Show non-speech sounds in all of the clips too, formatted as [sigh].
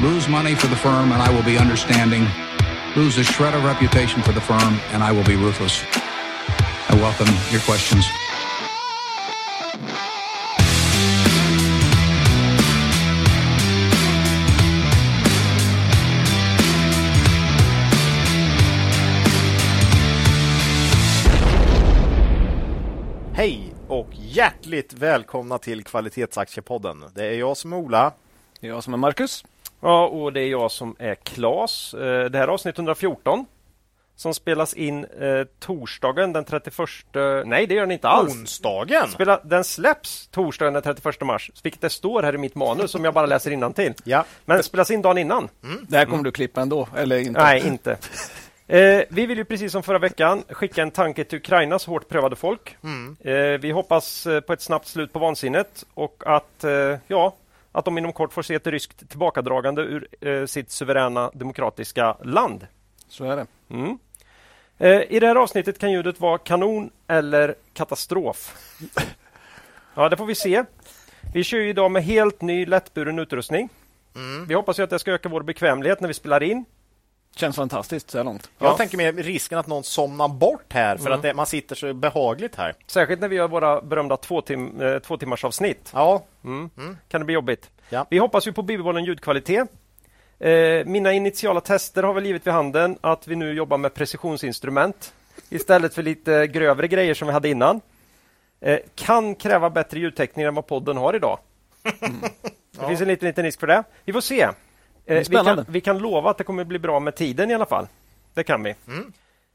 lose money for the firm and I will be understanding, lose a shred of reputation for the firm and I will be ruthless. I welcome your questions. Hej och hjärtligt välkomna till Kvalitetsaktiepodden. Det är jag som är Ola. Det är jag som är Marcus. Ja, och det är jag som är Klas. Eh, Det här är avsnitt 114 som spelas in eh, torsdagen den 31... Nej, det gör den inte alls. Onsdagen! Spela, den släpps torsdagen den 31 mars, vilket det står här i mitt manus som jag bara läser till. [laughs] Ja. Men spelas in dagen innan. Det här kommer du klippa ändå, eller inte? Nej, inte. [laughs] Eh, vi vill ju precis som förra veckan skicka en tanke till Ukrainas hårt prövade folk. Eh, vi hoppas eh, på ett snabbt slut på vansinnet och att, eh, ja, att de inom kort får se ett ryskt tillbakadragande ur eh, sitt suveräna demokratiska land. Så är det. Mm. Eh, I det här avsnittet kan ljudet vara kanon eller katastrof. [laughs] Ja, det får vi se. Vi kör ju idag med helt ny lättburen utrustning. Vi hoppas ju att det ska öka vår bekvämlighet när vi spelar in. Känns fantastiskt så här långt. Jag Ja. tänker med risken att någon somnar bort här för att det, man sitter så behagligt här. Särskilt när vi gör våra berömda två, tim eh, två timmars avsnitt. Ja, Kan det bli jobbigt. Ja. Vi hoppas ju på bibehållen ljudkvalitet. Eh, mina initiala tester har väl givit vid handen att vi nu jobbar med precisionsinstrument istället för lite grövre grejer som vi hade innan. Eh, kan kräva bättre ljudtäckning än vad podden har idag. [laughs] Det finns en liten, liten risk för det. Vi får se. Eh, vi, kan, vi kan lova att det kommer bli bra med tiden i alla fall. Det kan vi.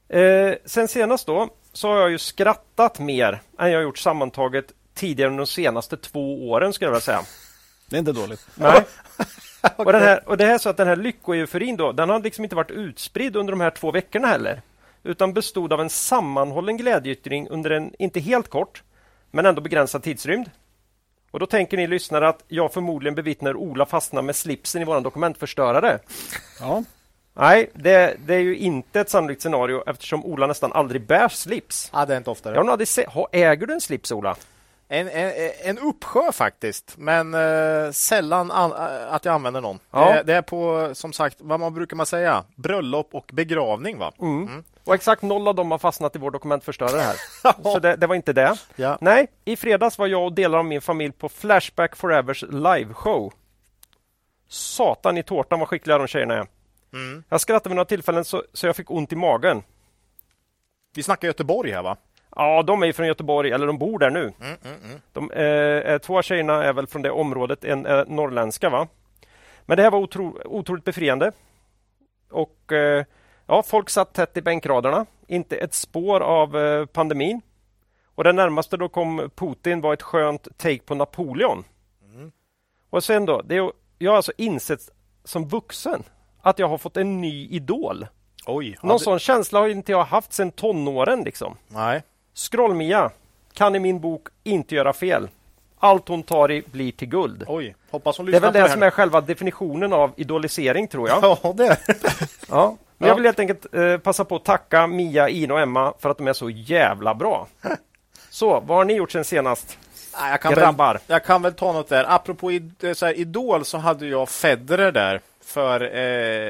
Eh, sen senast då så har jag ju skrattat mer än jag har gjort sammantaget tidigare under de senaste två åren skulle jag vilja säga. Det är inte dåligt. Nej. [laughs] och, den här, och det är så att den här lyckoeuforin då, den har liksom inte varit utspridd under de här två veckorna heller. Utan bestod av en sammanhållen glädjeyttring under en, inte helt kort, men ändå begränsad tidsrymd. Och då tänker ni lyssnare att jag förmodligen bevittnar Ola fastna med slipsen i våran dokumentförstörare. Ja, Nej, det, det är ju inte ett sannolikt scenario eftersom Ola nästan aldrig bär slips. ja det är inte oftare. Jag se- ha, äger du en slips, Ola? En, en, en uppsjö faktiskt, men eh, sällan an, eh, att jag använder någon. Ja. Det, det är på, som sagt, vad man brukar man säga, bröllop och begravning va? Och exakt noll av dem har fastnat i vår dokumentförstörare här. [laughs] Så det, det var inte det. Ja. Nej, i fredags var jag och delar av min familj på Flashback Forevers liveshow. Satan i tårtan vad skickliga de tjejerna är. Jag skrattade vid några tillfällen så, så jag fick ont i magen. Vi snackar Göteborg här va? Ja, de är från Göteborg, eller de bor där nu. De, eh, eh, två av tjejerna är väl från det området, en är norrländska va? Men det här var otro, otroligt befriande. Och eh, ja, folk satt tätt i bänkraderna. Inte ett spår av eh, pandemin. Och det närmaste då kom Putin var ett skönt take på Napoleon. Och sen då, det är, jag har alltså insett som vuxen att jag har fått en ny idol. Oj. Någon det- sån känsla har inte jag haft sedan tonåren liksom. Nej. Scroll-Mia kan i min bok inte göra fel. Allt hon tar i blir till guld. Oj, hoppas hon Det är lyssnar väl det här som är själva definitionen av idolisering tror jag. [laughs] Ja, det Ja. Men Ja. jag vill helt enkelt eh, passa på att tacka Mia, Ina och Emma för att de är så jävla bra. [laughs] Så, vad har ni gjort sen senast? Jag, kan Grabbar. väl, jag kan väl ta något där. Apropå id, så här, Idol så hade jag Federer där för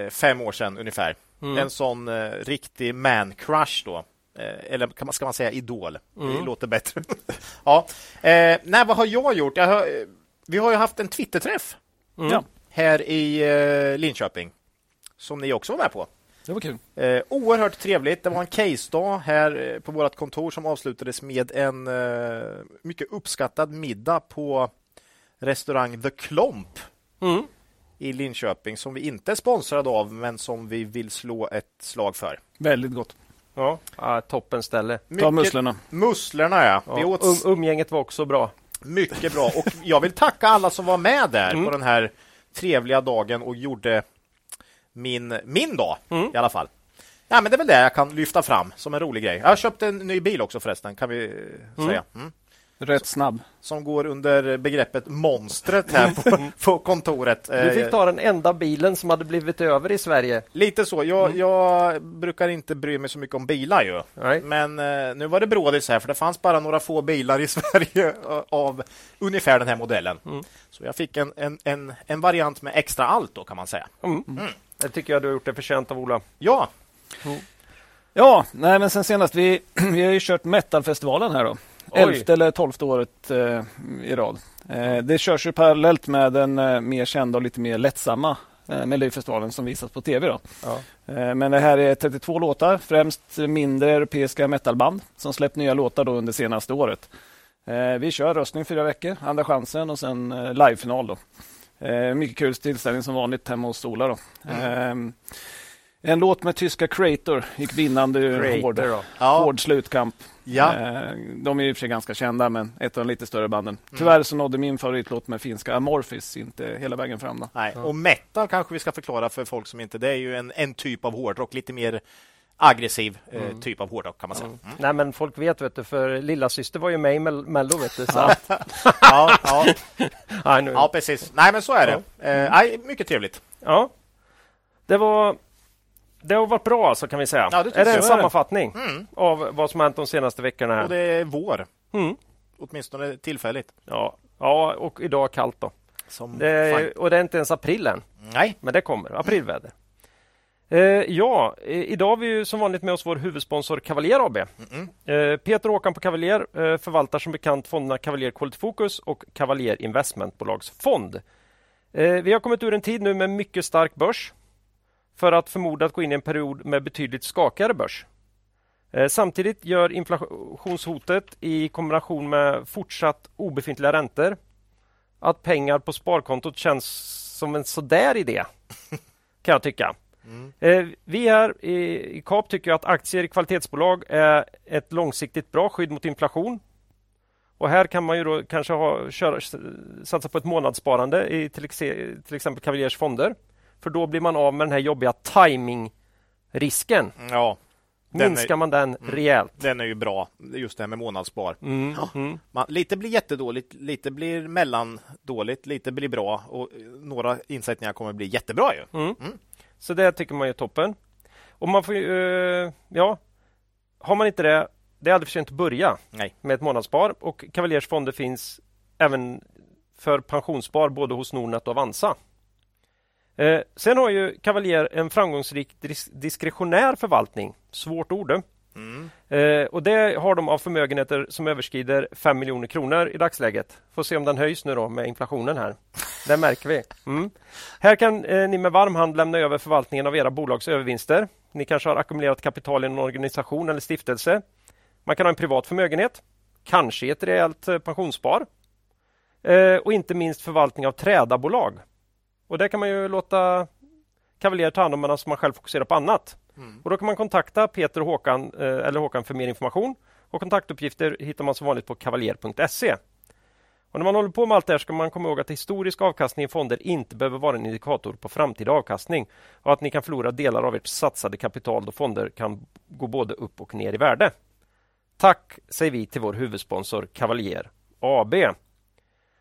eh, fem år sedan ungefär. En sån eh, riktig man-crush då. Eh, eller kan man, ska man säga idol? Det låter bättre. [laughs] ja. eh, nej, vad har jag gjort? Jag har, eh, vi har ju haft en Twitterträff ja här i eh, Linköping. Som ni också var med på. Det var kul. Eh, oerhört trevligt. Det var en case-dag här eh, på vårt kontor som avslutades med en eh, mycket uppskattad middag på restaurang The Klomp Mm. i Linköping som vi inte är sponsrade av men som vi vill slå ett slag för. Väldigt gott. Ja, ah, toppen ställe. Ta musslorna. Musslorna, ja. Vi Ja, åt um, umgänget var också bra. mycket bra. Och jag vill tacka alla som var med där på den här trevliga dagen och gjorde min, min dag i alla fall. Ja, men det är väl det jag kan lyfta fram som en rolig grej. Jag har köpt en ny bil också förresten, kan vi eh, säga. Mm. Rätt snabb. Som går under begreppet monstret här på, på kontoret. Du fick ta den enda bilen som hade blivit över i Sverige. Lite så. Jag, mm. jag brukar inte bry mig så mycket om bilar ju. Nej. Men eh, nu var det brådis här för det fanns bara några få bilar i [laughs] Sverige av ungefär den här modellen. Mm. Så jag fick en, en, en, en, variant med extra allt då kan man säga. Mm. Mm. Det tycker jag du har gjort det förtjänt av Ola. Ja. Ja, nej men sen senast vi, [clears throat] vi har ju kört Metalfestivalen här då. Elfte eller tolfte året eh, i rad. Eh, det körs ju parallellt med den eh, mer kända och lite mer lättsamma eh, Melodifestivalen som visas på tv. Då. Ja. Eh, men det här är 32 låtar, främst mindre europeiska metalband som släppt nya låtar då under senaste året. Eh, vi kör röstning fyra veckor, andra chansen och sen eh, livefinal. Då. Mycket kul tillställning som vanligt hemma hos Ola. Då. Mm. En låt med tyska Creator gick vinnande ur hård, ja. hård slutkamp. Ja. Eh, de är i och för sig ganska kända, men ett av de lite större banden. Mm. Tyvärr så nådde min favoritlåt med finska Amorphis inte hela vägen fram. Då. Nej. Och metal kanske vi ska förklara för folk som inte... Det är ju en, en typ av hårdrock, lite mer aggressiv eh, mm. typ av hårdrock kan man säga. Mm. Nej men folk vet vet du, för lilla syster var ju med i Mello vet du. Så. ja, [laughs] ja. [laughs] ja, precis. Nej men så är det. Ja. Eh, nej, mycket trevligt. Ja. Det var det har varit bra alltså, kan vi säga. Ja, det är det en sammanfattning mm. av vad som hänt de senaste veckorna? Här? Och det är vår. Mm. Åtminstone tillfälligt. Ja, ja och idag kallt då. Det och det är inte ens april än. Nej. Men det kommer. Aprilväder. Eh, ja, idag har vi som vanligt med oss vår huvudsponsor Cavalier AB. Mm eh, Peter Håkan på Cavalier eh, förvaltar som bekant fonderna Cavalier Quality Focus och Cavalier Investmentbolagsfond. Eh, vi har kommit ur en tid nu med mycket stark börs för att förmodat gå in i en period med betydligt skakigare börs. Eh, samtidigt gör inflationshotet i kombination med fortsatt obefintliga räntor att pengar på sparkontot känns som en sådär idé, kan jag tycka. Mm. Eh, vi här i KAP tycker att aktier i kvalitetsbolag är ett långsiktigt bra skydd mot inflation. Och här kan man ju då kanske ha, köra, satsa på ett månadssparande i till, till exempel Cavaliers fonder. För då blir man av med den här jobbiga timingrisken. Ja. Minskar är, man den mm, rejält. Den är ju bra, just det här med månadsspar. Mm, mm. Man, lite blir jättedåligt, lite blir mellandåligt, lite blir bra och några insättningar kommer bli jättebra. Ju. Så det tycker man är toppen. Och man får uh, ja, har man inte det, det är aldrig för sent att börja Nej. med ett månadsspar och Cavaliers fonder finns även för pensionsspar både hos Nordnet och Avanza. Eh, sen har ju Cavalier en framgångsrik dis diskretionär förvaltning. Svårt ord. Eh. Mm. Eh, och det har de av förmögenheter som överskrider 5 miljoner kronor i dagsläget. Får se om den höjs nu då med inflationen här. Det märker vi. Mm. Här kan eh, ni med varm hand lämna över förvaltningen av era bolags övervinster. Ni kanske har ackumulerat kapital i en organisation eller stiftelse. Man kan ha en privat förmögenhet, kanske ett rejält eh, pensionsspar eh, och inte minst förvaltning av trädabolag. Och det kan man ju låta Cavalier ta hand om medan man själv fokuserar på annat. Mm. Och Då kan man kontakta Peter och Håkan, eh, eller Håkan för mer information. Och Kontaktuppgifter hittar man som vanligt på kavaljer.se. Och när man håller på med allt det här ska man komma ihåg att historisk avkastning i fonder inte behöver vara en indikator på framtida avkastning och att ni kan förlora delar av ert satsade kapital då fonder kan gå både upp och ner i värde. Tack säger vi till vår huvudsponsor Cavalier AB.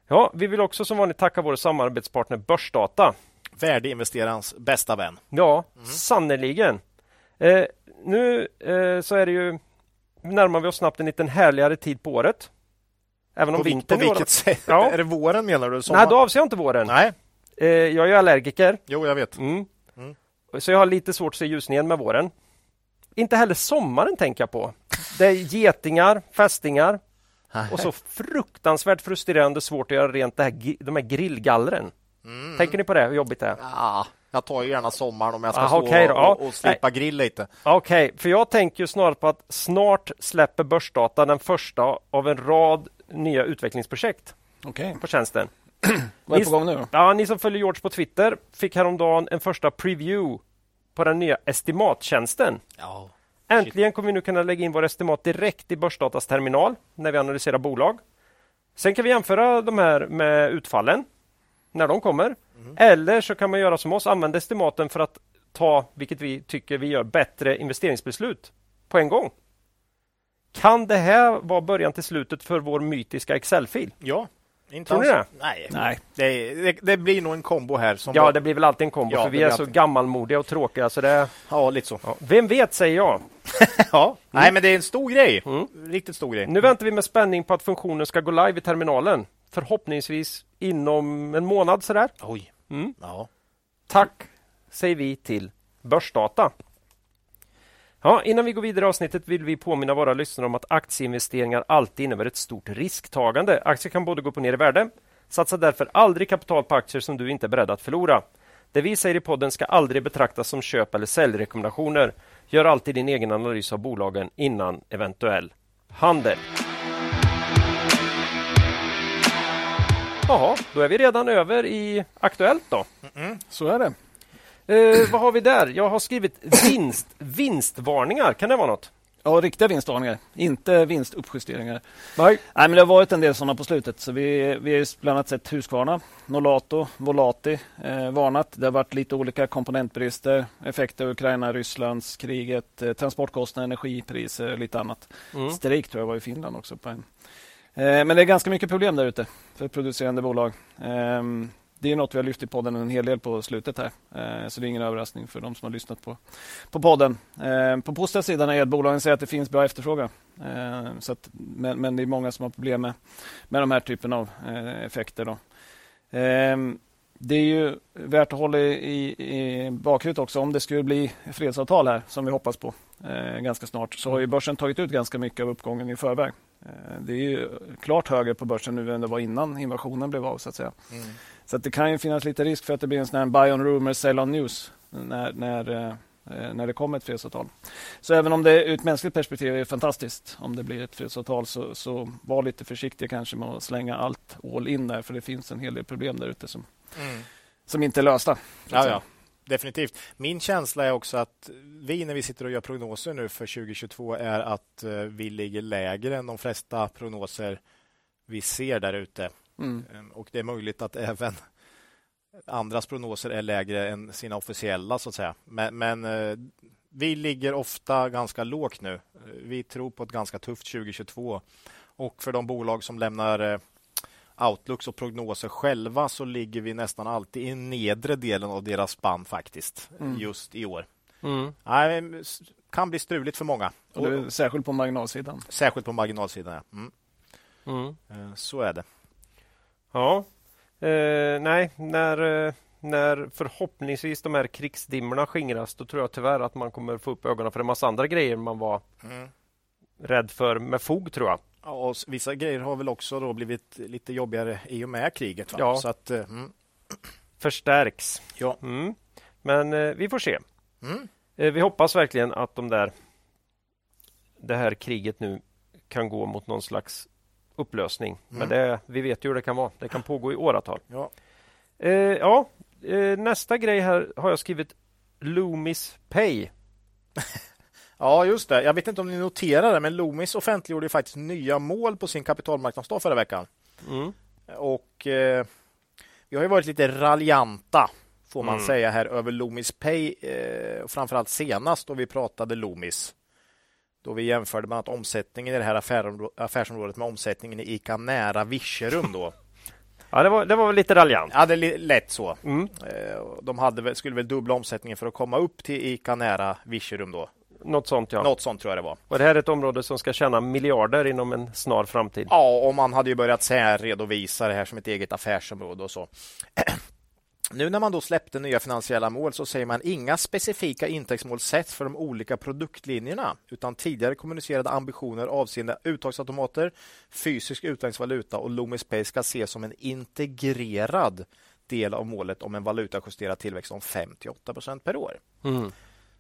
Ja, vi vill också som vanligt tacka vår samarbetspartner Börsdata. Värdeinvesterarens bästa vän. Ja, mm. sannerligen. Eh, nu eh, så är det ju närmar vi oss snabbt en liten härligare tid på året. Även om på, vintern på vilket sätt? Ja. Är det våren menar du? Sommar? Nej, då avser jag inte våren. Nej. Eh, jag är allergiker. Jo, jag vet. Mm. Mm. Så jag har lite svårt att se ljusningen med våren. Inte heller sommaren tänker jag på. Det är getingar, fästingar, och så fruktansvärt frustrerande svårt att göra rent det här, de här grillgallren. Mm. Tänker ni på det, hur jobbigt det är? Ja, jag tar ju gärna sommaren om jag ska Aha, stå okay och, och, och slippa Nej. grill lite. Okej, okay, för jag tänker ju snarare på att snart släpper Börsdata den första av en rad nya utvecklingsprojekt okay. på tjänsten. [clears throat] Vad är på gång nu? Ja, ni som följer George på Twitter fick häromdagen en första preview på den nya estimattjänsten. Ja. Äntligen kommer vi nu kunna lägga in våra estimat direkt i Börsdatas terminal när vi analyserar bolag. Sen kan vi jämföra de här med utfallen när de kommer. Mm. Eller så kan man göra som oss, använda estimaten för att ta, vilket vi tycker vi gör, bättre investeringsbeslut på en gång. Kan det här vara början till slutet för vår mytiska Excel-fil? Ja. Inte Tror ni det? Nej. Nej. Det, det, det blir nog en kombo här. Som Ja, var- det blir väl alltid en kombo, Ja, för vi är blir så alltid. gammalmodiga och tråkiga. Så det, ja, lite så. ja. Vem vet, säger jag. [laughs] Ja. Nej, men det är en stor grej. Mm. Riktigt stor grej. Nu väntar vi med spänning på att funktionen ska gå live i terminalen. Förhoppningsvis inom en månad sådär. Oj. Mm. Ja. Tack säger vi till Börsdata. Ja, innan vi går vidare i avsnittet vill vi påminna våra lyssnare om att aktieinvesteringar alltid innebär ett stort risktagande. Aktier kan både gå upp och ner i värde. Satsa därför aldrig kapital på aktier som du inte är beredd att förlora. Det vi säger i podden ska aldrig betraktas som köp eller säljrekommendationer. Gör alltid din egen analys av bolagen innan eventuell handel. Jaha, då är vi redan över i Aktuellt då. Så är det. Eh, vad har vi där? Jag har skrivit vinst, vinstvarningar. Kan det vara något? Ja, riktiga vinstvarningar, inte vinstuppjusteringar. Nej. Nej, men det har varit en del sådana på slutet. Så vi, vi har bland annat sett Husqvarna, Nolato, Volati eh, varnat. Det har varit lite olika komponentbrister, effekter av Ukraina, Rysslands kriget, eh, transportkostnader, energipriser, lite annat. Mm. Strejk tror jag var i Finland också. På en. Eh, men det är ganska mycket problem där ute för producerande bolag. Ehm, det är något vi har lyft i podden en hel del på slutet här. Eh, så det är ingen överraskning för de som har lyssnat på, på podden. Ehm, på positiva sidan är att bolagen säger att det finns bra efterfrågan. Ehm, så att, men, men det är många som har problem med, med de här typen av eh, effekter. Då. Det är ju värt att hålla i, i bakhuvudet också. Om det skulle bli fredsavtal här, som vi hoppas på eh, ganska snart, så har ju börsen tagit ut ganska mycket av uppgången i förväg. Eh, det är ju klart högre på börsen nu än det var innan invasionen blev av. så att säga. Mm. Så att det kan ju finnas lite risk för att det blir en sån här buy on rumor, sell on news när, när, eh, när det kommer ett fredsavtal. Så även om det ur ett mänskligt perspektiv är fantastiskt om det blir ett fredsavtal så, så var lite försiktiga kanske med att slänga allt all in där för det finns en hel del problem där ute som, Mm. som inte är lösta. Ja, ja. Definitivt. Min känsla är också att vi när vi sitter och gör prognoser nu för 2022 är att eh, vi ligger lägre än de flesta prognoser vi ser där ute. Mm. Ehm, Och det är möjligt att även andras prognoser är lägre än sina officiella så att säga. Men, men eh, vi ligger ofta ganska lågt nu. Eh, Vi tror på ett ganska tufft 2022 och för de bolag som lämnar outlooks och prognoser själva så ligger vi nästan alltid i nedre delen av deras spann faktiskt Mm. just i år. Mm. Nej, kan bli struligt för många. Och det är särskilt på marginalsidan. Särskilt på marginalsidan. Ja. Mm. Mm. Eh, Så är det. Ja, eh, nej, när, eh, när förhoppningsvis de här krigsdimmorna skingras, då tror jag tyvärr att man kommer få upp ögonen för en massa andra grejer man var Mm. rädd för med fog, tror jag. Ja, vissa grejer har väl också då blivit lite jobbigare i och med kriget. Va? Ja. Så att, eh, mm. Förstärks. Ja. Mm. Men eh, vi får se. Mm. Eh, vi hoppas verkligen att de där det här kriget nu kan gå mot någon slags upplösning. Men Mm. det, vi vet ju hur det kan vara. Det kan pågå i åratal. Ja. Eh, ja, eh, nästa grej här har jag skrivit Loomis Pay. [laughs] ja, just det. Jag vet inte om ni noterade men Loomis offentliggjorde faktiskt nya mål på sin kapitalmarknadsdag förra veckan. Mm. Och eh, vi har ju varit lite raljanta får man Mm. säga här över Loomis Pay. Eh, framförallt senast då vi pratade Loomis. Då vi jämförde bland annat omsättningen i det här affärsområ- affärsområdet med omsättningen i ICA Nära Virserum. Då. [laughs] Ja, det var, det var väl lite raljant. Ja, det är lätt så. Mm. Eh, De hade, skulle väl dubbla omsättningen för att komma upp till ICA Nära Virserum. Då. Något sånt ja. Något sånt tror jag det var. Och det här är ett område som ska tjäna miljarder inom en snar framtid. Ja, och man hade ju börjat särredovisa det här som ett eget affärsområde och så. [clears throat] Nu när man då släppte nya finansiella mål så säger man inga specifika intäktsmål sätts för de olika produktlinjerna utan tidigare kommunicerade ambitioner avseende uttagsautomater, fysisk utländsk valuta och Loomis Pay ska ses som en integrerad del av målet om en valutajusterad tillväxt om 5-8 procent per år. Mm.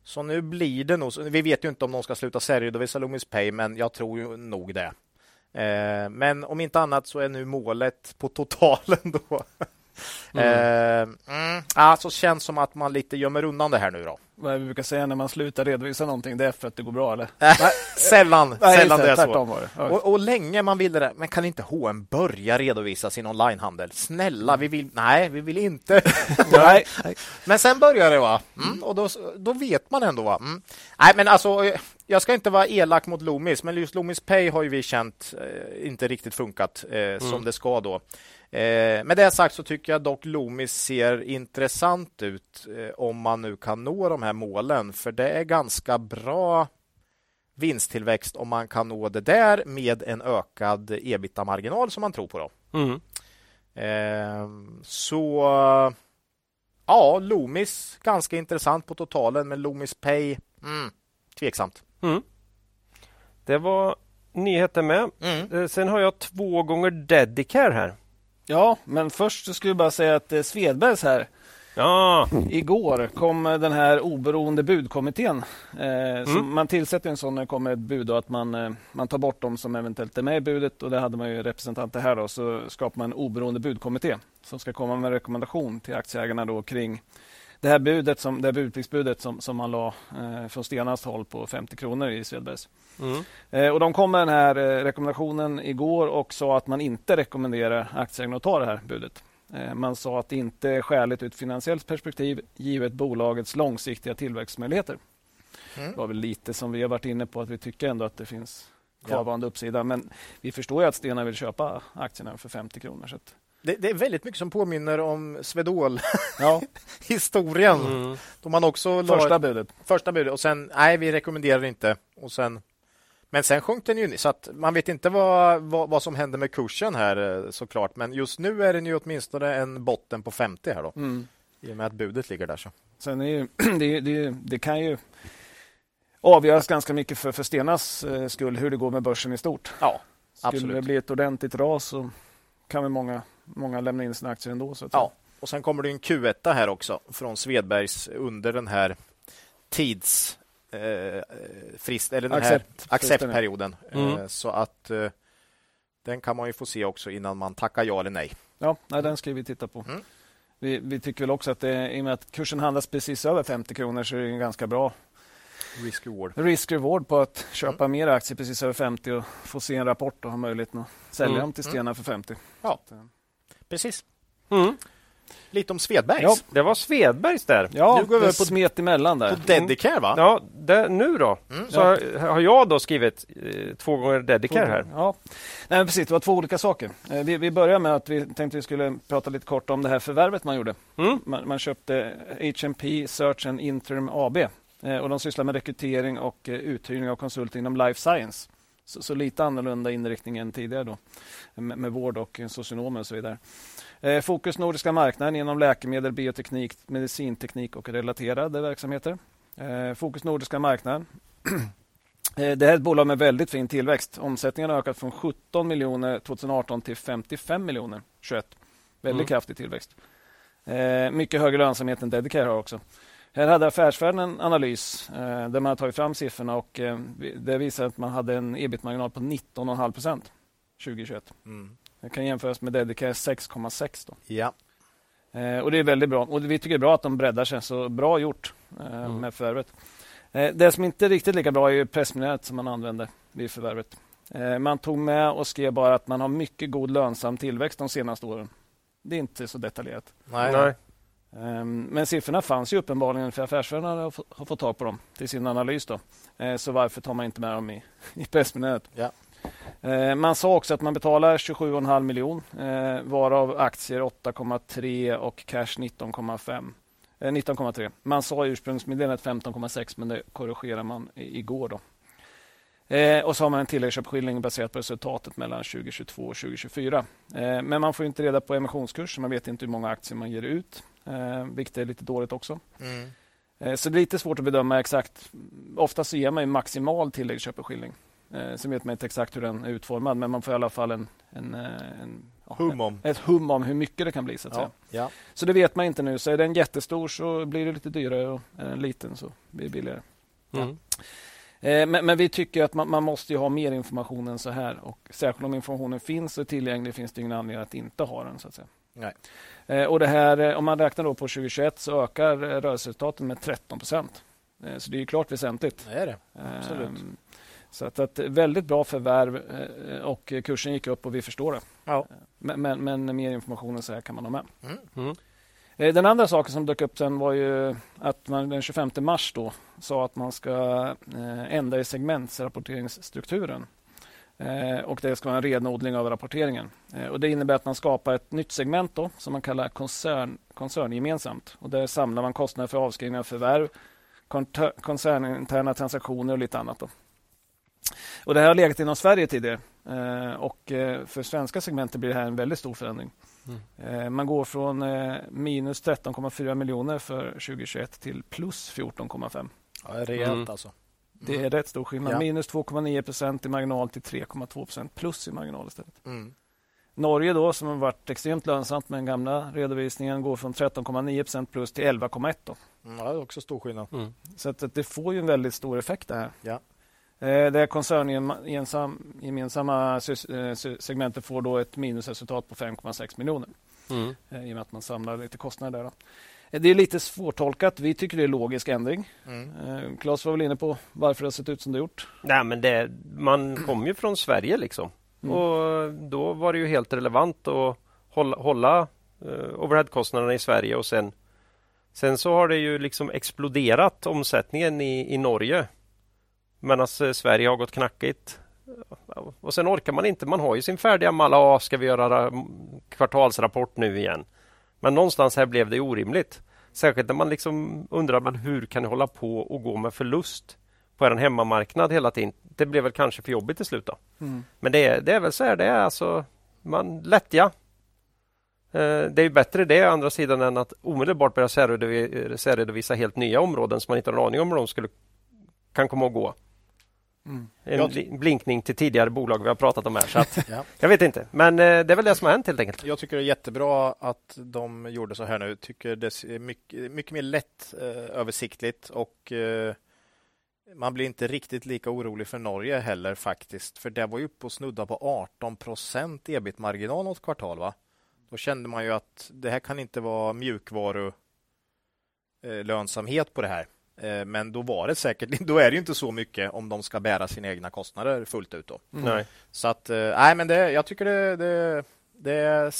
Så nu blir det nog, vi vet ju inte om de ska sluta särredovisa Loomis Pay, men jag tror ju nog det. Eh, men om inte annat så är nu målet på totalen då. Mm. Eh, mm, alltså känns som att man lite gömmer undan det här nu då. Vad vi brukar säga när man slutar redovisa någonting, det är för att det går bra eller? [laughs] sällan Nej, sällan det är så. var det. Och, och länge man ville det, men kan inte H&M börja redovisa sin onlinehandel? Snälla, vi vill, nej, vi vill inte. [laughs] Nej, nej. Men sen börjar det va? Mm, och då, då vet man ändå va? Mm. Nej, men alltså, eh, jag ska inte vara elak mot Loomis, men just Loomis Pay har ju vi känt eh, inte riktigt funkat eh, mm. som det ska då. Eh, med det sagt så tycker jag dock Loomis ser intressant ut eh, om man nu kan nå de här målen, för det är ganska bra vinsttillväxt om man kan nå det där med en ökad ebita-marginal som man tror på. Då. Mm. Eh, så ja, Loomis ganska intressant på totalen, men Loomis Pay mm, tveksamt. Mm. Det var nyheter med. Mm. Eh, sen har jag två gånger Dedicare här. Ja, men först skulle jag bara säga att eh, Svedbergs här Ja. Igår kom den här oberoende budkommittén. Eh, mm. Man tillsätter en sån när det kommer ett bud och att man, eh, man tar bort dem som eventuellt är med i budet. och Det hade man ju representanter här. Då, så skapar man en oberoende budkommitté som ska komma med rekommendation till aktieägarna då kring det här budet som, det här budpliktsbudet som, som man la eh, från Stenas håll på 50 kronor i Svedbergs. Mm. Eh, och de kom med den här eh, rekommendationen igår och sa att man inte rekommenderar aktieägarna att ta det här budet. Eh, man sa att det inte är skäligt ur ett finansiellt perspektiv givet bolagets långsiktiga tillväxtmöjligheter. Mm. Det var väl lite som vi har varit inne på att vi tycker ändå att det finns kvarvarande ja. uppsida. Men vi förstår ju att Stena vill köpa aktierna för 50 kronor. Så det, det, är väldigt mycket som påminner om Swedol-historien. Ja. [laughs] Mm. man också första budet. Första budet och sen, nej vi rekommenderar inte. Och sen men sen sjönk den ju, så att man vet inte vad, vad, vad, som händer med kursen här eh, såklart. Men just nu är den ju åtminstone en botten på 50 här då. Mm. I och med att budet ligger där. Så. Sen är ju, [clears throat] det, det, det kan ju avgöras ganska mycket för, för Stenas eh, skull hur det går med börsen i stort. Ja, Skulle absolut. det bli ett ordentligt ras så kan väl många, många lämna in sina aktier ändå. Så att ja, och sen kommer det en Q1 här också från Svedbergs under den här tids eh, frist, eller den Accept, här acceptperioden. Mm. Eh, så att eh, den kan man ju få se också innan man tackar ja eller nej. Ja, nej, den ska vi titta på. Mm. Vi, vi, tycker väl också att det, i och med att kursen handlas precis över 50 kronor så är det en ganska bra risk reward, risk -reward på att köpa mm. mer aktier precis över 50 och få se en rapport och ha möjligheten att sälja mm. dem till Stena mm. för 50. Ja, att, eh, precis. Mm. Lite om Svedbergs. Ja, det var Svedbergs där. Ja, nu går vi på smet emellan där. På Dedicare va? Ja, det, nu då. Mm. Så ja. har jag då skrivit eh, två gånger Dedicare här. Ja, Nej, precis. Det var två olika saker. Eh, vi, vi börjar med att vi tänkte vi skulle prata lite kort om det här förvärvet man gjorde. Mm. Man, man, köpte HMP Search and Interim AB eh, och de sysslar med rekrytering och eh, uthyrning av konsulter inom life science. Så, så, lite annorlunda inriktning än tidigare då med, med vård och socionomer och så vidare. Eh, fokus nordiska marknaden inom läkemedel, bioteknik, medicinteknik och relaterade verksamheter. Eh, fokus nordiska marknaden. [clears throat] Eh, det här är ett bolag med väldigt fin tillväxt. Omsättningen har ökat från 17 miljoner 2018 till 55 miljoner 2021. Väldigt mm. kraftig tillväxt. Mycket högre lönsamhet än Dedicare har också. Här hade Affärsvärlden en analys där man har tagit fram siffrorna och det visar att man hade en ebit-marginal på 19,5 procent 2021. Mm. Det kan jämföras med Dedicare 6,6. Ja. Eh, och Det är väldigt bra. Och Vi tycker det är bra att de breddar sig. Så bra gjort eh, mm. med förvärvet. Eh, det som inte är riktigt lika bra är pressmeddelandet som man använde vid förvärvet. Eh, man tog med och skrev bara att man har mycket god lönsam tillväxt de senaste åren. Det är inte så detaljerat. Nej. Nej. Ehm, men siffrorna fanns ju uppenbarligen för affärsvärlden har fått tag på dem till sin analys. Då. Eh, så varför tar man inte med dem i, [laughs] i pressmeddelandet? Ja. Eh, man sa också att man betalar 27,5 miljon varav aktier 8,3 och cash 19,5. 19,3. Eh, man sa i ursprungsmeddelandet 15,6 men det korrigerar man igår. Då. och så har man en tilläggsköpeskilling baserat på resultatet mellan 2022 och 2024. men man får inte reda på emissionskurs så man vet inte hur många aktier man ger ut, vilket är lite dåligt också. Mm. så det är lite svårt att bedöma exakt. Ofta så ger man maximal tilläggsköpeskilling. Eh, sen vet man inte exakt hur den är utformad, men man får i alla fall en, en, eh, en hum om. ett hum om hur mycket det kan bli. Så, ja. Ja. så det vet man inte nu. Så är den jättestor så blir det lite dyrare och är den liten så blir det billigare. Mm. Eh, men, men, vi tycker att man, man, måste ha mer information än så här. Och särskilt om informationen finns och är tillgänglig finns det ingen anledning att inte ha den. så att säga. Nej. Eh, och det här, om man räknar då på 2021 så ökar rörelseresultaten med 13 procent. Så det är klart väsentligt. Det är det. Absolut. Ehm, så att, att väldigt bra förvärv eh, och kursen gick upp och vi förstår det. Ja. Men, men, men mer information så här kan man ha med. Mm. Mm. Eh, den andra saken som dök upp sen var ju att man den 25 mars då sa att man ska eh, ändra i segmentsrapporteringsstrukturen. Eh, och det ska vara en renodling av rapporteringen. Och det innebär att man skapar ett nytt segment då, som man kallar koncern, koncerngemensamt. Och där samlar man kostnader för avskrivningar av förvärv, koncerninterna transaktioner och lite annat. Då. Och det här har legat inom Sverige tidigare. Och för svenska segmentet blir det här en väldigt stor förändring. Mm. Man går från eh, minus 13,4 miljoner för 2021 till plus 14,5. Ja, rejält mm. alltså. Det är rätt stor skillnad. Ja. Minus 2,9 procent i marginal till 3,2 procent plus i marginal istället. Mm. Norge då, som har varit extremt lönsamt med den gamla redovisningen, går från 13,9 procent plus till 11,1. Mm, ja, det är också stor skillnad. Mm. Så att, att, det får ju en väldigt stor effekt det här. Ja. Eh, det koncerngemensamma eh, segmentet får då ett minusresultat på 5,6 miljoner. Mm. Eh, I och med att man samlar lite kostnader där. Det är lite svårtolkat. Vi tycker det är logisk ändring. Mm. Claes var väl inne på varför det har sett ut som det gjort. Nej, men det, man kommer ju från Sverige liksom. Mm. Och Då var det ju helt relevant att hålla, hålla overheadkostnaderna i Sverige och sen Sen så har det ju liksom exploderat omsättningen i, i Norge. Medan eh, Sverige har gått knackigt. Och sen orkar man inte. Man har ju sin färdiga mall. Ah, ska vi göra kvartalsrapport nu igen? Men någonstans här blev det orimligt. Särskilt när man liksom undrar men hur kan ni hålla på och gå med förlust på er hemmamarknad hela tiden? Det blev väl kanske för jobbigt till slut. Då. Mm. Men det är, det är väl så här, det är alltså man lättja. Eh, det är bättre det å andra sidan än att omedelbart börja särredovisa helt nya områden som man inte har en aning om hur de skulle kan komma att gå. Mm. En blinkning till tidigare bolag vi har pratat om här. Så att, [laughs] ja. Jag vet inte, men eh, det är väl det som har hänt helt enkelt. Jag tycker det är jättebra att de gjorde så här nu. tycker det är mycket, mycket mer lätt eh, översiktligt och eh, man blir inte riktigt lika orolig för Norge heller faktiskt. För det var ju på snudda på 18 procent ebit-marginal något kvartal. Va? Då kände man ju att det här kan inte vara mjukvaru eh, lönsamhet på det här. Eh, men då var det säkert, [laughs] då är det inte så mycket om de ska bära sina egna kostnader fullt ut. Då. Mm. Nej. Så att, eh, nej men det, jag tycker det, det, det är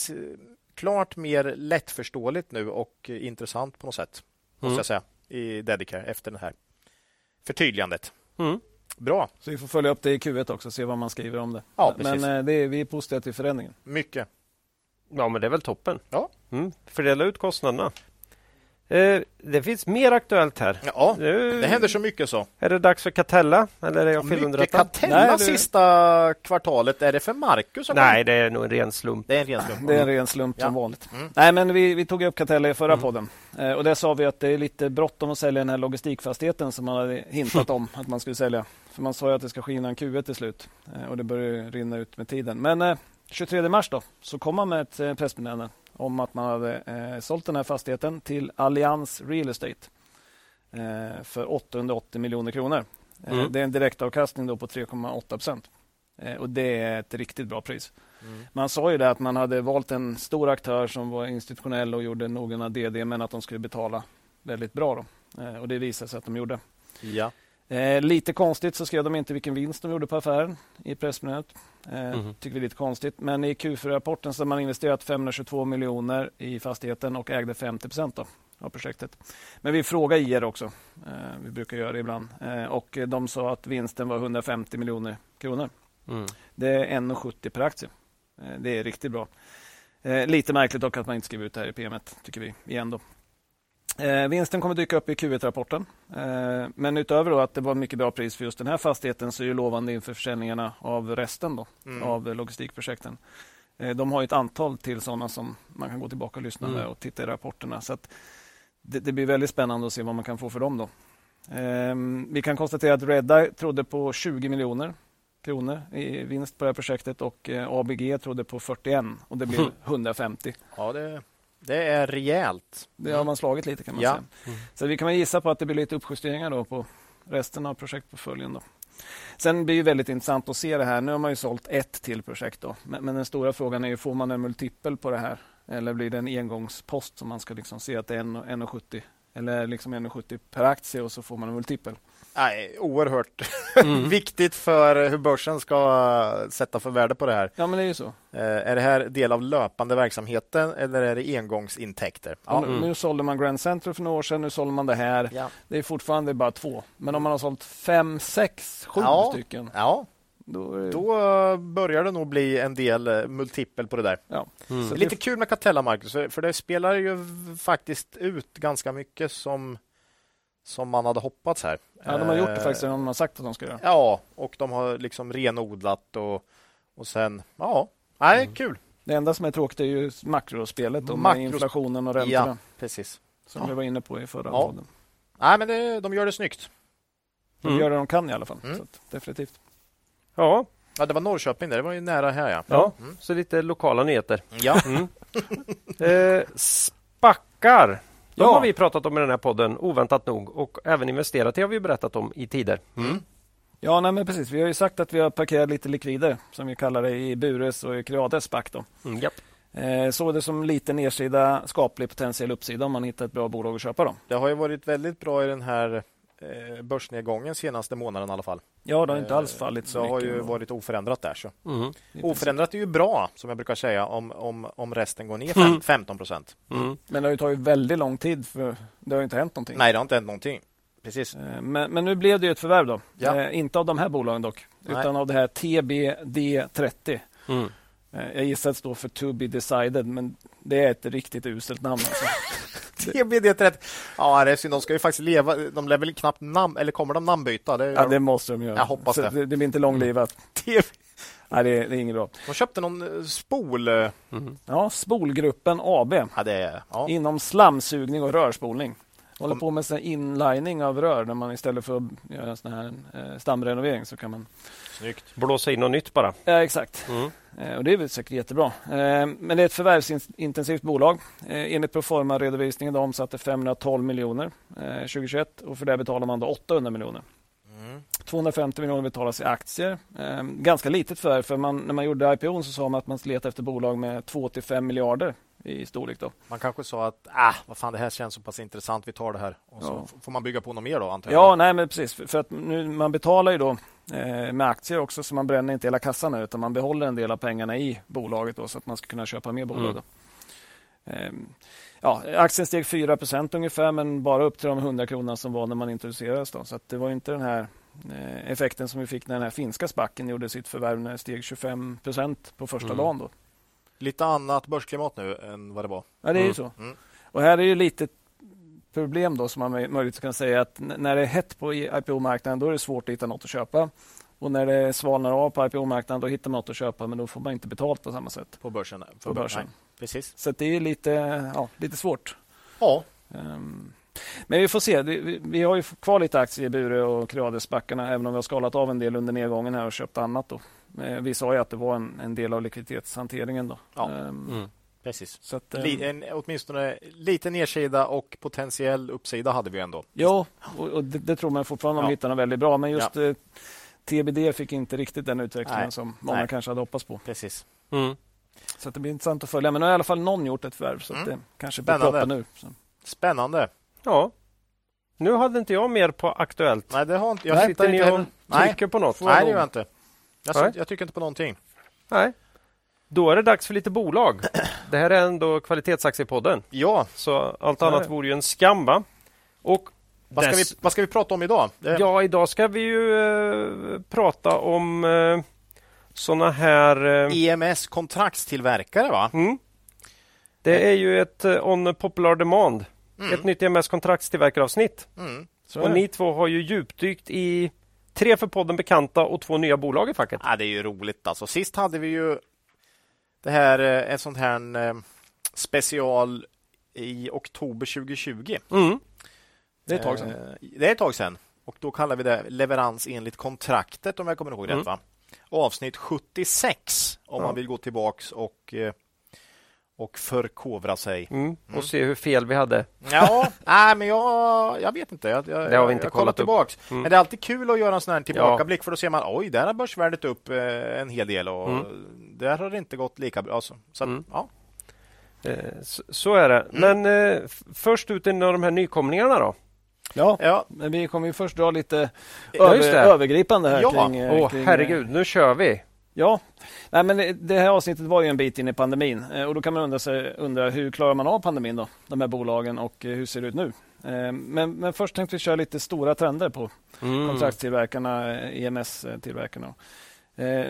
klart mer lättförståeligt nu och intressant på något sätt. Måste mm. jag säga i Dedicare efter det här förtydligandet. Mm. Bra. Så vi får följa upp det i Q1 också och se vad man skriver om det. Ja, men eh, det är, vi är positiva till förändringen. Mycket. Ja, men det är väl toppen. Ja. Mm. Fördela ut kostnaderna. Eh, det finns mer aktuellt här. Ja, det händer så mycket så. Är det dags för Catella? Eller är jag mycket Catella Nej, sista kvartalet. Är det för Marcus? Nej, det är nog en ren slump. Det är en ren slump, det är en ren slump ja. som vanligt. Mm. Nej, men vi, vi tog upp Catella i förra mm. podden. Eh, och där sa vi att det är lite bråttom att sälja den här logistikfastigheten som man hade hintat om att man skulle sälja. För man sa ju att det ska ske innan Q1 till slut. Eh, och det börjar rinna ut med tiden. Men 23 mars då, så kom man med ett pressmeddelande om att man hade eh, sålt den här fastigheten till Allians Real Estate eh, för 880 miljoner kronor. Eh, mm. Det är en direktavkastning då på 3,8 procent. Eh, och det är ett riktigt bra pris. Mm. Man sa ju det att man hade valt en stor aktör som var institutionell och gjorde noggranna DD men att de skulle betala väldigt bra. Då. Eh, och det visade sig att de gjorde. Ja. Eh, lite konstigt så skrev de inte vilken vinst de gjorde på affären i pressmeddelandet. Eh, mm. Tycker vi är lite konstigt. Men i Q4-rapporten så har man investerat 522 miljoner i fastigheten och ägde 50 procent av projektet. Men vi frågade IR också. Eh, vi brukar göra det ibland. Eh, och de sa att vinsten var 150 miljoner kronor. Mm. Det är 1,70 per aktie. Eh, det är riktigt bra. Eh, lite märkligt dock att man inte skriver ut det här i PM, tycker vi igen. Då. Eh, vinsten kommer dyka upp i Q1-rapporten. Eh, men utöver att det var mycket bra pris för just den här fastigheten så är det lovande inför försäljningarna av resten då, mm. av logistikprojekten. Eh, de har ett antal till sådana som man kan gå tillbaka och lyssna mm. med och titta i rapporterna. Så det, det, blir väldigt spännande att se vad man kan få för dem. Då. Eh, vi kan konstatera att Redeye trodde på 20 miljoner kronor i vinst på det här projektet och eh, ABG trodde på 41 och det blev [laughs] 150. Ja, det det är rejält. Det har man slagit lite kan man ja. säga. Mm. Så vi kan gissa på att det blir lite uppjusteringar då på resten av projektportföljen. Då. Sen blir det väldigt intressant att se det här. Nu har man ju sålt ett till projekt. Då. Men, men den stora frågan är ju, får man en multipel på det här? Eller blir det en engångspost som man ska liksom se att det är 1,70 Eller liksom 1,70 per aktie och så får man en multipel. Nej, oerhört mm. [laughs] viktigt för hur börsen ska sätta för värde på det här. Ja, men det är ju så. Eh, är det här del av löpande verksamheten eller är det engångsintäkter? Ja. Mm. Nu sålde man Grand Central för några år sedan, nu sålde man det här. Ja. Det är fortfarande bara två. Men om man har sålt fem, sex, sju ja. stycken. Ja, då, är... då, börjar det nog bli en del eh, multipel på det där. Ja. Mm. Lite kul med Catella, Marcus, för det spelar ju faktiskt ut ganska mycket som som man hade hoppats här. Ja, de har gjort det faktiskt, de har sagt att de ska göra. Ja, och de har liksom renodlat och, och sen, ja, nej, mm. kul. Det enda som är tråkigt är ju makrospelet och Makros... inflationen och räntorna. Ja, precis. Som ja. vi var inne på i förra ja. podden. Nej, men det, de gör det snyggt. De mm. gör det de kan i alla fall. Mm. Så definitivt. Ja. ja, det var Norrköping där. Det var ju nära här. Ja, ja mm. så lite lokala nyheter. Ja. Mm. [laughs] eh, spackar de ja. har vi pratat om i den här podden, oväntat nog. Och även investerat i har vi berättat om i tider. Mm. Ja, nej, men precis. Vi har ju sagt att vi har parkerat lite likvider, som vi kallar det, i Bures och i Creades back. Då. Mm, yep. eh, så det som lite nedsida, skaplig potentiell uppsida om man hittar ett bra bolag att köpa. Då. Det har ju varit väldigt bra i den här börsnedgången senaste månaden i alla fall. Ja, det har inte alls fallit så Det har ju varit oförändrat där. Så. Mm. Oförändrat är ju bra, som jag brukar säga, om, om, om resten går ner mm. 15 procent. Mm. Men det har ju tagit väldigt lång tid, för det har inte hänt någonting. Nej, det har inte hänt någonting. Precis. Eh, men, men nu blev det ett förvärv då. Ja. Eh, inte av de här bolagen dock, Nej. utan av det här TBD30. Mm. Eh, jag gissar att det står för To be decided, men det är ett riktigt uselt namn. Alltså. [laughs] TBD30. Ja, det är synd. De ska ju faktiskt leva. De lär väl knappt namn, eller kommer de namnbyta? Det, ja, det måste de göra. Jag hoppas det. det. det. blir inte långlivat. [laughs] TB... Nej, det, det, är inget bra. De köpte någon eh, spol... Mm. Ja, Spolgruppen AB. Ja, det är, ja. Inom slamsugning och rörspolning. Håller på med inlining av rör när man istället för att göra en sån här eh, stamrenovering så kan man Snyggt. Blåsa in något nytt bara. Ja, exakt. Mm. Eh, och Det är väl säkert jättebra. Eh, men det är ett förvärvsintensivt bolag. Eh, enligt proforma-redovisningen omsatte 512 miljoner 2021 och för det betalar man då 800 miljoner. 250 miljoner betalas i aktier. ganska litet för, för man, när man gjorde IPO så sa man att man letade efter bolag med 2 till 5 miljarder i storlek. Då. Man kanske sa att ah, vad fan, det här känns så pass intressant, vi tar det här. Och så får man bygga på något mer då, antar jag? Ja, nej, men precis. För, för att nu, man betalar ju då eh, med aktier också, så man bränner inte hela kassan utan man behåller en del av pengarna i bolaget då, så att man ska kunna köpa mer bolag. Mm. Eh, ja, aktien steg 4% ungefär, men bara upp till de 100 kronorna som var när man introducerades. Då. Så det var inte den här eh, effekten som vi fick när den här finska spacken gjorde sitt förvärv när det steg 25% på första mm. dagen. Då. Lite annat börsklimat nu än vad det var. Ja, det är ju mm. så. Mm. Och här är ju lite problem då som man möjligtvis kan säga att när det är hett på IPO-marknaden då är det svårt att hitta något att köpa. Och när det svalnar av på IPO-marknaden då hittar man något att köpa men då får man inte betalt på samma sätt. På börsen? På börsen. Nej, precis. Så det är lite, ja, lite svårt. Ja. Um, men vi får se. Vi, vi, har ju kvar lite aktier i Bure och Creades-backarna även om vi har skalat av en del under nedgången här och köpt annat. Då. Eh, vi sa ju att det var en, en del av likviditetshanteringen. Då. Ja. Um, mm. Precis. Så att, um, en, åtminstone lite nedsida och potentiell uppsida hade vi ändå. Ja, och, och det, det, tror man fortfarande om ja. hittar väldigt bra. Men just ja. eh, TBD fick inte riktigt den utvecklingen Nej. som många Nej. kanske hade hoppats på. Precis. Mm. Så det blir intressant att följa. Men nu har i alla fall någon gjort ett förvärv. Så mm. det kanske blir proppen nu. Så. Spännande. Ja. Nu hade inte jag mer på Aktuellt. Nej, det har inte jag. Sitter ni och trycker på något? Nej, det gör jag inte. Jag, jag tycker inte på någonting. Nej. Då är det dags för lite bolag. [clears throat] Det här är ändå Kvalitetsaktiepodden. Ja. Så allt annat vore ju en skam. Va? Och vad ska, vi, vad ska vi prata om idag? Ja, idag ska vi ju eh, prata om eh, såna här... Eh... EMS kontraktstillverkare va? Mm. Det är ju ett eh, On Popular Demand. Mm. Ett nytt EMS kontraktstillverkaravsnitt. Mm. Och ni två har ju djupdykt i tre för podden bekanta och två nya bolag i facket. Ja, det är ju roligt alltså. Sist hade vi ju det här, ett sånt här eh, special i oktober 2020. Mm. Det är ett tag sedan. Eh, det är ett tag sedan. Och då kallar vi det leverans enligt kontraktet om jag kommer ihåg mm. rätt. Va? Avsnitt 76 om ja. man vill gå tillbaks och eh, och förkovra sig. Mm. Och mm. se hur fel vi hade. Ja, [laughs] nej, men jag, jag vet inte. Jag, jag, det har vi inte jag kollat tillbaks. Mm. Men det är alltid kul att göra en sån här tillbakablick ja. för då ser man oj, där har börsvärdet upp eh, en hel del och mm. där har det inte gått lika bra. Så, så mm. ja. Så, så är det. Mm. Men eh, först ut en av de här nykomlingarna då? Ja, ja. men vi kommer ju först dra lite ja, över, övergripande här ja. kring... Åh, kring, herregud, nu kör vi! Ja, Nej, men det här avsnittet var ju en bit in i pandemin och då kan man undra, sig, undra hur klarar man av pandemin då, de här bolagen och hur ser det ut nu? Men, men först tänkte vi köra lite stora trender på mm. kontraktstillverkarna, EMS-tillverkarna. Eh,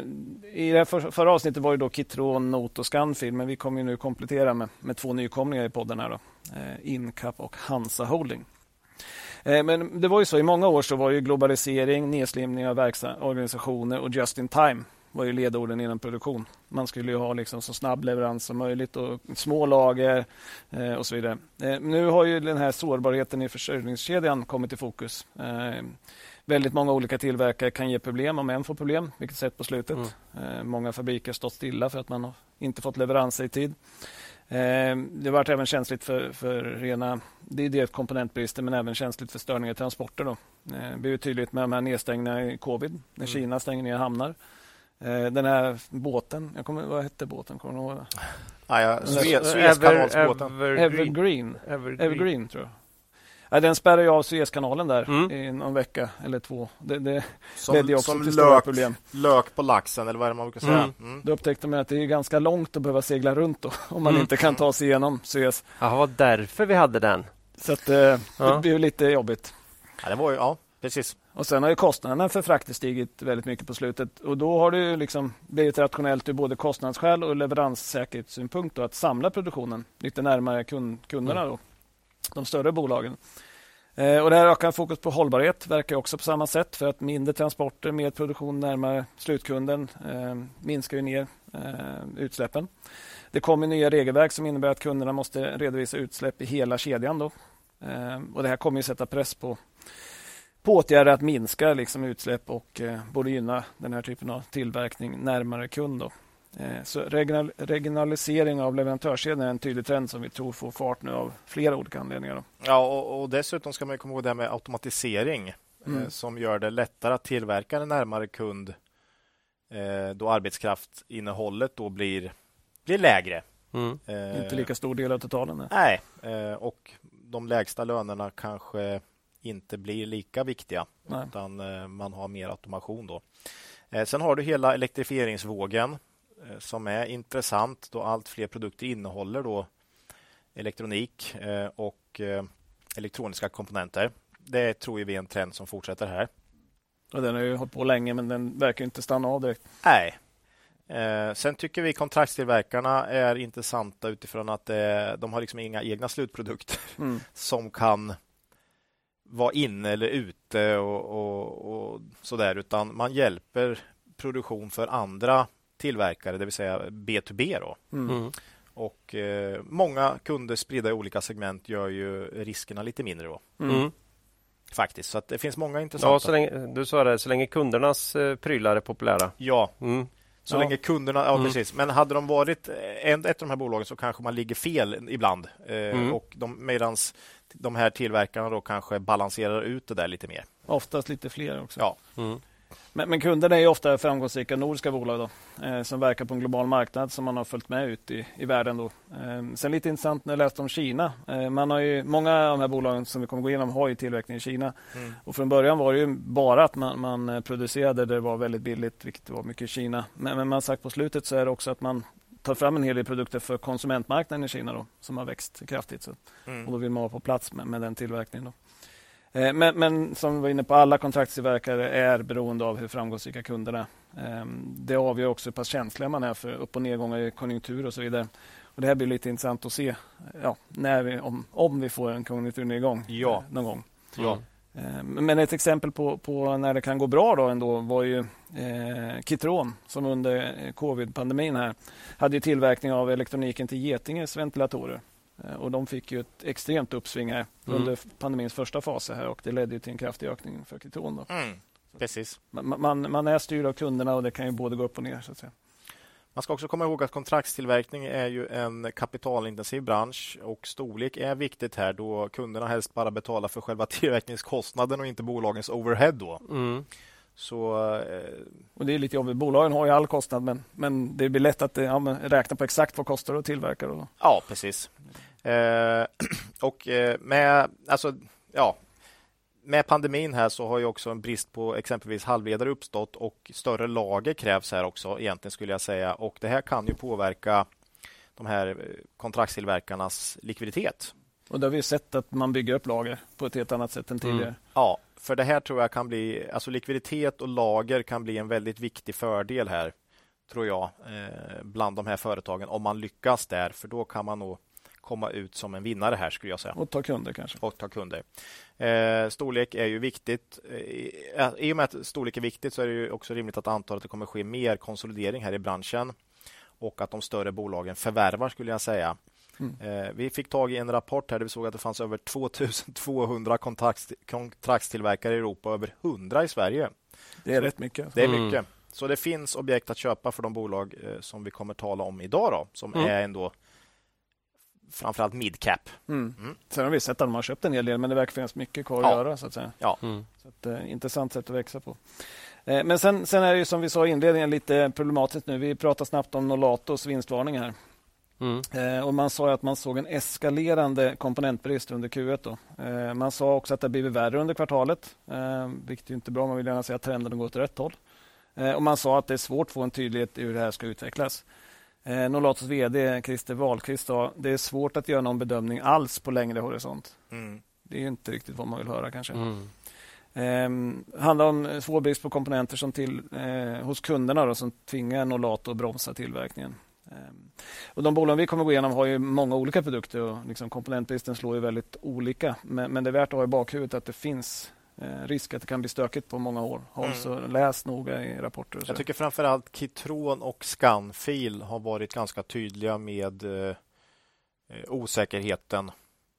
I det för, förra avsnittet var det då Kitron, Not och Scanfil men vi kommer nu komplettera med, med två nykomlingar i podden. Här då. Eh, Incap och Hansa Holding. Eh, men det var ju så i många år så var ju globalisering, nedslimning av organisationer och just in time var ju ledorden inom produktion. Man skulle ju ha liksom så snabb leverans som möjligt och små lager eh, och så vidare. Eh, nu har ju den här sårbarheten i försörjningskedjan kommit i fokus. Eh, väldigt många olika tillverkare kan ge problem om en får problem, vilket sett på slutet. Mm. Eh, många fabriker har stått stilla för att man inte fått leveranser i tid. Eh, det har varit även känsligt för, för rena det är dels komponentbrister men även känsligt för störningar i transporter. Då. Eh, det blir tydligt med de här nedstängningarna i covid när mm. Kina stänger ner hamnar. Den här båten, jag kommer, vad hette båten? Kommer du ihåg det? Ah, ja, Suezkanalsbåten. Evergreen. Evergreen. Evergreen tror jag. Ja, den spärrar ju av Suezkanalen där mm. i någon vecka eller två. Det, det som, ledde också till stora lök, problem. Lök på laxen eller vad är det man brukar säga. Mm. Mm. Då upptäckte man att det är ganska långt att behöva segla runt då, om man mm. inte kan ta sig igenom Suez. Ja, var därför vi hade den. Så att, eh, ja. det blev lite jobbigt. Ja, det var ju, ja, precis. Och Sen har ju kostnaderna för frakter stigit väldigt mycket på slutet. Och Då har det liksom blivit rationellt ur både kostnadsskäl och leveranssäkerhetssynpunkt att samla produktionen lite närmare kund, kunderna. Mm. Då de större bolagen. Eh, och det här ökar fokus på hållbarhet verkar också på samma sätt för att mindre transporter, mer produktion närmare slutkunden eh, minskar ju ner eh, utsläppen. Det kommer nya regelverk som innebär att kunderna måste redovisa utsläpp i hela kedjan. Då. Eh, och Det här kommer att sätta press på, på åtgärder att minska liksom, utsläpp och eh, borde gynna den här typen av tillverkning närmare kund. Då. Eh, så regional, regionalisering av leverantörskedjan är en tydlig trend som vi tror får fart nu av flera olika anledningar. Ja, och, och, dessutom ska man komma ihåg det här med automatisering eh, mm. eh, som gör det lättare att tillverka en närmare kund eh, då arbetskraftinnehållet då blir, blir lägre. Mm. Eh, inte lika stor del av totalen. Nej, eh, och de lägsta lönerna kanske inte blir lika viktiga nej. utan man har mer automation då. Sen har du hela elektrifieringsvågen Eh, som är intressant då allt fler produkter innehåller då elektronik eh, och eh, elektroniska komponenter. Det tror vi är en trend som fortsätter här. Och den har ju hållit på länge men den verkar inte stanna av direkt. Nej. sen tycker vi kontraktstillverkarna är intressanta utifrån att de har liksom inga egna slutprodukter mm. [laughs] som kan vara inne eller ute och, och, och sådär utan man hjälper produktion för andra tillverkare, det vill säga B2B. Då. Mm. mm. Och eh, Många kunder spridda i olika segment gör ju riskerna lite mindre. Då. Mm. mm. Faktiskt, så det finns många intressanta. Ja, så länge, du sa det, så länge kundernas eh, prylar är populära. Ja, mm. så ja. länge kunderna... Ja, precis. Men hade de varit en, ett av de här bolagen så kanske man ligger fel ibland. Eh, och de, medans de här tillverkarna då kanske balanserar ut det där lite mer. Oftast lite fler också. Ja. Men, men kunderna är ofta framgångsrika nordiska bolag då, eh, som verkar på en global marknad som man har följt med ut i, i världen. Då. Eh, sen lite intressant när jag läste om Kina. Eh, man har ju, många av de här bolagen som vi kommer gå igenom har ju tillverkning i Kina. Mm. Och från början var det ju bara att man, man eh, producerade där det var väldigt billigt, vilket var mycket i Kina. Men, men man sagt på slutet så är det också att man tar fram en hel del produkter för konsumentmarknaden i Kina då, som har växt kraftigt. Så. Mm. Och då vill man vara på plats med, med den tillverkningen. Då. Eh, men, men, som vi var inne på, alla kontraktstillverkare är beroende av hur framgångsrika kunderna är. Ehm, det avgör också hur pass känsliga man är för upp och nedgångar i konjunktur och så vidare. Och det här blir lite intressant att se ja, när vi, om, om vi får en konjunkturnedgång ja. Eh, någon gång. Ja. Ehm, men ett exempel på, på, när det kan gå bra då ändå var ju eh, Kitron som under covid-pandemin här hade tillverkning av elektroniken till Getinges ventilatorer. Eh, och de fick ju ett extremt uppsving här mm. under pandemins första fas här och det ledde till en kraftig ökning för Kiton. Mm. Precis. Man, man, man, är styrd av kunderna och det kan ju både gå upp och ner. så att säga. Man ska också komma ihåg att kontraktstillverkning är ju en kapitalintensiv bransch och storlek är viktigt här då kunderna helst bara betalar för själva [laughs] tillverkningskostnaden och inte bolagens overhead. Då. Mm. Så, eh... och Det är lite jobbigt. Bolagen har ju all kostnad men, men det blir lätt att ja, räkna på exakt vad kostar att tillverka. Och... Ja, precis. Eh, [clears throat] och eh, med, alltså, ja, med pandemin här så har ju också en brist på exempelvis halvledare uppstått och större lager krävs här också egentligen skulle jag säga. Och det här kan ju påverka de här eh, kontraktstillverkarnas likviditet. Och det har vi sett att man bygger upp lager på ett helt annat sätt än tidigare. Mm. Ja, för det här tror jag kan bli, alltså likviditet och lager kan bli en väldigt viktig fördel här, tror jag, eh, bland de här företagen om man lyckas där, för då kan man nog komma ut som en vinnare här skulle jag säga. Och ta kunder kanske. Och ta kunder. Eh, storlek är ju viktigt. Eh, I och med att storlek är viktigt så är det också rimligt att anta att det kommer ske mer konsolidering här i branschen och att de större bolagen förvärvar skulle jag säga. Mm. Eh, vi fick tag i en rapport här där vi såg att det fanns över 2200 kontraktstillverkare i Europa och över 100 i Sverige. Det är rätt mycket. Det är mycket. Mm. Så det finns objekt att köpa för de bolag eh, som vi kommer tala om idag då, som mm. är ändå framförallt midcap. Mm. Mm. Sen har vi sett att de har köpt en hel del, men det verkar finnas mycket kvar att ja. göra. Så att säga. Ja. Mm. Så att, eh, intressant sätt att växa på. Eh, men sen, sen är det som vi sa i inledningen lite problematiskt nu. Vi pratar snabbt om Nolatos vinstvarning här. Mm. Eh, och Man sa att man såg en eskalerande komponentbrist under Q1. Då. Eh, man sa också att det blivit värre under kvartalet, eh, vilket är inte bra. Man vill gärna säga att trenden går åt rätt håll. Eh, och Man sa att det är svårt att få en tydlighet i hur det här ska utvecklas. Eh, Nolatos VD Christer Wahlqvist sa det är svårt att göra någon bedömning alls på längre horisont. Mm. Det är inte riktigt vad man vill höra kanske. Mm. Eh, handlar om svår brist på komponenter som till, eh, hos kunderna då, som tvingar Nolato att bromsa tillverkningen. Eh, och de bolag vi kommer gå igenom har ju många olika produkter och liksom komponentbristen slår ju väldigt olika. Men, men det är värt att ha i bakhuvudet att det finns Eh, risk att det kan bli stökigt på många år. Håll mm. så läs noga i rapporter. Jag tycker framförallt Kitron och Scanfil har varit ganska tydliga med eh, eh, osäkerheten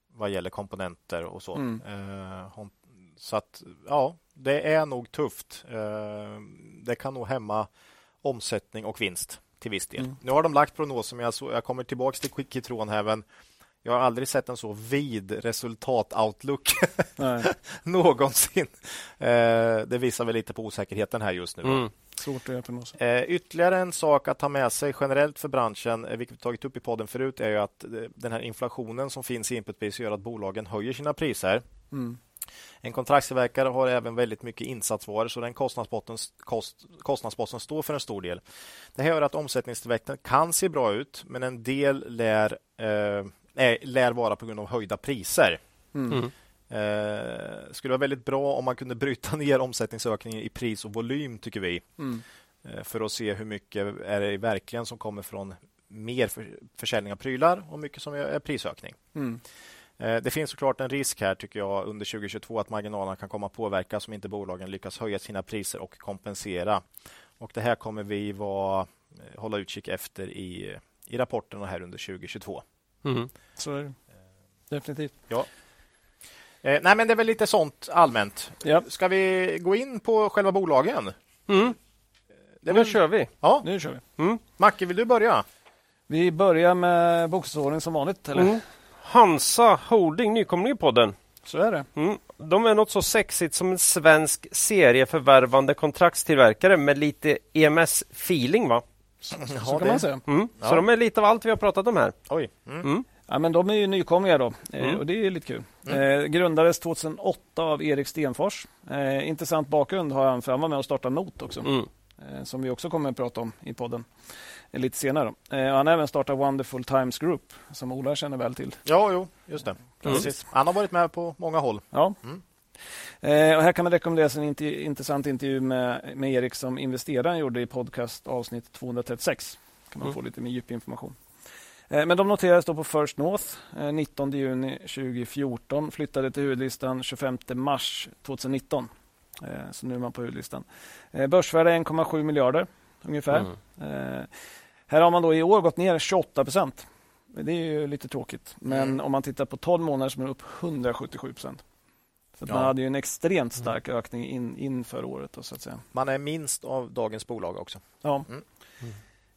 vad gäller komponenter och så. Mm. Eh, så att ja, det är nog tufft. Eh, det kan nog hämma omsättning och vinst till viss del. Mm. Nu har de lagt prognoser, men jag, så, jag kommer tillbaka till Kitron här. Men jag har aldrig sett en så vid resultat-outlook [laughs] någonsin. Eh, det visar väl lite på osäkerheten här just nu. Mm. Svårt att eh, Ytterligare en sak att ta med sig generellt för branschen, eh, vilket vi tagit upp i podden förut, är ju att eh, den här inflationen som finns i inputpris gör att bolagen höjer sina priser. Mm. En kontraktstillverkare har även väldigt mycket insatsvaror så den kostnadsposten, kost, står för en stor del. Det här gör att omsättningstillväxten kan se bra ut men en del lär eh, är, lär vara på grund av höjda priser. Mm. mm. Eh, skulle vara väldigt bra om man kunde bryta [laughs] ner omsättningsökningen i pris och volym, tycker vi. Mm. Eh, för att se hur mycket är det verkligen som kommer från mer för, försäljning av prylar och mycket som är prisökning. Mm. Eh, det finns såklart en risk här, tycker jag, under 2022 att marginalerna kan komma att påverkas om inte bolagen lyckas höja sina priser och kompensera. Och Det här kommer vi vara, eh, hålla utkik efter i, i rapporterna här under 2022. Mm. Så är det. Definitivt. Ja. Eh, nej, men det är väl lite sånt allmänt. Ja. Ska vi gå in på själva bolagen? Mm. Det väl... Nu kör vi. Ja. Nu kör vi. Mm. Macke, vill du börja? Vi börjar med bokstavsordning som vanligt. Eller? Mm. Hansa Holding, nykomling i podden. Så är det. Mm. De är något så sexigt som en svensk serieförvärvande kontraktstillverkare med lite EMS-feeling, va? Så, så kan man säga. Mm. Ja. Så de är lite av allt vi har pratat om här. Oj. Mm. mm. Ja, men de är ju nykomlingar då eh, mm. och det är lite kul. Mm. Eh, grundades 2008 av Erik Stenfors. Eh, intressant bakgrund har han för han var med och startade Not också. Mm. Eh, som vi också kommer att prata om i podden eh, lite senare. Eh, han har även startat Wonderful Times Group som Ola känner väl till. Ja, jo, just det. Precis. Han har varit med på många håll. Ja. Eh, och här kan man rekommendera en intressant intervju med, med Erik som investeraren gjorde i podcast avsnitt 236. kan man mm. få lite mer djup information. Eh, men de noterades då på First North 19 eh, juni 2014, flyttade till huvudlistan 25 mars 2019. Eh, så nu är man på huvudlistan. Börsvärde 1,7 miljarder ungefär. Mm. Här har man då i år gått ner 28 procent. Det är ju lite tråkigt. Men mm. om man tittar på 12 månader så är man upp 177 procent. Så ja. Man hade ju en extremt stark mm. ökning in, inför året. Då, så att säga. Man är minst av dagens bolag också. Ja. Mm.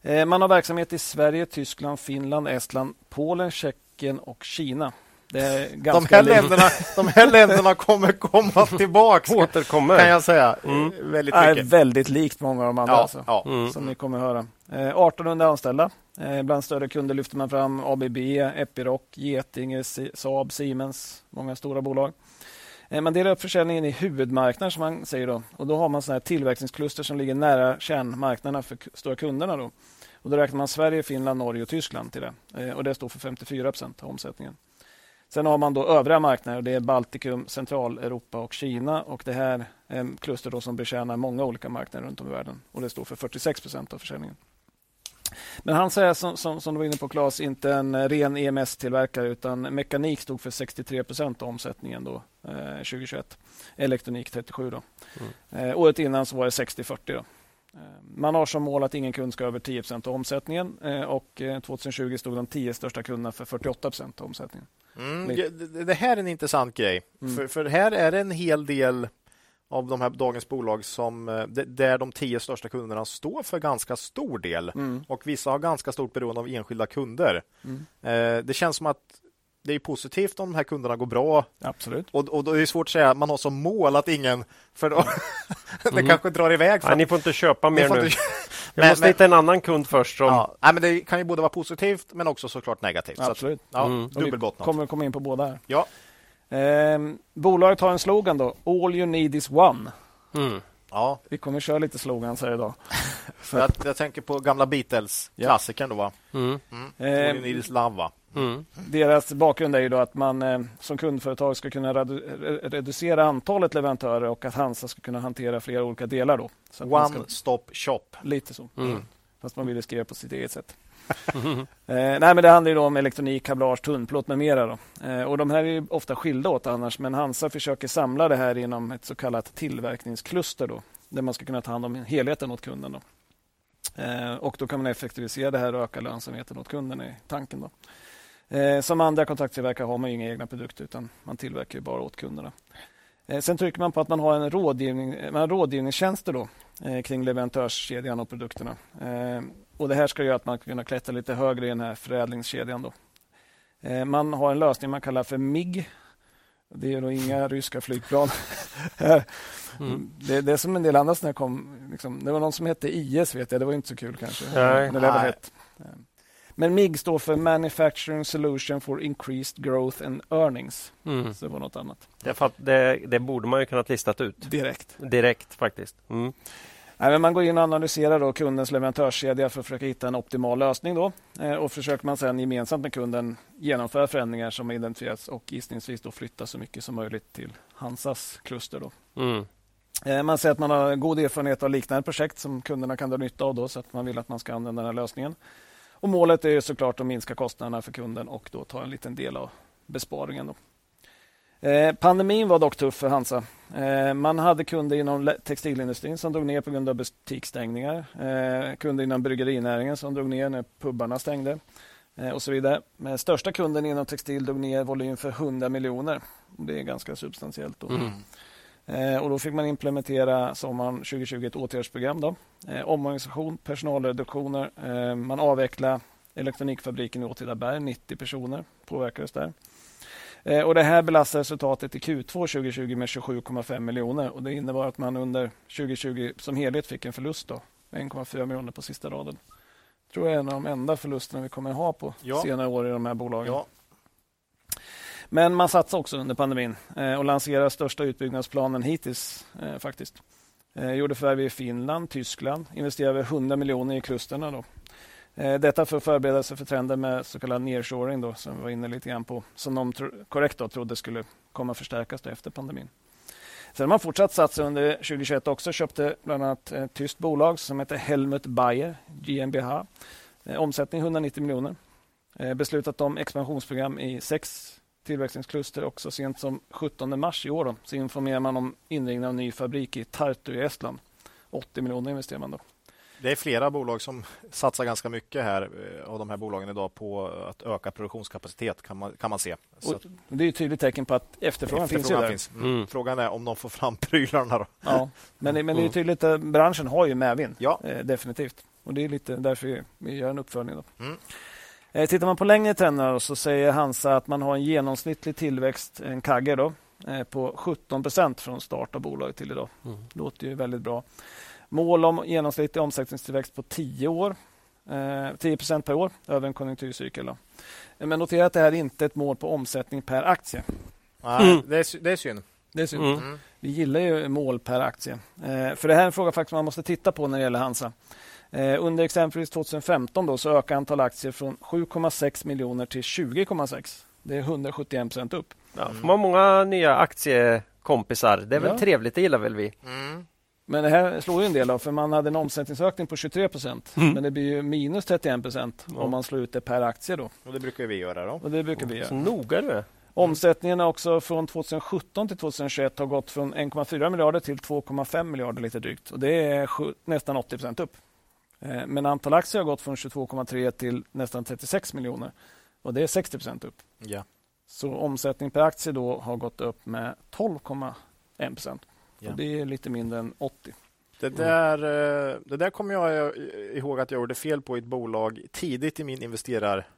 Eh, man har verksamhet i Sverige, Tyskland, Finland, Estland, Polen, Tjeckien och Kina. de, här länderna, de här länderna kommer komma [laughs] tillbaka. Återkommer. Kan jag säga. Mm. Väldigt mycket. Är väldigt likt många av de andra. Ja, alltså, ja. Mm. Som ni kommer höra. 1800 anställda. bland större kunder lyfter man fram ABB, Epiroc, Getinge, Saab, Siemens. Många stora bolag. Eh, man delar upp försäljningen i huvudmarknader som man säger då. Och då har man såna här tillverkningskluster som ligger nära kärnmarknaderna för stora kunderna. Då. Och då räknar man Sverige, Finland, Norge och Tyskland till det. Eh, och det står för 54 procent av omsättningen. Sen har man då övriga marknader. Det är Baltikum, Centraleuropa och Kina. Och Det här är kluster då som betjänar många olika marknader runt om i världen. Och Det står för 46 procent av försäljningen. Men han säger, som, som, som, du var inne på Claes, inte en ren EMS-tillverkare utan mekanik stod för 63 procent av omsättningen då, eh, 2021. Elektronik 37 då. Mm. Eh, året innan så var det 60-40. Eh, man har som mål att ingen kund ska över 10 procent av omsättningen eh, och 2020 eh, stod de 10 största kunderna för 48 procent av omsättningen. Mm, det här är en intressant grej. Mm. För, för här är det en hel del av de här dagens bolag som eh, där de tio största kunderna står för ganska stor del mm. och vissa har ganska stort beroende av enskilda kunder. Mm. Eh, det känns som att det är positivt om de här kunderna går bra. Absolut. Och, och då är det svårt att säga att man har som mål att ingen, för då, [laughs] det mm. kanske drar iväg. För Nej, ni får inte köpa mer nu. Inte... [laughs] Vi måste men, hitta en annan kund först. Som... Ja. Nej, men det kan ju både vara positivt men också såklart negativt. Absolut. Så att, ja, mm. Dubbelbottnat. kommer komma in på båda här. Ja. Eh, bolaget har en slogan då. All you need is one. Mm. Ja. Vi kommer köra lite slogans här idag. jag, [laughs] jag tänker på gamla Beatles-klassikern. Ja. Mm. Mm. All you need is love, va? Mm. Deras bakgrund är ju då att man eh, som kundföretag ska kunna redu reducera antalet leverantörer och att Hansa ska kunna hantera flera olika delar. Då, One ska... stop shop. Lite så. Mm. Fast man vill skriva på sitt eget sätt. [laughs] eh, nej, men det handlar ju om elektronik, kablage, tunnplåt med mera. Eh, och de här är ofta skilda åt annars, men Hansa försöker samla det här inom ett så kallat tillverkningskluster då, där man ska kunna ta hand om helheten åt kunden. Då. Eh, och då kan man effektivisera det här och öka lönsamheten åt kunden i tanken. Då. Eh, som andra kontakttillverkare har man inga egna produkter utan man tillverkar bara åt kunderna. Eh, sen trycker man på att man har en rådgivning, man har rådgivningstjänster då, eh, kring leverantörskedjan och produkterna. Eh, och Det här ska göra att man kan klättra lite högre i den här förädlingskedjan. Då. Eh, man har en lösning man kallar för MIG. Det är då inga [laughs] ryska flygplan. mm. det, det, är som en del andra som kom. Liksom, det var någon som hette IS, vet jag. Det var inte så kul kanske. Nej. Det var hett. Men MIG står för Manufacturing Solution for Increased Growth and Earnings. Mm. Så det var något annat. Det, det, det borde man ju kunnat listat ut. Direkt. Direkt faktiskt. Mm. Nej, men man går in och analyserar då kundens leverantörskedja för att försöka hitta en optimal lösning. Då. Eh, och försöker man sedan gemensamt med kunden genomföra förändringar som identifierats och gissningsvis då flytta så mycket som möjligt till Hansas kluster. Då. Mm. Eh, man säger att man har god erfarenhet av liknande projekt som kunderna kan dra nytta av då, så att man vill att man ska använda den här lösningen. Och målet är såklart att minska kostnaderna för kunden och då ta en liten del av besparingen. Då. Eh, pandemin var dock tuff för Hansa. Eh, man hade kunder inom textilindustrin som drog ner på grund av butiksstängningar. Eh, kunder inom bryggerinäringen som drog ner när pubbarna stängde och så vidare. Men största kunden inom textil drog ner volym för 100 miljoner. Det är ganska substantiellt. Då. Mm. och då fick man implementera sommaren 2020 ett åtgärdsprogram. Då. omorganisation, personalreduktioner. man avvecklade elektronikfabriken i Åtvidaberg. 90 personer påverkades där. Eh, och det här belastar resultatet i Q2 2020 med 27,5 miljoner. Och det innebar att man under 2020 som helhet fick en förlust. 1,4 miljoner på sista raden. Jag tror jag är en av de enda förlusterna vi kommer ha på ja. senare år i de här bolagen. Ja. Men man satsade också under pandemin eh, och lanserade största utbyggnadsplanen hittills. Eh, faktiskt. Gjorde förvärv i Finland, Tyskland, investerade 100 miljoner i klusterna. Då. Eh, detta för att förbereda sig för trenden med så kallad nearshoring då, som vi var inne lite grann på, som de korrekt då, trodde skulle komma att förstärkas efter pandemin. Sen har man fortsatt satsa under 2021 också. Köpte bland annat ett tyskt bolag som heter Helmut Bayer GmbH. Eh, omsättning 190 miljoner. Eh, beslutat om expansionsprogram i sex tillverkningskluster också sent som 17 mars i år. Då, så informerar man om inringning av ny fabrik i Tartu i Estland. 80 miljoner investerar man då. Det är flera bolag som satsar ganska mycket här eh, av de här bolagen idag på att öka produktionskapacitet kan man, kan man se. Och det är ett tydligt tecken på att efterfrågan, efterfrågan finns. finns. Mm. Frågan är om de får fram [laughs] prylarna. Då. Ja, men, men det är mm. tydligt att branschen har ju medvind. Ja. Eh, definitivt. Och Det är lite därför vi gör en uppföljning. Då. Mm. Eh, tittar man på längre trender så säger Hansa att man har en genomsnittlig tillväxt, en CAGR då, eh, på 17 procent från start av bolaget till idag. Mm. låter ju väldigt bra. Mål om genomsnittlig omsättningstillväxt på 10 år. 10 procent per år över en konjunkturcykel. Då. Men notera att det här är inte ett mål på omsättning per aktie. Nej, mm. det, är, det är synd. Det är synd. Mm. Vi gillar ju mål per aktie. För det här är en fråga faktiskt man måste titta på när det gäller Hansa. Eh, under exempelvis 2015 då, så ökade antal aktier från 7,6 miljoner till 20,6. Det är 171 procent upp. Ja, får man många nya aktiekompisar. Det är väl ja. trevligt, det gillar väl vi. Mm. Men det här slår ju en del av, för man hade en omsättningsökning på 23 procent. Mm. Men det blir ju minus 31 procent ja. om man slår ut det per aktie. Då. Och det brukar vi göra då. Och det brukar vi göra. Så noga du är. Omsättningen också från 2017 till 2021 har gått från 1,4 miljarder till 2,5 miljarder lite drygt. Och det är nästan 80 procent upp. Eh, men antal aktier har gått från 22,3 till nästan 36 miljoner. Och det är 60 procent upp. Ja. Så omsättning per aktie då har gått upp med 12,1 procent. Ja. Det är lite mindre än 80. Det där, eh, det där kommer jag ihåg att jag gjorde fel på i ett bolag tidigt i min investerar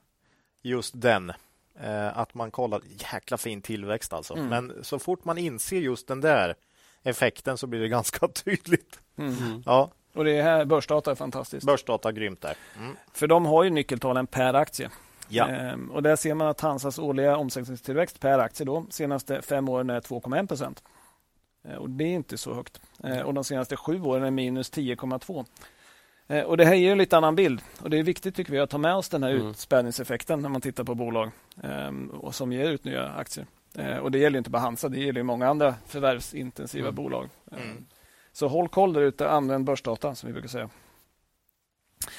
just den. Eh, att man kollar, jäkla fin tillväxt alltså. Mm. Men så fort man inser just den där effekten så blir det [laughs] ganska tydligt. Mm. Ja. Och det här, börsdata är fantastiskt. Börsdata är grymt där. Mm. För de har ju nyckeltalen per aktie. Ja. Ehm, och där ser man att Hansas årliga omsättningstillväxt per aktie då, senaste fem åren är 2,1 procent. Ehm, och det är inte så högt. Ehm, och de senaste sju åren är minus 10,2. Ehm, och det här ger en lite annan bild. Och det är viktigt tycker vi att ta med oss den här mm. utspädningseffekten när man tittar på bolag ehm, och som ger ut nya aktier. Och det gäller inte bara Hansa, det gäller många andra förvärvsintensiva mm. bolag. Mm. Så håll koll där ute, använd börsdata som vi brukar säga.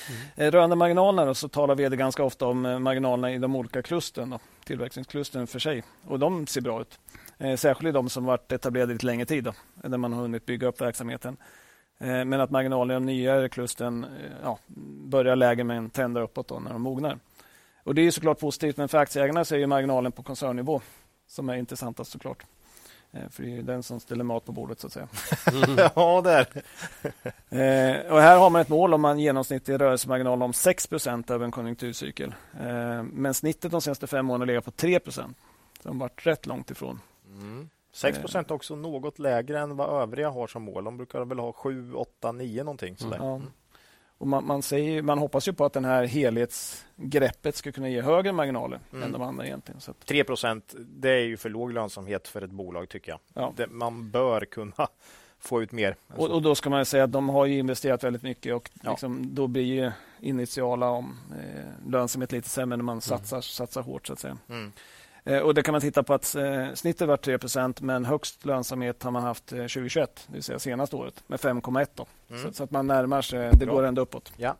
Mm. Eh, rörande marginalerna så talar vd ganska ofta om eh, marginalerna i de olika klustren, Tillverkningsklustren för sig. Och de ser bra ut. Eh, särskilt i de som varit etablerade lite längre tid, då, där man har hunnit bygga upp verksamheten. Men att marginalerna i de nyare klustren ja, börjar lägre men tänder uppåt då när de mognar. Och Det är såklart positivt, men för aktieägarna så är marginalen på koncernnivå som är intressantast såklart. Eh, för det är den som ställer mat på bordet så att säga. Mm. [laughs] ja, det är eh, och Här har man ett mål om en genomsnittlig rörelsemarginal om 6% över en konjunkturcykel. Eh, men snittet de senaste fem åren ligger på 3 Så de har varit rätt långt ifrån. Mm. 6 är också något lägre än vad övriga har som mål. De brukar väl ha 7, 8, 9 någonting. Sådär. Mm. Ja. Och man, man, säger, man hoppas ju på att det här helhetsgreppet ska kunna ge högre marginaler mm. än de andra. egentligen. Så att... 3 det är ju för låg lönsamhet för ett bolag, tycker jag. Ja. Det, man bör kunna [laughs] få ut mer. Och, och, Då ska man säga att de har investerat väldigt mycket och ja. liksom, då blir initiala om, eh, lönsamhet lite sämre när man mm. satsar, mm. satsar hårt. så att säga. Mm. Eh, och Det kan man titta på att eh, snittet var 3% men högst lönsamhet har man haft 2021, eh, det vill säga senaste året, med 5,1. Mm. Så, så, att man närmar sig, det Bra. går ändå uppåt. Ja.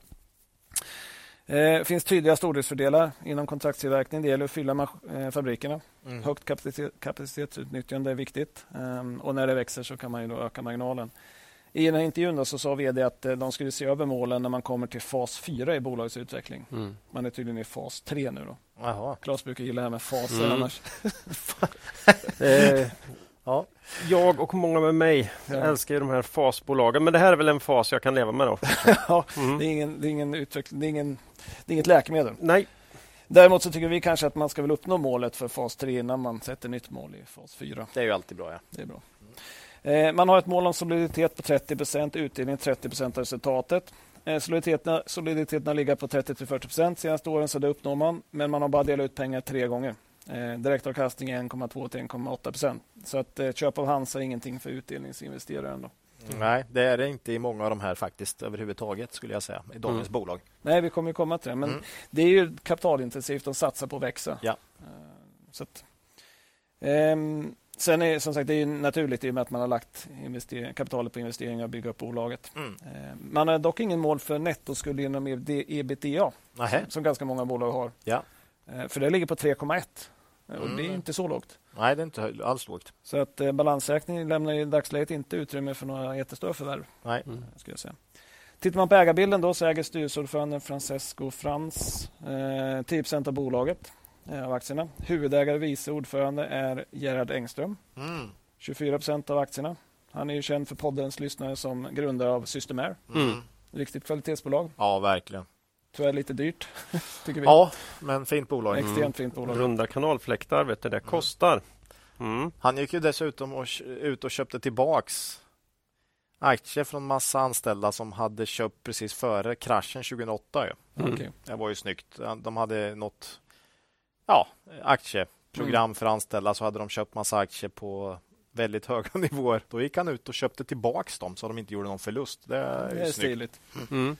Det finns tydliga stordriftsfördelar inom kontraktstillverkning. Det gäller att fylla fabrikerna. Mm. Högt kapacitet, kapacitetsutnyttjande är viktigt. Ehm, och när det växer så kan man ju då öka marginalen. I den här intervjun så sa vd att de skulle se över målen när man kommer till fas 4 i bolagets utveckling. Mm. Man är tydligen i fas 3 nu. Då. Jaha. Claes brukar gilla det här med faser mm. annars. [laughs] eh, ja. Jag och många med mig ja. älskar de här fasbolagen. Men det här är väl en fas jag kan leva med då? [laughs] ja, mm. det, är ingen, det, är ingen utveckling, det, är ingen, det är inget läkemedel. Nej. Däremot så tycker vi kanske att man ska väl uppnå målet för fas 3 innan man sätter nytt mål i fas 4. Det är ju alltid bra. Ja. Det är bra. Eh, man har ett mål om soliditet på 30% utdelning 30% av resultatet. Eh, soliditeten, soliditeten har legat på 30-40 senaste åren, så det uppnår man. Men man har bara delat ut pengar tre gånger. Eh, direktavkastning är 1,2-1,8% Så att köp av Hansa är ingenting för utdelningsinvesteraren. Då. Mm. Nej, det är det inte i många av de här faktiskt överhuvudtaget skulle jag säga i dagens mm. bolag. Nej, vi kommer komma till det. Men mm. det är ju kapitalintensivt. De satsar på att växa. Ja. Så att, um, Sen är som sagt det är naturligt i och med att man har lagt kapitalet på investeringar och bygga upp bolaget. Mm. Eh, man har dock ingen mål för nettoskuld inom ebitda Nähe. som ganska många bolag har. Ja. Eh, för det ligger på 3,1 och mm. det är mm. inte så lågt. Nej, det är inte alls lågt. Så att eh, balansräkningen lämnar i dagsläget inte utrymme för några jättestora förvärv. Nej. Mm. Ska jag säga. Tittar man på ägarbilden då så äger styrelseordföranden Francesco Frans eh, 10 av bolaget. Eh, av aktierna. Huvudägare och vice ordförande är Gerhard Engström. Mm. 24 procent av aktierna. Han är ju känd för poddens lyssnare som grundare av Systemair. Mm. Riktigt kvalitetsbolag. Ja, verkligen. Är lite dyrt, [laughs] tycker vi. Ja, men fint bolag. Extremt fint bolag. Runda kanalfläktar, vet du, det kostar. Mm. Han gick ju dessutom och, ut och köpte tillbaks aktier från massa anställda som hade köpt precis före kraschen 2008. Ju. Mm. Det var ju snyggt. De hade något ja, aktieprogram Mm. för anställda så hade de köpt massa aktier på väldigt höga [laughs] nivåer. Då gick han ut och köpte tillbaks dem så de inte gjorde någon förlust. Det är, Det ju är stiligt. Mm.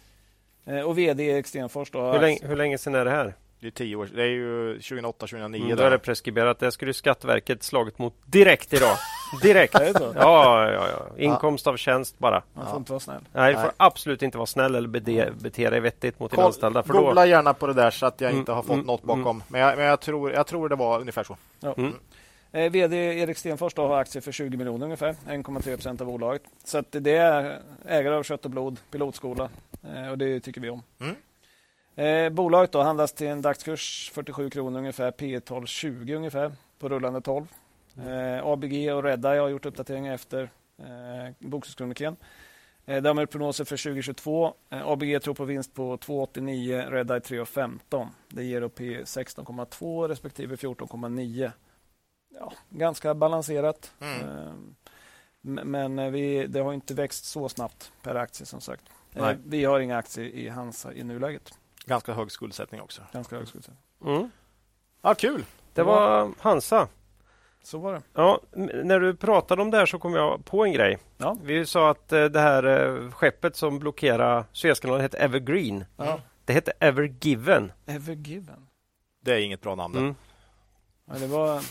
Eh, Och VD Erik Stenfors då. Hur, länge, hur länge sedan är det här? Det är tio år. Det är ju 2008, 2009. Mm, då är det preskriberat. Det skulle Skatteverket slagit mot direkt idag. [laughs] Direkt. Är det så? Ja, ja, ja. Inkomst av tjänst bara. Man får inte vara snäll. Nej, du får Nej. absolut inte vara snäll eller bete, bete dig vettigt mot dina Koll- anställda. För då, Googla gärna på det där så att jag Mm, inte har fått mm, något bakom. Men, jag, men jag, tror, jag tror det var ungefär så. Mm. Eh, VD Erik Stenfors då har aktier för 20 miljoner ungefär, 1,3 procent av bolaget. Så att det är ägare av kött och blod, pilotskola eh, och det tycker vi om. Mm. Eh, bolaget då handlas till en dagskurs 47 kronor ungefär, P 12 20 ungefär på rullande 12. Eh, ABG och Redeye har gjort uppdateringar efter eh, bokslutskrönikan. Eh, de har prognoser för 2022. Eh, ABG tror på vinst på 2,89, Redeye 3,15. Det ger upp P 16,2 respektive 14,9 ja, ganska balanserat. Mm. Eh, Men eh, vi, det har inte växt så snabbt per aktie som sagt. Eh. Vi har inga aktier i Hansa i nuläget. Ganska hög skuldsättning också. Ganska hög skuldsättning. mm. Ja, kul! Det var Hansa. Så var det. Ja, när du pratade om det här så kom jag på en grej. Ja. Vi sa att eh, det här eh, skeppet som blockerar Suezkanalen hette Evergreen. Ja. Det hette Evergiven. Evergiven. Det är inget bra namn. det. Mm. Ja, det, var,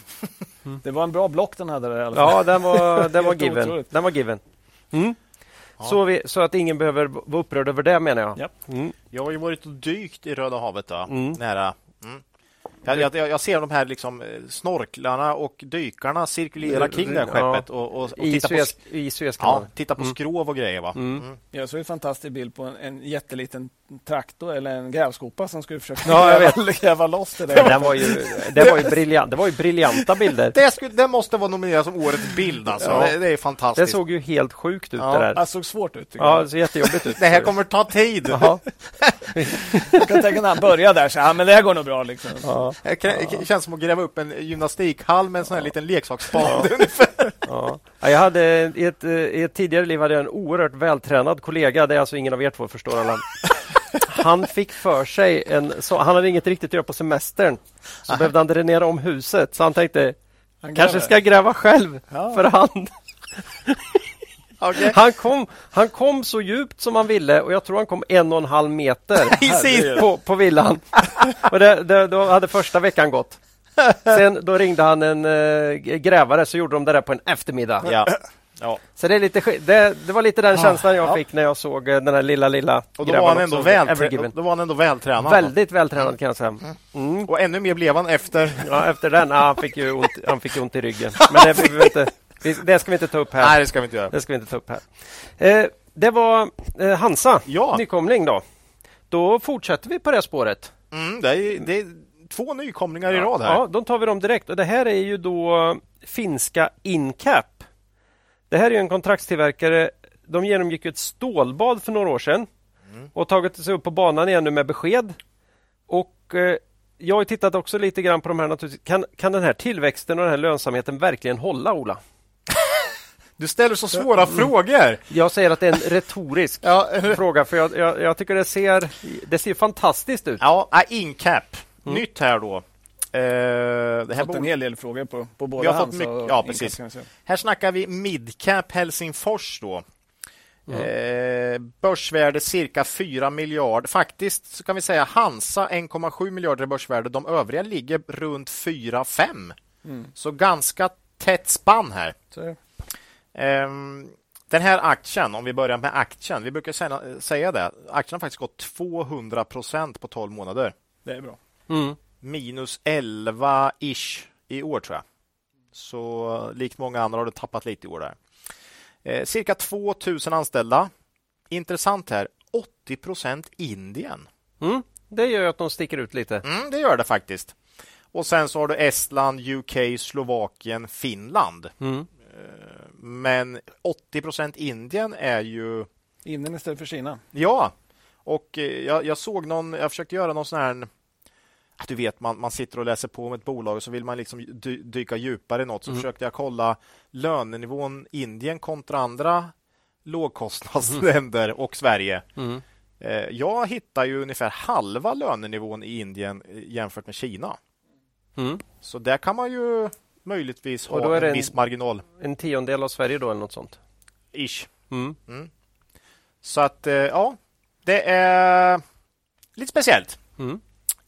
[laughs] det var en bra block den hade där i alla fall. Ja, den var, [laughs] den var given. otroligt. Den var given. Mm. Ja. Så, vi, så att ingen behöver vara upprörd över det menar jag. Ja. Mm. Jag har ju varit och dykt i Röda havet. Då, Mm. nära. Jag, jag, jag ser de här liksom, eh, snorklarna och dykarna cirkulera kring det här skeppet och, och, och I, titta, Suez, på, i ja, titta på Mm. skrov och grejer. Va? Mm. Mm. Jag såg en fantastisk bild på en, en jätteliten traktor eller en grävskopa som skulle försöka Ja, jag gräva, gräva loss det där. Den var ju, det, var ju [laughs] briljant, det var ju briljanta bilder. Det, skulle, det måste vara nominerat som årets bild. Alltså. Ja. Det, det är Det fantastiskt. såg ju helt sjukt ut Ja, det där. Det såg svårt ut. Ja, det ser jättejobbigt ut. Det här kommer ta tid. Jag kan tänka när han började där, så ja, men det här går nog bra. Liksom. Ja, Det kan- det känns som att gräva upp en gymnastikhall med en sån här liten ungefär. ja. Ja, jag hade, i, ett, eh, I ett tidigare liv hade jag en oerhört vältränad kollega. Det är alltså ingen av er två förstår alla. [laughs] Han fick för sig en... Så, han hade inget riktigt att göra på semestern. Så behövde han dränera om huset. Så han tänkte, Han kanske ska jag gräva själv Ja. för hand. [laughs] Okej. Han kom, han kom så djupt som han ville och jag tror han kom en och en halv meter [laughs] på, på villan. Och det, det, då hade första veckan gått. Sen då ringde han en eh, grävare så gjorde de det där på en eftermiddag. Ja. Ja. Så det, är lite, det, det var lite den känslan jag ja. fick när jag såg eh, den här lilla, lilla Och då var, han ändå väl, då var han ändå vältränad. Väldigt vältränad kan jag säga. Mm. Och ännu mer blev han efter. Ja, efter den, ah, han, fick ju ont, han fick ont i ryggen. Men det, vi, vi inte, det ska vi inte ta upp här. Nej, det ska vi inte göra. Det ska vi inte ta upp här. Eh, det var eh, Hansa, Ja. nykomling då. Då fortsätter vi på det spåret. Mm, det, är, det är två nykomlingar i rad här. Ja, då tar vi dem direkt. Och det här är ju då finska Incap. Det här är ju en kontraktstillverkare. De genomgick ett stålbad för några år sedan och tagit sig upp på banan igen nu med besked. Och eh, jag har tittat också lite grann på de här naturligtvis. Kan, kan den här tillväxten och den här lönsamheten verkligen hålla, Ola? Du ställer så svåra frågor. Jag säger att det är en retorisk [laughs] Ja, fråga för jag, jag, jag tycker det ser, det ser fantastiskt ut. ja äh, Incap. Nytt här då. Eh, det här fått en borde- hel del frågor på, på både Vi har fått mycket- ja, precis. jag. Här snackar vi Midcap Helsingfors då. Eh, börsvärde cirka 4 miljarder. Faktiskt så kan vi säga Hansa 1,7 miljarder i börsvärde. De övriga ligger runt 4-5. Så ganska tätt spann här. Så den här aktien, om vi börjar med aktien. Vi brukar säga, säga det. Aktien har faktiskt gått 200 procent på 12 månader. det är bra. Mm. Minus 11-ish i år tror jag. Så likt många andra har det tappat lite i år där. Eh, cirka 2000 anställda. Intressant här. 80 procent Indien. Mm. Det gör att de sticker ut lite. Mm, det gör det faktiskt. Och sen så har du Estland, UK, Slovakien, Finland. Mm. Men 80 procent Indien är ju Indien istället för Kina. Ja, Och eh, jag, jag, såg någon, jag försökte göra någon sån här du vet, man, man sitter och läser på om ett bolag och så vill man liksom dy, dyka djupare i något. Så mm. försökte jag kolla lönenivån Indien kontra andra lågkostnadsländer mm. och Sverige. Mm. Eh, jag hittar ju ungefär halva lönenivån i Indien eh, jämfört med Kina. Mm. Så där kan man ju möjligtvis ha en, en viss marginal. En tiondel av Sverige då eller något sånt? Ish. Mm. Mm. Så att eh, ja, det är lite speciellt. Mm.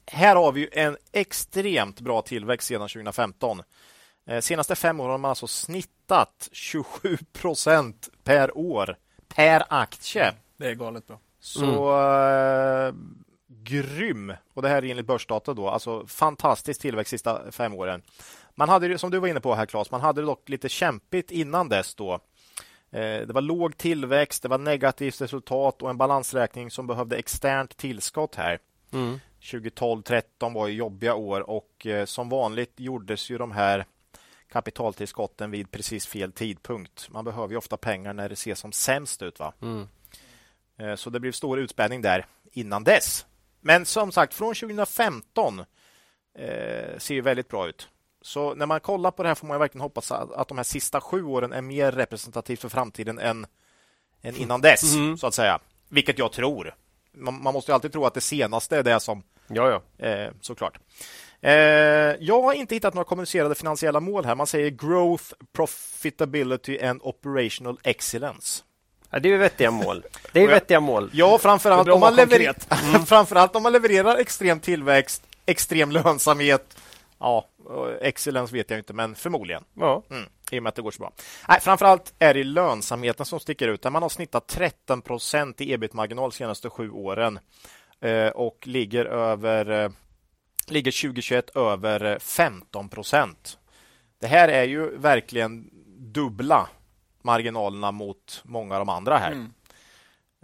Här har vi en extremt bra tillväxt sedan 2015. Senaste fem åren har man alltså snittat 27 procent per år per aktie. Det är galet bra. Så mm. uh, grym! Och det här är enligt börsdata då. Alltså fantastisk tillväxt sista fem åren. Man hade som du var inne på här Claes, man hade det dock lite kämpigt innan dess då. Eh, det var låg tillväxt, det var negativt resultat och en balansräkning som behövde externt tillskott här. Mm. 2012-13 var jobbiga år och eh, som vanligt gjordes ju de här kapitaltillskotten vid precis fel tidpunkt. Man behöver ju ofta pengar när det ser som sämst ut. va? Mm. Eh, så det blev stor utspänning där innan dess. Men som sagt, från 2015 eh, ser ju väldigt bra ut. Så när man kollar på det här får man verkligen hoppas att, de här sista sju åren är mer representativt för framtiden än, än innan dess, mm. så att säga. Vilket jag tror. Man, man, måste alltid tro att det senaste är det som... Ja, ja. Eh, såklart. Eh, jag har inte hittat några kommunicerade finansiella mål här. Man säger growth, profitability and operational excellence. Ja, det är vettiga mål. Det är vettiga mål. Ja, framförallt om, man levererar, [laughs] mm. framförallt om man levererar extrem tillväxt, extrem lönsamhet. Ja, excellens vet jag inte, men förmodligen. Ja. Mm, I och med att det går så bra. Nej, framförallt är det lönsamheten som sticker ut. Där man har snittat 13 procent i ebit-marginal de senaste sju åren eh, och ligger över eh, ligger 2021 över 15 procent. Det här är ju verkligen dubbla marginalerna mot många av de andra här. Mm.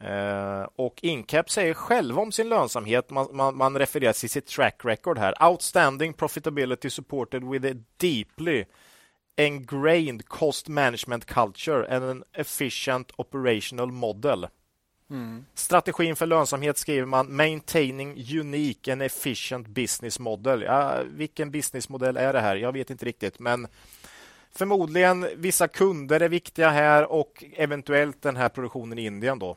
Uh, och Incap säger själv om sin lönsamhet, man, man, man refererar till sitt track record här. Outstanding profitability supported with a deeply ingrained cost management culture and an efficient operational model. Mm. Strategin för lönsamhet skriver man maintaining unique and efficient business model. Ja, vilken businessmodell är det här? Jag vet inte riktigt, men Förmodligen vissa kunder är viktiga här och eventuellt den här produktionen i Indien då eh,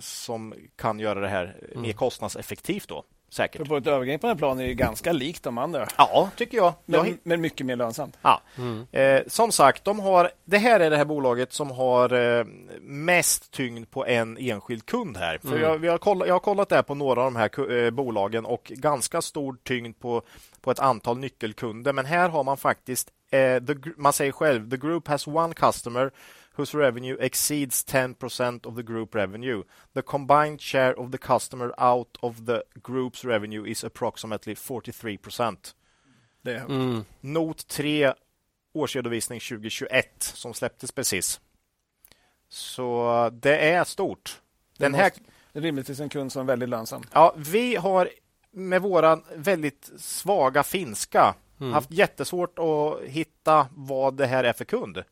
som kan göra det här mer mm. kostnadseffektivt då. Säkert. För på ett övergripande plan är det ganska likt de andra. Ja, tycker jag. Men, jag... men mycket mer lönsamt. Ja. Mm. Eh, som sagt, de har, det här är det här bolaget som har eh, mest tyngd på en enskild kund här. För mm. jag, vi har kollat, jag har kollat det på några av de här eh, bolagen och ganska stor tyngd på, på ett antal nyckelkunder. Men här har man faktiskt Uh, the, man säger själv, the group has one customer whose revenue exceeds 10% of the group revenue. The combined share of the customer out of the group's revenue is approximately 43%. Det är mm. Not 3 årsredovisning 2021 som släpptes precis. Så det är stort. Den det här... Det är rimligtvis en kund som är väldigt lönsam. Ja, vi har med våran väldigt svaga finska mm. haft jättesvårt att hitta vad det här är för kund.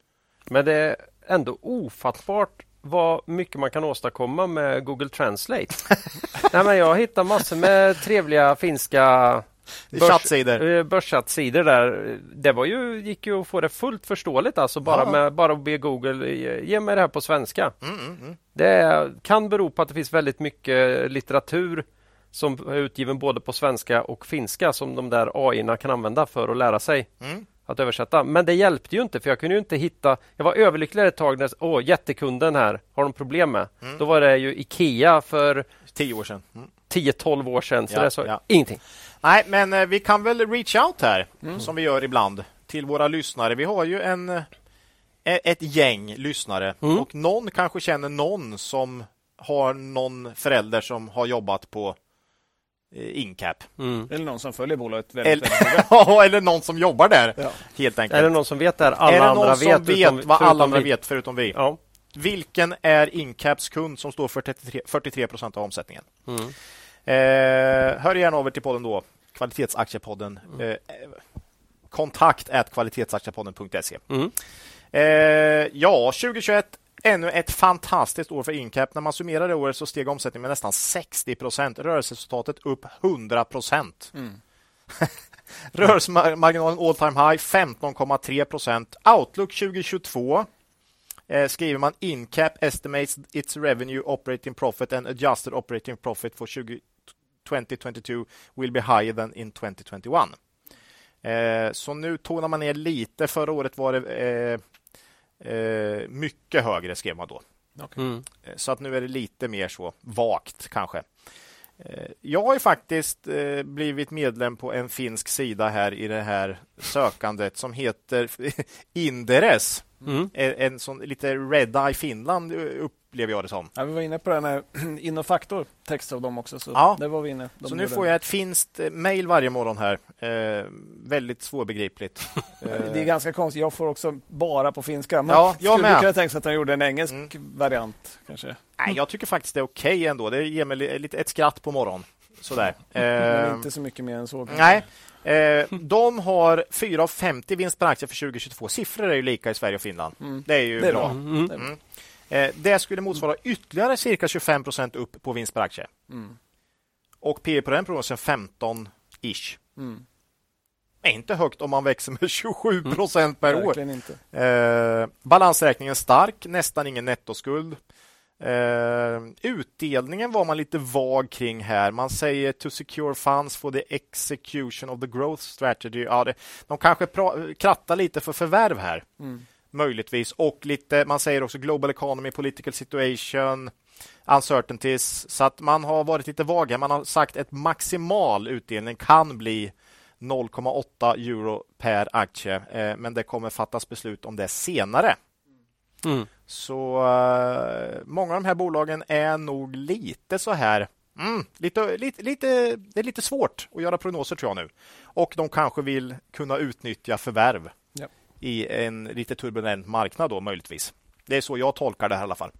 Men det är ändå ofattbart vad mycket man kan åstadkomma med Google Translate. [laughs] Nej, men jag hittar massor med trevliga finska börs, chattsidor. Eh, börschattsidor där. Det var ju, gick ju att få det fullt förståeligt alltså bara ja. med bara be Google ge mig det här på svenska. Mm, mm, mm. Det kan bero på att det finns väldigt mycket litteratur som är utgiven både på svenska och finska som de där AI kan använda för att lära sig mm. Att översätta. Men det hjälpte ju inte för jag kunde ju inte hitta. Jag var överlycklig ett tag när åh, jättekunden här har de problem med. Mm. Då var det ju Ikea för tio år sedan. Mm. 10-12 år sedan. Så ja, det sa ja. ingenting. Nej, men eh, vi kan väl reach out här mm. som vi gör ibland till våra lyssnare. Vi har ju en eh, ett gäng lyssnare mm. och någon kanske känner någon som har någon förälder som har jobbat på Incap. Mm. Eller någon som följer bolaget väldigt, eller, väldigt [laughs] eller någon som jobbar där. Ja. Helt enkelt. Eller någon som vet det här alla andra vet. Som vet utom, vad alla andra vi. vet förutom vi. Ja. Vilken är Incaps kund som står för 33, 43 procent av omsättningen? Mm. Eh, hör gärna över till podden då. Kvalitetsaktiepodden. Mm. Eh, kontakt kvalitetsaktiepodden.se. Mm. Eh, ja, 2021 ännu ett fantastiskt år för Incap. När man summerar det året så steg omsättningen med nästan 60 procent. Rörelseresultatet upp 100 procent. Mm. [laughs] Rörelsemarginalen all time high 15,3 procent. Outlook 2022 eh, skriver man Incap estimates its revenue, operating profit and adjusted operating profit for 20, 2022 will be higher than in 2021. Eh, så nu tonar man ner lite. Förra året var det eh, eh, mycket högre, skrev man då. Okay. Mm. Eh, så att nu är det lite mer så vagt kanske. Eh, jag har ju faktiskt eh, blivit medlem på en finsk sida här i det här sökandet som heter [laughs] Inderes. Mm. En, en sån lite Red Eye Finland upplever jag det som. Ja, vi var inne på den här [clears throat] Innofaktor text av dem också. Så ja. där var vi inne. De så nu får jag ett finskt mejl varje morgon här. Eh, väldigt svårbegripligt. [laughs] det är ganska konstigt. Jag får också bara på finska. Men ja, jag skulle med. kunna tänka sig att han gjorde en engelsk mm. variant. Kanske. Nej, jag tycker faktiskt det är okej okay ändå. Det ger mig lite, ett skratt på morgonen. Sådär. [laughs] Men eh, inte så mycket mer än så. Nej. Eh, de har 4,50 vinst per aktie för 2022. Siffror är ju lika i Sverige och Finland. Mm. Det är ju det är bra. bra. Mm. Eh, det skulle motsvara ytterligare cirka 25 procent upp på vinst per aktie. Mm. Och P på den prognosen 15-ish. Mm. Är inte högt om man växer med 27 procent per år. Eh, balansräkningen stark, nästan ingen nettoskuld. Uh, utdelningen var man lite vag kring här. Man säger to secure funds for the execution of the growth strategy. Ja, det, de kanske krattar lite för förvärv här, mm. Möjligtvis. Och lite, man säger också global economy, political situation, uncertainties. Så att man har varit lite vag här. Man har sagt att maximal utdelning kan bli 0,8 euro per aktie, uh, men det kommer fattas beslut om det senare. Mm. Så uh, många av de här bolagen är nog lite så här Mm, lite, lite, lite, det är lite svårt att göra prognoser tror jag nu. Och de kanske vill kunna utnyttja förvärv ja. I en lite turbulent marknad då möjligtvis. Det är så jag tolkar det här i alla fall.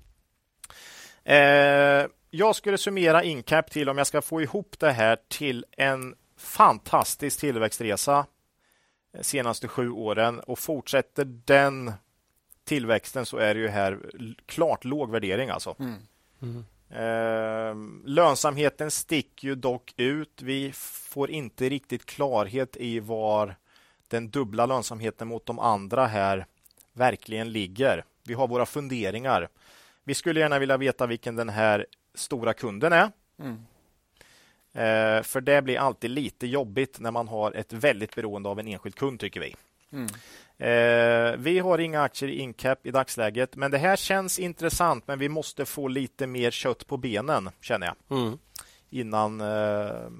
Eh, jag skulle summera Incap till om jag ska få ihop det här till en fantastisk tillväxtresa senaste sju åren och fortsätter den tillväxten så är det ju här klart låg värdering alltså. Mm. Mm. Eh, lönsamheten sticker ju dock ut. Vi får inte riktigt klarhet i var den dubbla lönsamheten mot de andra här verkligen ligger. Vi har våra funderingar. Vi skulle gärna vilja veta vilken den här stora kunden är. Mm. Eh, för det blir alltid lite jobbigt när man har ett väldigt beroende av en enskild kund tycker vi. Mm. Eh, vi har inga aktier i Incap i dagsläget, men det här känns intressant. Men vi måste få lite mer kött på benen, känner jag. Mm. Innan eh,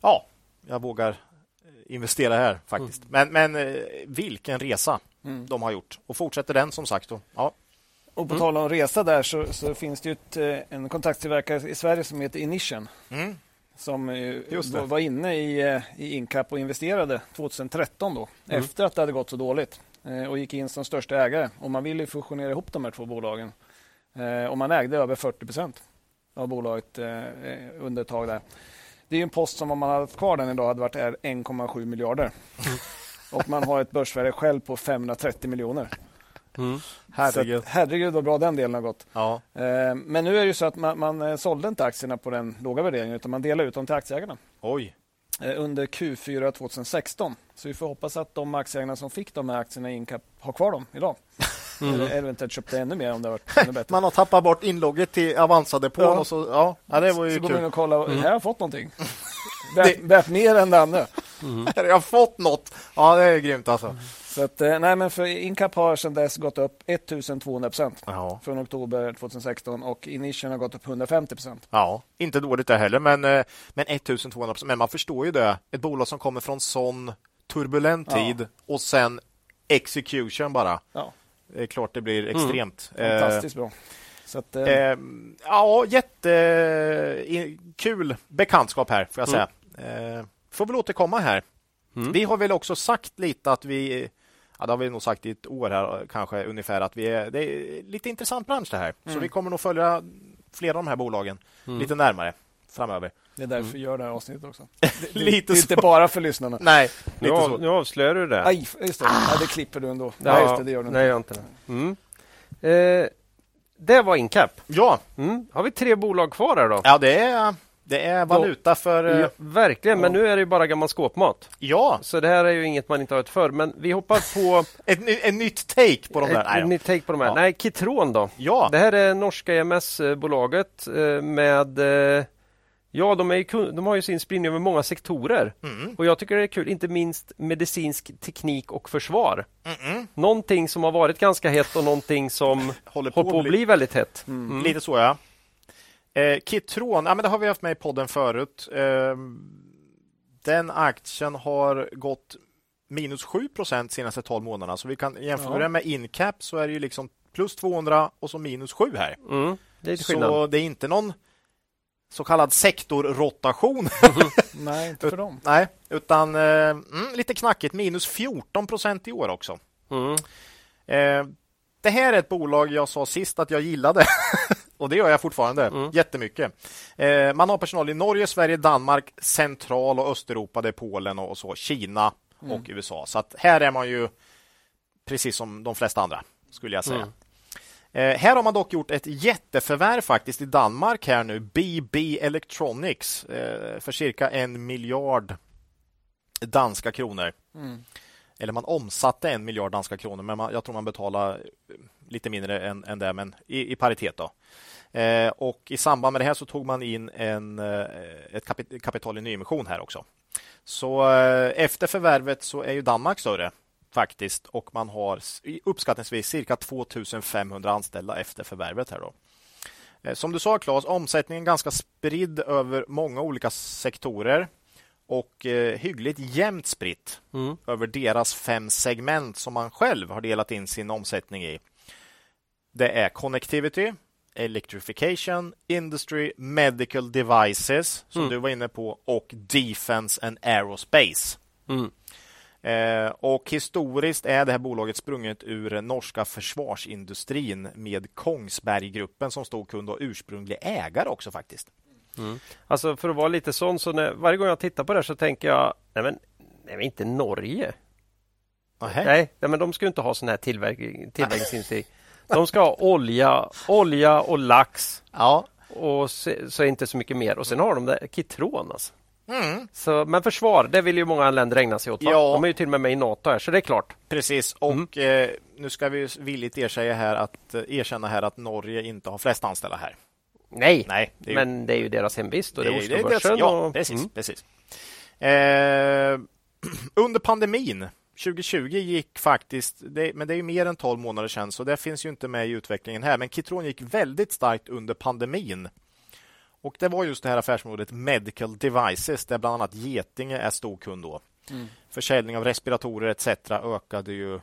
ja, jag vågar investera här faktiskt. Mm. Men, men eh, vilken resa mm. de har gjort. Och fortsätter den som sagt. Då. Ja. Och på mm. tal om resa där så, så finns det ett, eh, en kontakttillverkare i Sverige som heter Inition. Mm som var inne i, eh, i Incap och investerade 2013 då, mm. efter att det hade gått så dåligt eh, och gick in som största ägare. Och man ville fusionera ihop de här två bolagen. Eh, och man ägde över 40 procent av bolaget under ett tag där. Det är en post som om man hade haft kvar den idag hade varit 1,7 miljarder. Mm. Och man har ett börsvärde själv på 530 miljoner. Mm. Herregud. Så, herregud vad bra den delen har gått. Ja. Eh, men nu är det så att man, man eh, sålde inte aktierna på den låga värderingen utan man delade ut dem till aktieägarna. Oj. Eh, under Q4 2016. Så vi får hoppas att de aktieägarna som fick de här aktierna i Incap har kvar dem idag. Mm. Eller eventuellt köpte ännu mer om det varit ännu bättre. [laughs] Man har tappat bort inlogget till Avanza-depån. Ja. Och så, ja, ja, det var ju så kul. går man in och kollar. Mm. Här har jag fått någonting. [laughs] Värt mer än det andra. Mm. Jag har fått något. Ja, det är grymt alltså. Mm. Så att, eh, nej, men för Incap har sedan dess gått upp 1200 procent från oktober 2016 och Inition har gått upp 150 procent. Ja, inte dåligt det heller, men, eh, men 1200 procent. Men man förstår ju det. Ett bolag som kommer från sån turbulent tid ja. och sen execution bara. Ja. Det är klart det blir mm. extremt. Mm. Fantastiskt bra. Att, eh... Eh, ja, jättekul bekantskap här, får jag mm. säga. Eh, får väl återkomma här. Mm. Vi har väl också sagt lite att vi ja, det har vi nog sagt i ett år här kanske ungefär att vi är, det är lite intressant bransch det här. Mm. Så vi kommer nog följa flera av de här bolagen mm. lite närmare framöver. Det är därför mm. vi gör det här avsnittet också. [laughs] Det, lite det är inte bara för lyssnarna. Nej, lite nu, så. nu avslöjar du det. Aj, just det. Ah. Ja, det klipper du ändå. Ja, nej, just det, det gör du inte. Nej, jag inte det. Mm. Eh, det var Incap. Ja. Mm. Har vi tre bolag kvar här då? Ja, det är, det är valuta för... Ja, eh, verkligen, men nu är det ju bara gammal skåpmat. Ja, Så det här är ju inget man inte har hört förr. Men vi hoppar på [laughs] ett, ny- en nytt take på de där. ett, ett nytt take på de här. Ja. Nej, Kitron då. Ja, Det här är norska EMS-bolaget eh, med eh, Ja, de, är de har ju sin spridning över många sektorer. Mm. Och jag tycker det är kul, inte minst medicinsk teknik och försvar. Mm-mm. Någonting som har varit ganska hett och någonting som [laughs] håller på, håller på att bli väldigt hett. Mm. Lite så, ja. Eh, Kitron, ja, men det har vi haft med i podden förut. Eh, den aktien har gått minus 7 procent senaste 12 månaderna. Så vi kan jämföra Ja. med Incap så är det ju liksom plus 200 och så minus 7 här. Mm. Det. Så det är inte någon så kallad sektorrotation. [laughs] Nej, inte för dem. Nej, utan eh, mm, lite knackigt. Minus 14 procent i år också. Mm. Eh, det här är ett bolag jag sa sist att jag gillade. [laughs] och det gör jag fortfarande Mm. jättemycket. Eh, man har personal i Norge, Sverige, Danmark, Central och Östeuropa. Det är Polen och, så. Kina och USA. Så att här är man ju precis som de flesta andra, skulle jag säga. Mm. Eh, här har man dock gjort ett jätteförvärv faktiskt i Danmark här nu. BB Electronics eh, för cirka en miljard danska kronor. Mm. Eller man omsatte en miljard danska kronor, men man, jag tror man betalar lite mindre än, än det, men i, i paritet. då. Eh, och I samband med det här så tog man in en, eh, ett kapit kapital i nyemission här också. Så eh, efter förvärvet så är ju Danmark större faktiskt och man har uppskattningsvis cirka 2500 anställda efter förvärvet här då. Eh, Som du sa Claes, omsättningen är ganska spridd över många olika sektorer och eh, hyggligt jämnt spritt Mm. över deras fem segment som man själv har delat in sin omsättning i. Det är Connectivity, Electrification, Industry, Medical Devices som Mm. du var inne på och Defense and Aerospace. Mm. Eh, och historiskt är det här bolaget sprunget ur norska försvarsindustrin med Kongsberggruppen som stod kund och ursprunglig ägare också faktiskt. Alltså för att vara lite sån, så när, varje gång jag tittar på det här så tänker jag, nej men, nej men inte Norge. Nähä. Nej, nej, men de ska ju inte ha sån här tillverkning, tillverkningsindustri. [laughs] De ska ha olja, olja och lax Ja. och så, så inte så mycket mer. Och sen har de det, Kitron alltså. Mm, Så, men försvar, det vill ju många länder ägna sig åt. Va? Ja. De är ju till och med med i NATO här, så det är klart. precis. Och eh, nu ska vi villigt erkänna här, att, eh, erkänna här att Norge inte har flest anställda här. Nej, Nej, det ju- men det är ju deras hemvist och det det är Oslobörsen. Ja, och, precis. Mm. precis. Eh, [clears throat] under pandemin 2020 gick faktiskt, det, men det är ju mer än 12 månader sedan, så det finns ju inte med i utvecklingen här. Men Kitron gick väldigt starkt under pandemin. Och det var just det här affärsområdet Medical Devices, där bland annat Getinge är stor kund då. Försäljning av respiratorer etc. ökade ju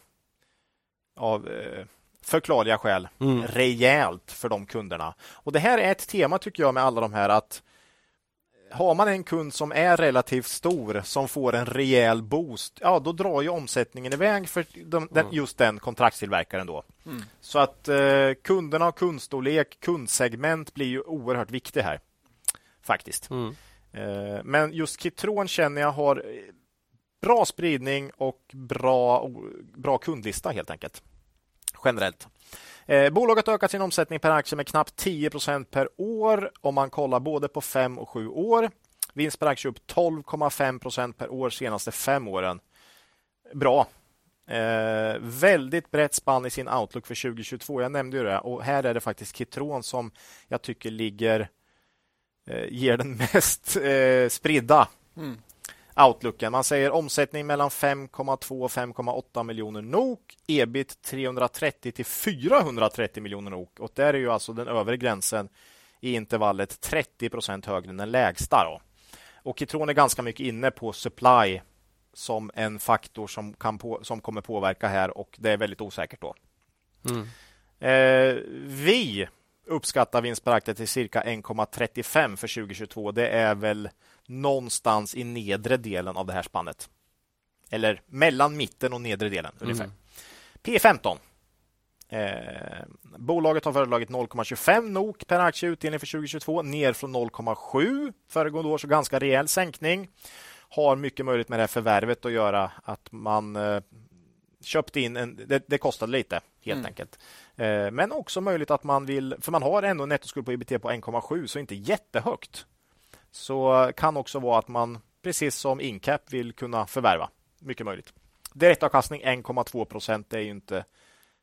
av eh, förklarliga skäl Mm. rejält för de kunderna. Och Det här är ett tema tycker jag med alla de här att har man en kund som är relativt stor som får en rejäl boost, ja då drar ju omsättningen iväg för de, den, just den kontraktstillverkaren då. Så att eh, kunderna och kundstorlek, kundsegment blir ju oerhört viktigt här. Faktiskt. Mm. Eh, men just Kitron känner jag har eh, bra spridning och bra, bra kundlista helt enkelt. Generellt. Eh, bolaget har ökat sin omsättning per aktie med knappt 10% per år om man kollar både på fem och sju år. Vinst per aktie upp 12,5% per år senaste fem åren. Bra. Eh, väldigt brett spann i sin outlook för 2022. Jag nämnde ju det och här är det faktiskt Kitron som jag tycker ligger ger den [laughs] mest eh, spridda Mm. outlooken. Man säger omsättning mellan 5,2 och 5,8 miljoner NOK, ebit 330 till 430 miljoner NOK och där är ju alltså den övre gränsen i intervallet 30 procent högre än den lägsta. Då. Och Kitron är ganska mycket inne på supply som en faktor som, kan på, som kommer påverka här och det är väldigt osäkert då. Mm. Eh, vi uppskattar vinst per aktie till cirka 1,35 för 2022. Det är väl någonstans i nedre delen av det här spannet. Eller mellan mitten och nedre delen ungefär. Mm. P15. Eh, bolaget har föreslagit 0,25 NOK per aktie utdelning för 2022, ner från 0,7 föregående år, så ganska rejäl sänkning. Har mycket möjligt med det här förvärvet att göra, att man eh, köpt in en, det, det kostade lite helt mm. enkelt. Eh, men också möjligt att man vill, för man har ändå nettoskuld på EBT på 1,7 så inte jättehögt. Så kan också vara att man precis som Incap vill kunna förvärva. Mycket möjligt. Direktavkastning 1,2 procent är ju inte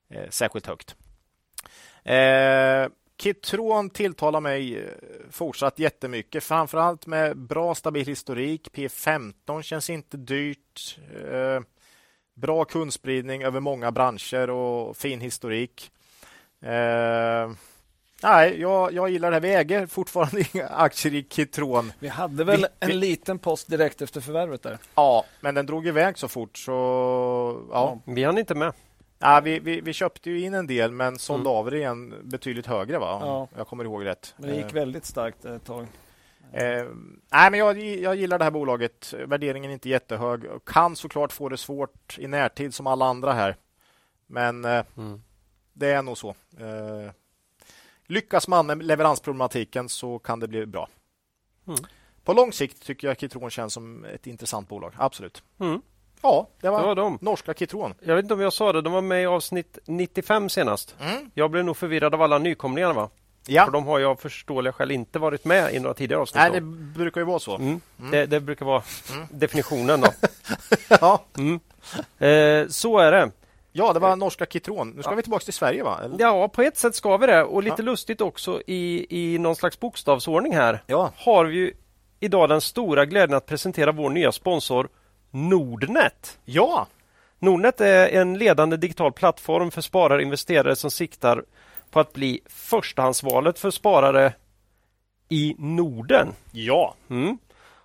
eh, särskilt högt. Eh, Kitron tilltalar mig eh, fortsatt jättemycket, framförallt med bra stabil historik. P15 känns inte dyrt. Eh, bra kundspridning över många branscher och fin historik. Eh, nej, jag, jag gillar det. Vi äger fortfarande [laughs] inga aktier i Kitron. Vi hade väl vi, en liten post direkt efter förvärvet där? Ja, men den drog iväg så fort så ja. Vi hann inte med. Ja, vi, vi, vi, köpte ju in en del men sålde mm. av det igen betydligt högre va? Ja. Jag kommer ihåg rätt. Men det gick eh. väldigt starkt ett tag. Eh, nej, men jag, jag gillar det här bolaget. Värderingen är inte jättehög. Kan såklart få det svårt i närtid som alla andra här. Men eh, mm. det är nog så. Eh, lyckas man med leveransproblematiken så kan det bli bra. Mm. På lång sikt tycker jag Kitron känns som ett intressant bolag. Absolut. Mm. Ja, det var, det var de. norska Kitron. Jag vet inte om jag sa det, de var med i avsnitt 95 senast. Mm. Jag blev nog förvirrad av alla nykomlingar va? Ja. För de har ju av förståeliga skäl inte varit med i några tidigare avsnitt. Nej, det brukar ju vara så. Mm. Mm. Det, det, brukar vara mm. definitionen. då. [laughs] ja. Mm. Eh, så är det. Ja, det var norska Kitron. Nu ska ja. vi tillbaka till Sverige va? Eller? Ja, på ett sätt ska vi det. Och lite ja. lustigt också i, i någon slags bokstavsordning här. Ja. Har vi ju idag den stora glädjen att presentera vår nya sponsor Nordnet. Ja! Nordnet är en ledande digital plattform för sparare och investerare som siktar på att bli förstahandsvalet för sparare i Norden. Ja. Mm.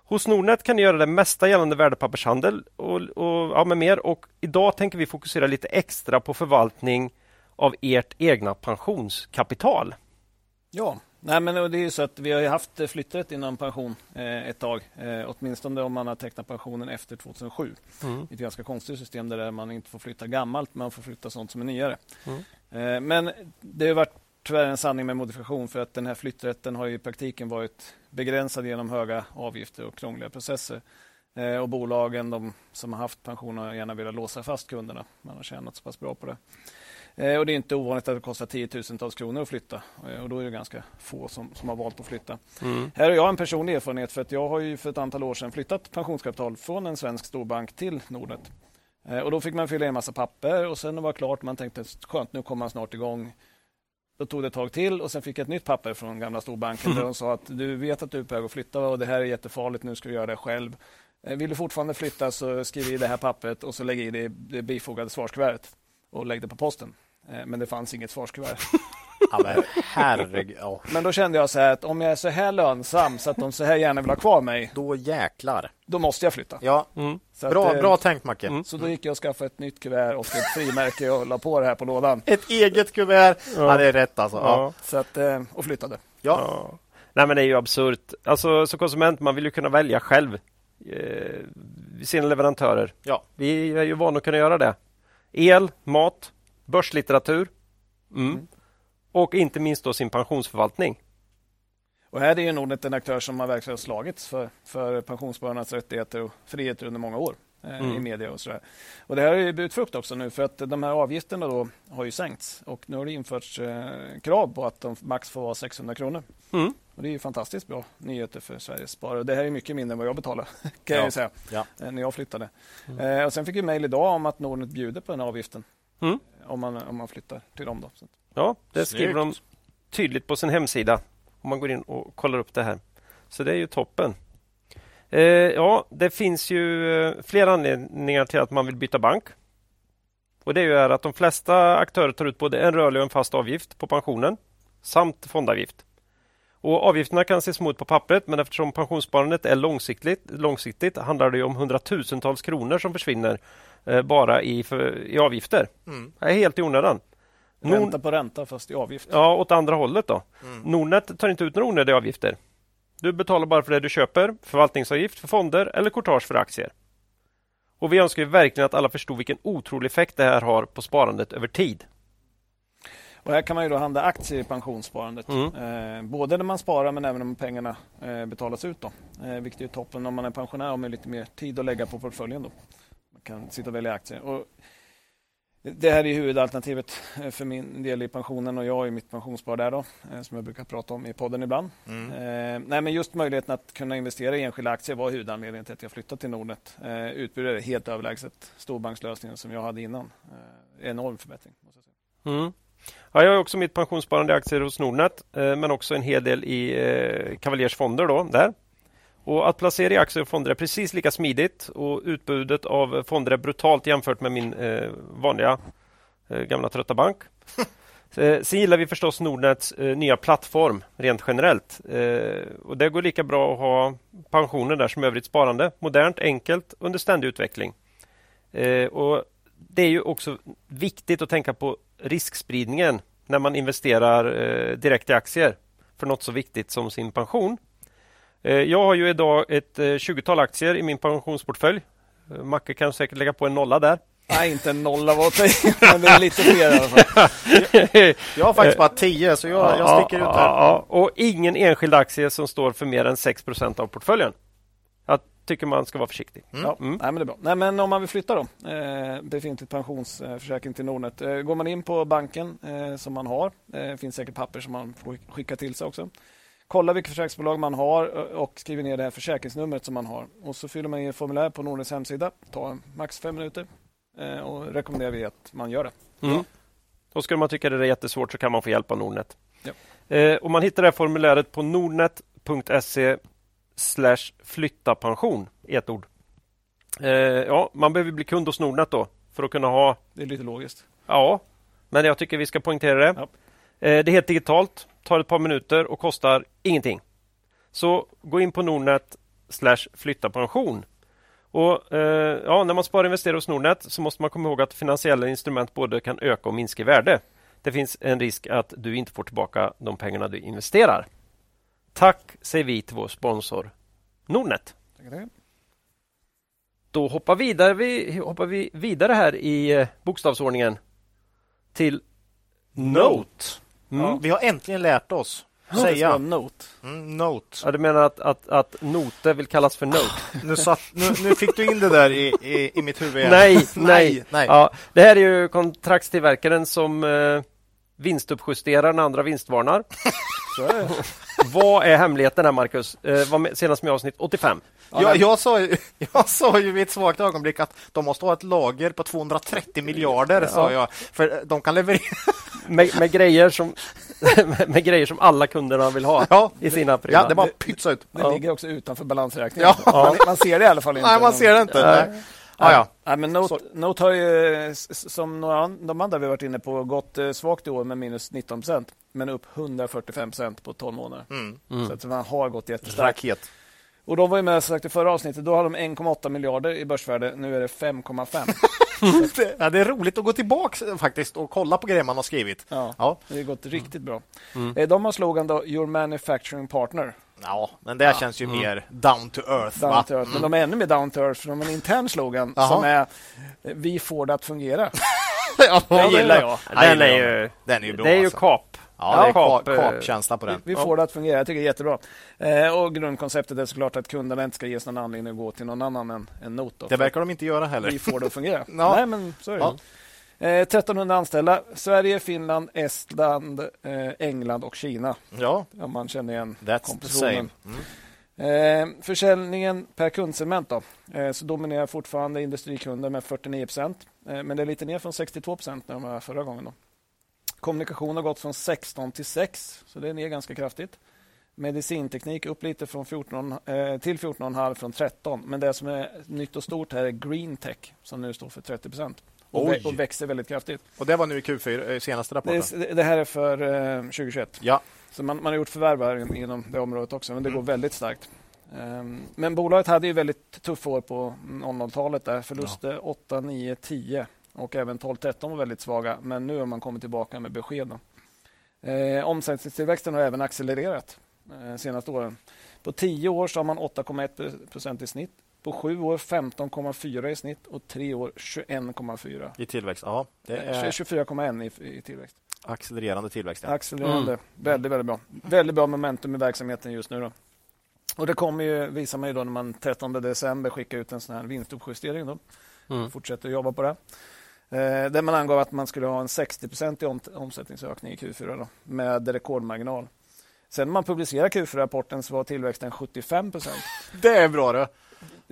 Hos Nordnet kan ni göra det mesta gällande värdepappershandel och, och, ja, med mer. Och idag tänker vi fokusera lite extra på förvaltning av ert egna pensionskapital. Ja, Nej, men det är så att vi har haft flytträtt inom pension eh, ett tag. Eh, åtminstone om man har tecknat pensionen efter 2007. Mm. Ett ganska konstigt system där man inte får flytta gammalt, man får flytta sånt som är nyare. Mm. Eh, men det har varit tyvärr en sanning med modifikation för att den här flytträtten har i praktiken varit begränsad genom höga avgifter och krångliga processer. Eh, och bolagen de som har haft pension har gärna velat låsa fast kunderna. Man har tjänat så pass bra på det. Eh, och Det är inte ovanligt att det kostar tiotusentals kronor att flytta. Och Då är det ganska få som, som har valt att flytta. Mm. Här har jag en personlig erfarenhet för att jag har ju för ett antal år sedan flyttat pensionskapital från en svensk storbank till Nordnet. Eh, och Då fick man fylla i en massa papper och sen var det klart. Man tänkte skönt, nu kommer man snart igång. Då tog det ett tag till och sen fick jag ett nytt papper från gamla storbanken där de sa att du vet att du är på väg att flytta och det här är jättefarligt, nu ska du göra det själv. Eh, vill du fortfarande flytta så skriv i det här pappret och så lägg i det, det bifogade svarskuvertet och lägg det på posten. Eh, men det fanns inget svarskuvert. [laughs] Ja, men, herregud. Ja. men då kände jag så här att om jag är så här lönsam så att de så här gärna vill ha kvar mig. Då jäklar. Då måste jag flytta. Ja. Mm. bra, att, eh, bra tänkt Macke. Mm. Så då gick jag och skaffade ett nytt kuvert och ett frimärke och la på det här på lådan. [laughs] Ett eget kuvert. Ja, ja det är rätt alltså. Ja. Så att, eh, och flyttade. Ja. ja. Nej men det är ju absurt. Alltså som konsument man vill ju kunna välja själv eh, sina leverantörer. Ja. Vi är ju vana att kunna göra det. El, mat, börslitteratur mm. Mm. och inte minst då sin pensionsförvaltning. Och här är ju Nordnet en aktör som har verkligen slagits för, för pensionsspararnas rättigheter och friheter under många år eh, mm. i media och sådär. Och det här ju burit frukt också nu för att de här avgifterna då har ju sänkts och nu har det införts eh, krav på att de max får vara 600 kronor. Mm. Och det är ju fantastiskt bra nyheter för Sveriges sparare. Det här är mycket mindre än vad jag betalade [laughs] kan ja. jag säga ja. Eh, när jag flyttade. Mm. Eh, och sen fick vi mejl idag om att Nordnet bjuder på den här avgiften. Mm om man, om man flyttar till dem. Då. Ja, det skriver de tydligt på sin hemsida om man går in och kollar upp det här. Så det är ju toppen. Eh, ja, det finns ju eh, flera anledningar till att man vill byta bank. Och Det är att de flesta aktörer tar ut både en rörlig och en fast avgift på pensionen samt fondavgift. Och Avgifterna kan se små ut på pappret men eftersom pensionssparandet är långsiktigt, långsiktigt handlar det om hundratusentals kronor som försvinner bara i, för, i avgifter. Mm. Det är helt i onödan. Ränta på ränta fast i avgift. Ja, åt andra hållet då. Mm. Nordnet tar inte ut några onödiga avgifter. Du betalar bara för det du köper, förvaltningsavgift för fonder eller courtage för aktier. Och Vi önskar verkligen att alla förstod vilken otrolig effekt det här har på sparandet över tid. Och här kan man ju då handla aktier i pensionssparandet. Mm. Eh, både när man sparar men även om pengarna eh, betalas ut. Då. Eh, vilket är toppen om man är pensionär och har lite mer tid att lägga på portföljen. Då. Kan sitta och välja aktier. Och det här är huvudalternativet eh, för min del i pensionen och jag i mitt pensionsspar där då, eh, som jag brukar prata om i podden ibland. Mm. Eh, nej, men just möjligheten att kunna investera i enskilda aktier var huvudanledningen till att jag flyttade till Nordnet. Eh, utbudet är helt överlägset storbankslösningen som jag hade innan. Eh, enorm förbättring. Jag. Mm. Ja, jag har också mitt pensionssparande i aktier hos Nordnet, eh, men också en hel del i eh, Cavaliers fonder då, där. Och att placera i aktier och fonder är precis lika smidigt och utbudet av fonder är brutalt jämfört med min eh, vanliga eh, gamla trötta bank. [laughs] Eh, sen gillar vi förstås Nordnets eh, nya plattform rent generellt. Eh, och Det går lika bra att ha pensioner där som övrigt sparande. Modernt, enkelt, under ständig utveckling. Eh, och Det är ju också viktigt att tänka på riskspridningen när man investerar direkt i aktier för något så viktigt som sin pension. Eh, jag har ju idag ett 20-tal eh, aktier i min pensionsportfölj. Eh, Macke kan säkert lägga på en nolla där. Nej, inte en nolla var [laughs] men det är lite fler i alla fall. [laughs] Jag har faktiskt bara tio, så jag, jag sticker ut här. Och ingen enskild aktie som står för mer än 6% av portföljen. Jag tycker man ska vara försiktig. Mm. Ja, mm. Nej, men det är bra. Nej, men om man vill flytta då, eh, befintligt pensionsförsäkring till Nordnet. Eh, går man in på banken eh, som man har, det finns säkert papper som man får skicka till sig också. Kolla vilket försäkringsbolag man har och skriver ner det här försäkringsnumret som man har. Och så fyller man i ett formulär på Nordnets hemsida. tar max fem minuter eh, och rekommenderar vi att man gör det. Mm. Och skulle man tycka det är jättesvårt så kan man få hjälp av Nordnet. Ja. Eh, och man hittar det här formuläret på nordnet.se flyttapension i ett ord. Eh, ja, man behöver bli kund hos Nordnet då för att kunna ha... Det är lite logiskt. Ja, men jag tycker vi ska poängtera det. Ja. Det är helt digitalt tar ett par minuter och kostar ingenting. Så gå in på Nordnet slash flytta pension. Och, eh, ja, när man sparar och investerar hos Nordnet så måste man komma ihåg att finansiella instrument både kan öka och minska i värde. Det finns en risk att du inte får tillbaka de pengarna du investerar. Tack säger vi till vår sponsor Nordnet. Då hoppar, vidare, vi, hoppar vi vidare här i eh, bokstavsordningen till Note. Mm. Vi har äntligen lärt oss säga note. Mm, note. Ja, du menar att, att, att note vill kallas för note? [laughs] nu, satt, nu, nu fick du in det där i, i, i mitt huvud. [laughs] Nej, nej. nej. Ja, det här är ju kontraktstillverkaren som eh, vinstuppjusterar när andra vinstvarnar. [laughs] Så är Vad är hemligheten här, Marcus? Eh, var senast med avsnitt 85. Ja, jag, jag, sa, [laughs] jag sa ju vid ett svagt ögonblick att de måste ha ett lager på 230 miljarder, ja. sa jag. För de kan leverera... [laughs] Med, med grejer, som, med grejer som alla kunderna vill ha ja, i sina prylar. Ja, det bara pytsa ut. Det, det ligger också utanför balansräkningen. Ja. Man, man, ser det i alla fall inte. Nej, man ser det inte. Ah, ja. ja. men Note, Note har ju, som några, de andra vi varit inne på, gått eh, svagt i år med minus 19 procent, men upp 145 procent på 12 månader. Mm. Mm. Så att man har gått jättestarkt. Raket. Och de var ju med sagt i förra avsnittet. Då hade de 1,8 miljarder i börsvärde. Nu är det 5,5. [laughs] ja, det är roligt att gå tillbaka faktiskt och kolla på grejer man har skrivit. Ja, ja. det har gått riktigt bra. Mm. Eh, de har slogan då Your Manufacturing Partner. Ja, men det ja. känns ju mm. mer down to earth. Down to earth. Men de är ännu mer down to earth för de har en intern slogan Aha. som är Vi får det att fungera. [laughs] ja, det gillar jag. Den är ju, den är ju bra. Det är ju alltså. kap. Ja, det är kap, kapkänsla på den. Vi, vi får det att fungera. Jag tycker det är jättebra. Eh, och grundkonceptet är såklart att kunderna inte ska ges någon anledning att gå till någon annan än, än Note. Det verkar de inte göra heller. Vi får det att fungera. [laughs] ja. Nej, men så är det. Ja. Eh, 1300 anställda. Sverige, Finland, Estland, eh, England och Kina. Ja. Om man känner igen That's kompositionen. Mm. Eh, försäljningen per kundsegment då, eh, så dominerar fortfarande industrikunder med 49 procent. Eh, men det är lite ner från 62 procent när de var förra gången. Då. Kommunikation har gått från 16 till 6, så det är ner ganska kraftigt. Medicinteknik upp lite från 14, eh, till 14,5 från 13. Men det som är nytt och stort här är Green Tech som nu står för 30 procent. Och, vä och, växer väldigt kraftigt. Och Det var nu i Q4, eh, senaste rapporten? Det, det här är för eh, 2021. Ja. Så man, man har gjort förvärv inom det området också, men det mm. går väldigt starkt. Um, men bolaget hade ju väldigt tuffa år på 00-talet. där Förluster ja. 8, 9, 10 och även 12-13 var väldigt svaga. Men nu har man kommit tillbaka med besked. Eh, omsättningstillväxten har även accelererat eh, senaste åren. På 10 år så har man 8,1 procent i snitt. På 7 år 15,4 i snitt och 3 år 21,4. I tillväxt, ja. Det är... 24,1 i, i tillväxt. Accelererande tillväxt. Ja. Accelererande. Mm. Väldigt, väldigt bra. Väldigt bra momentum i verksamheten just nu. Då. Och Det kommer ju, visar man ju då när man 13 december skickar ut en sån här vinstuppjustering. Då. Mm. Fortsätter jobba på det. Eh, där man angav att man skulle ha en 60 om, omsättningsökning i Q4 då, med rekordmarginal. Sen när man publicerar Q4-rapporten så var tillväxten 75% [laughs] Det är bra det.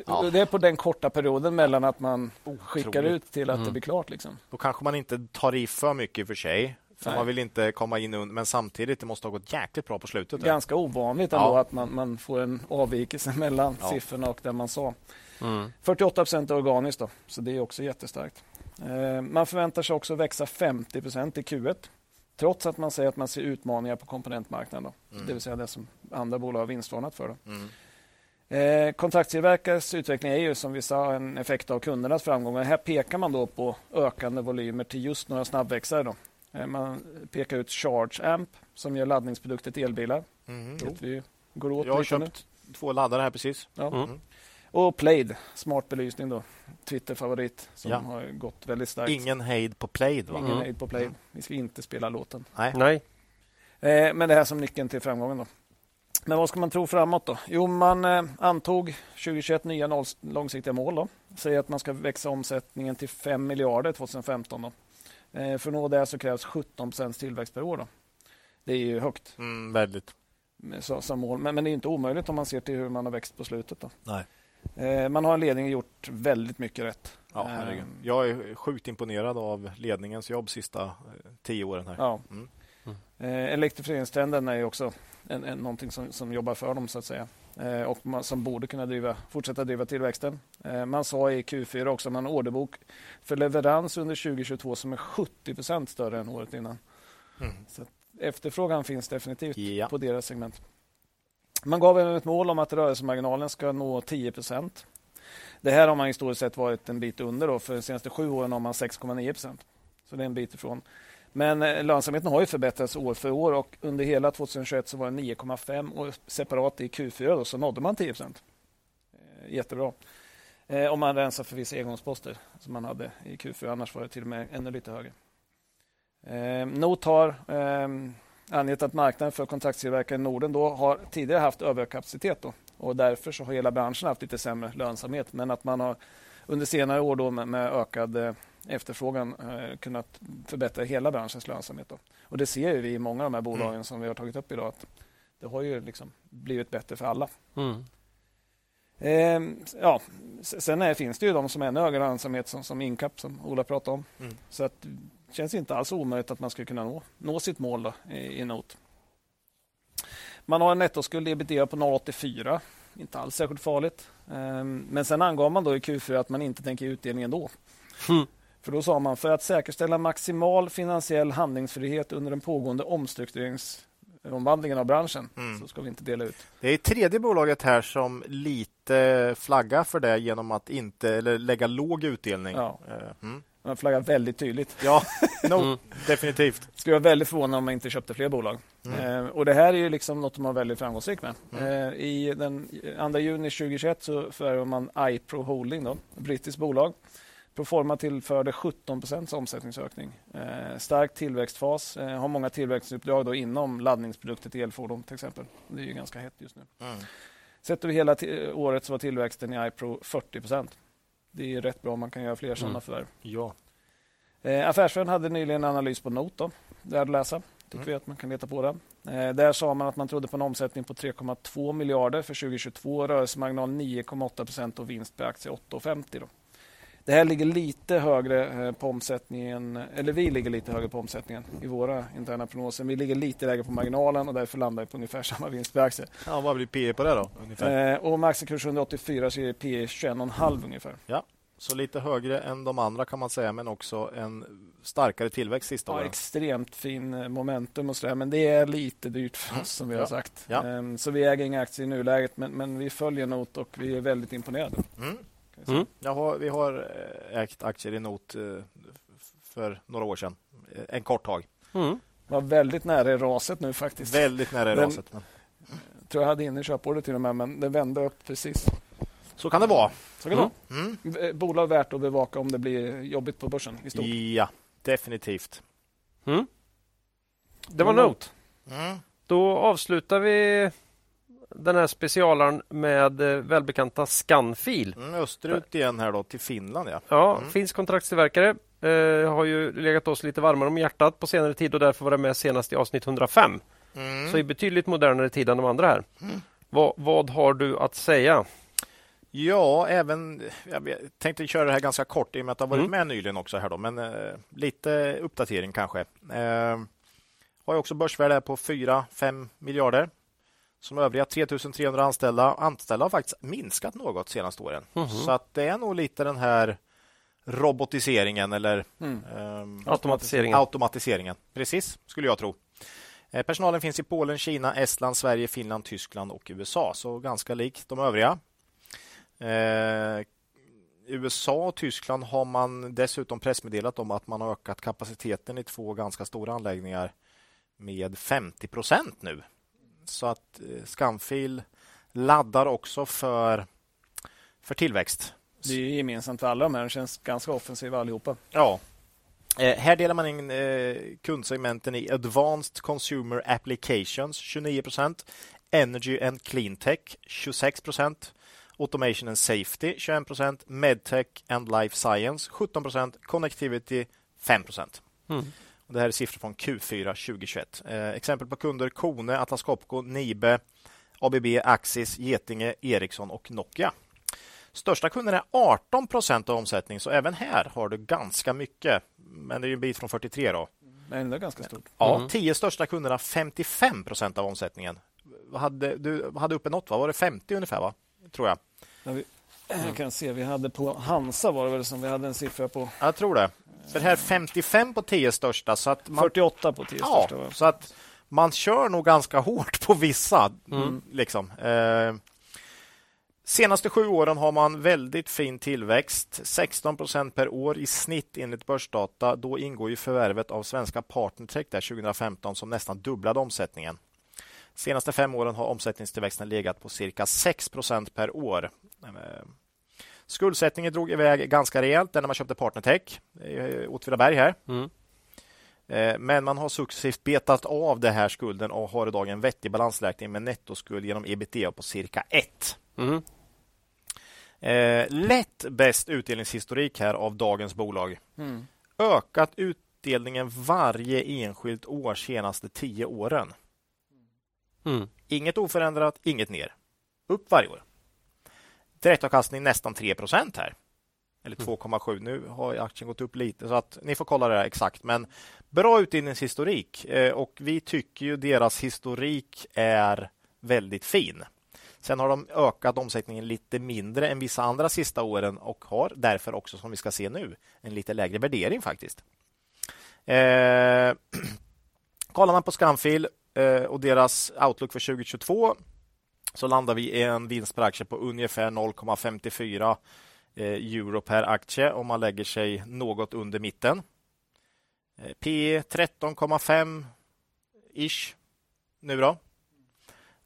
Ja. Det är på den korta perioden mellan att man Otroligt. skickar ut till att mm. det blir klart. Liksom. Då kanske man inte tar i för mycket för sig. För man vill inte komma in under, men samtidigt det måste ha gått jäkligt bra på slutet. Ganska ovanligt ändå ja. att man, man får en avvikelse [laughs] mellan ja. siffrorna och det man sa. Mm. 48 procent organiskt då, så det är också jättestarkt. Eh, man förväntar sig också växa 50 procent i Q1 trots att man säger att man ser utmaningar på komponentmarknaden. Mm. Det vill säga det som andra bolag har vinstvarnat för. Mm. Eh, kontraktstillverkares utveckling är ju som vi sa en effekt av kundernas framgångar. Här pekar man då på ökande volymer till just några snabbväxare. Då. Eh, man pekar ut Charge Amp som gör laddningsprodukter till elbilar. Mm. Det vi går åt Jag har köpt nu. två laddare här precis. Ja. Mm. Och Plaid, smart belysning då. Twitter-favorit som ja. har gått väldigt starkt. Ingen hejd på Plaid va? Ingen mm. hejd på Plaid. Vi ska inte spela låten. Nej. Nej. Eh, men det här som nyckeln till framgången då. Men vad ska man tro framåt då? Jo, man eh, antog 2021 nya långsiktiga mål. Då. Säger att man ska växa omsättningen till 5 miljarder 2015. Då. Eh, för att nå det så krävs 17% tillväxt per år. Då. Det är ju högt. Mm, väldigt. Så, som mål. Men, men, det är inte omöjligt om man ser till hur man har växt på slutet. Då. Nej. Eh, man har en ledning gjort väldigt mycket rätt. Ja, herregud. Jag är sjukt imponerad av ledningens jobb sista tio åren. här. Ja. Mm. Mm. Elektrifieringstrenden är också en, en, någonting som, som jobbar för dem så att säga och man, som borde kunna driva, fortsätta driva tillväxten. Man sa i Q4 också att man har orderbok för leverans under 2022 som är 70% större än året innan. Mm. Så efterfrågan finns definitivt ja. på deras segment. Man gav även ett mål om att rörelsemarginalen ska nå 10% Det här har man historiskt sett varit en bit under. Då. För de senaste sju åren har man 6,9% Så det är en bit ifrån. Men eh, lönsamheten har ju förbättrats år för år och under hela 2021 så var den 9,5 och separat i Q4 då, så nådde man 10 eh, Jättebra. Eh, om man rensar för vissa engångsposter som man hade i Q4. Annars var det till och med ännu lite högre. Not har ehm, angett att marknaden för kontraktstillverkare i Norden då har tidigare haft överkapacitet. Då, och därför så har hela branschen haft lite sämre lönsamhet. Men att man har under senare år då med, med ökad efterfrågan eh, kunnat förbättra hela branschens lönsamhet. Då. Och Det ser vi i många av de här bolagen mm. som vi har tagit upp idag. att Det har ju liksom blivit bättre för alla. Mm. Eh, ja, sen är, finns det ju de som är ännu högre lönsamhet som, som Incap som Ola pratade om. Mm. Så att känns inte alls omöjligt att man skulle kunna nå, nå sitt mål då, i, i NOT. Man har en nettoskuld ebitda på 0,84. Inte alls särskilt farligt. Ehm, men sen angav man då i Q4 att man inte tänker utdelning ändå. Mm. För då sa man för att säkerställa maximal finansiell handlingsfrihet under den pågående omstruktureringsomvandlingen av branschen mm. så ska vi inte dela ut. Det är tredje bolaget här som lite flaggar för det genom att inte eller lägga låg utdelning. Ja. Eh, mm. Man flaggar väldigt tydligt. Ja, [laughs] no, mm. definitivt. Skulle vara väldigt förvånad om man inte köpte fler bolag. Mm. Eh, och Det här är ju liksom något de har väldigt framgångsrikt med. Mm. Eh, I den 2 juni 2021 så förvärvade man iPro Holding, då, ett brittiskt bolag. Proforma tillförde 17 omsättningsökning. Eh, stark tillväxtfas. Eh, har många tillväxtuppdrag då inom laddningsprodukter till elfordon till exempel. Det är ju ganska hett just nu. Mm. Sett över hela året så var tillväxten i iPro 40% det är rätt bra om man kan göra fler sådana mm. förvärv. Ja. Eh, Affärsvärlden hade nyligen en analys på Note. Då, där att läsa. Tycker mm. vi att man kan leta på den. Eh, där sa man att man trodde på en omsättning på 3,2 miljarder för 2022. Rörelsemarginal 9,8 procent och vinst per aktie 8,50. Det här ligger lite högre eh, på omsättningen, eller vi ligger lite högre på omsättningen i våra interna prognoser. Vi ligger lite lägre på marginalen och därför landar vi på ungefär [laughs] samma vinst per aktie. Ja, vad blir P på det då? Ungefär? Eh, och med aktiekurs 184 så är det P 21,5 ungefär. Ja, så lite högre än de andra kan man säga, men också en starkare tillväxt sista ja, åren. Extremt fin eh, momentum och så där, men det är lite dyrt för oss mm. som vi har sagt. Ja. Um, så vi äger inga aktier i nuläget, men, men vi följer NOT och vi är väldigt imponerade. Mm. Mm. Har, vi har eh, ägt aktier i Not eh, för några år sedan. Eh, en kort tag. Mm. Var väldigt nära i raset nu faktiskt. Väldigt nära i den, raset. Men... Jag tror jag hade inne köpordet till och med, men det vände upp precis. Så kan det vara. Så kan mm. det vara. Mm. Bolag värt att bevaka om det blir jobbigt på börsen i stort. Ja, definitivt. Mm. Det var Note. Mm. Då avslutar vi den här specialaren med eh, välbekanta Scanfil. Mm, österut igen här då till Finland ja. Ja, mm. finsk kontraktstillverkare. eh, har ju legat oss lite varmare om hjärtat på senare tid och därför var det med senast i avsnitt 105. Mm. Så i betydligt modernare tid än de andra här. Mm. Vad, vad har du att säga? Ja, även jag tänkte köra det här ganska kort i och med att har varit mm. med nyligen också här då, men eh, lite uppdatering kanske. Eh, har också börsvärde på 4-5 miljarder. Som övriga 3300 anställda. Anställda har faktiskt minskat något senaste åren. Mm. Så att det är nog lite den här robotiseringen eller mm. um, automatiseringen. automatiseringen. Precis, skulle jag tro. Eh, personalen finns i Polen, Kina, Estland, Sverige, Finland, Tyskland och USA. Så ganska likt de övriga. Eh, USA och Tyskland har man dessutom pressmeddelat om att man har ökat kapaciteten i två ganska stora anläggningar med 50 procent nu. Så att eh, Scanfil laddar också för, för tillväxt. Det är gemensamt för alla de här. De känns ganska offensiva allihopa. Ja. Eh, här delar man in eh, kundsegmenten i Advanced Consumer Applications 29 procent, Energy and Clean Tech 26 procent, Automation and Safety 21 procent, Medtech and Life Science 17 procent, Connectivity 5 procent. Mm. Det här är siffror från Q4 2021. Eh, exempel på kunder Kone, Atlas Copco, Nibe, ABB, Axis, Getinge, Ericsson och Nokia. Största kunden är 18 procent av omsättningen, så även här har du ganska mycket. Men det är en bit från 43 då. Men ändå ganska stort. Ja, mm. tio största kunderna 55 procent av omsättningen. Hade, du hade uppe något, va? var det 50 ungefär? va? Tror jag. Ja, vi, jag kan se, vi hade på Hansa var det väl som vi hade en siffra på. Jag tror det. För här 55 på 10 största. Så att man, 48 på 10 ja, största. Så att man kör nog ganska hårt på vissa. Mm. Liksom. Eh, senaste sju åren har man väldigt fin tillväxt. 16 procent per år i snitt enligt börsdata. Då ingår ju förvärvet av svenska Partnertech där 2015 som nästan dubblade omsättningen. Senaste fem åren har omsättningstillväxten legat på cirka 6 procent per år. Eh, Skuldsättningen drog iväg ganska rejält när man köpte Partnertech, Åtvidaberg här. Mm. Eh, men man har successivt betat av det här skulden och har idag en vettig balansräkning med nettoskuld genom ebitda på cirka 1. Mm. Eh, lätt bäst utdelningshistorik här av dagens bolag. Mm. Ökat utdelningen varje enskilt år senaste tio åren. Mm. Inget oförändrat, inget ner. Upp varje år. Direktavkastning nästan 3% här. Eller 2,7. Mm. Nu har aktien gått upp lite så att ni får kolla det exakt. Men bra utdelningshistorik eh, och vi tycker ju deras historik är väldigt fin. Sen har de ökat omsättningen lite mindre än vissa andra sista åren och har därför också, som vi ska se nu, en lite lägre värdering faktiskt. Eh, [clears throat] kollar man på Scanfil eh, och deras outlook för 2022 så landar vi i en vinst per aktie på ungefär 0,54 eh, euro per aktie om man lägger sig något under mitten. Eh, P 13,5 ish nu då.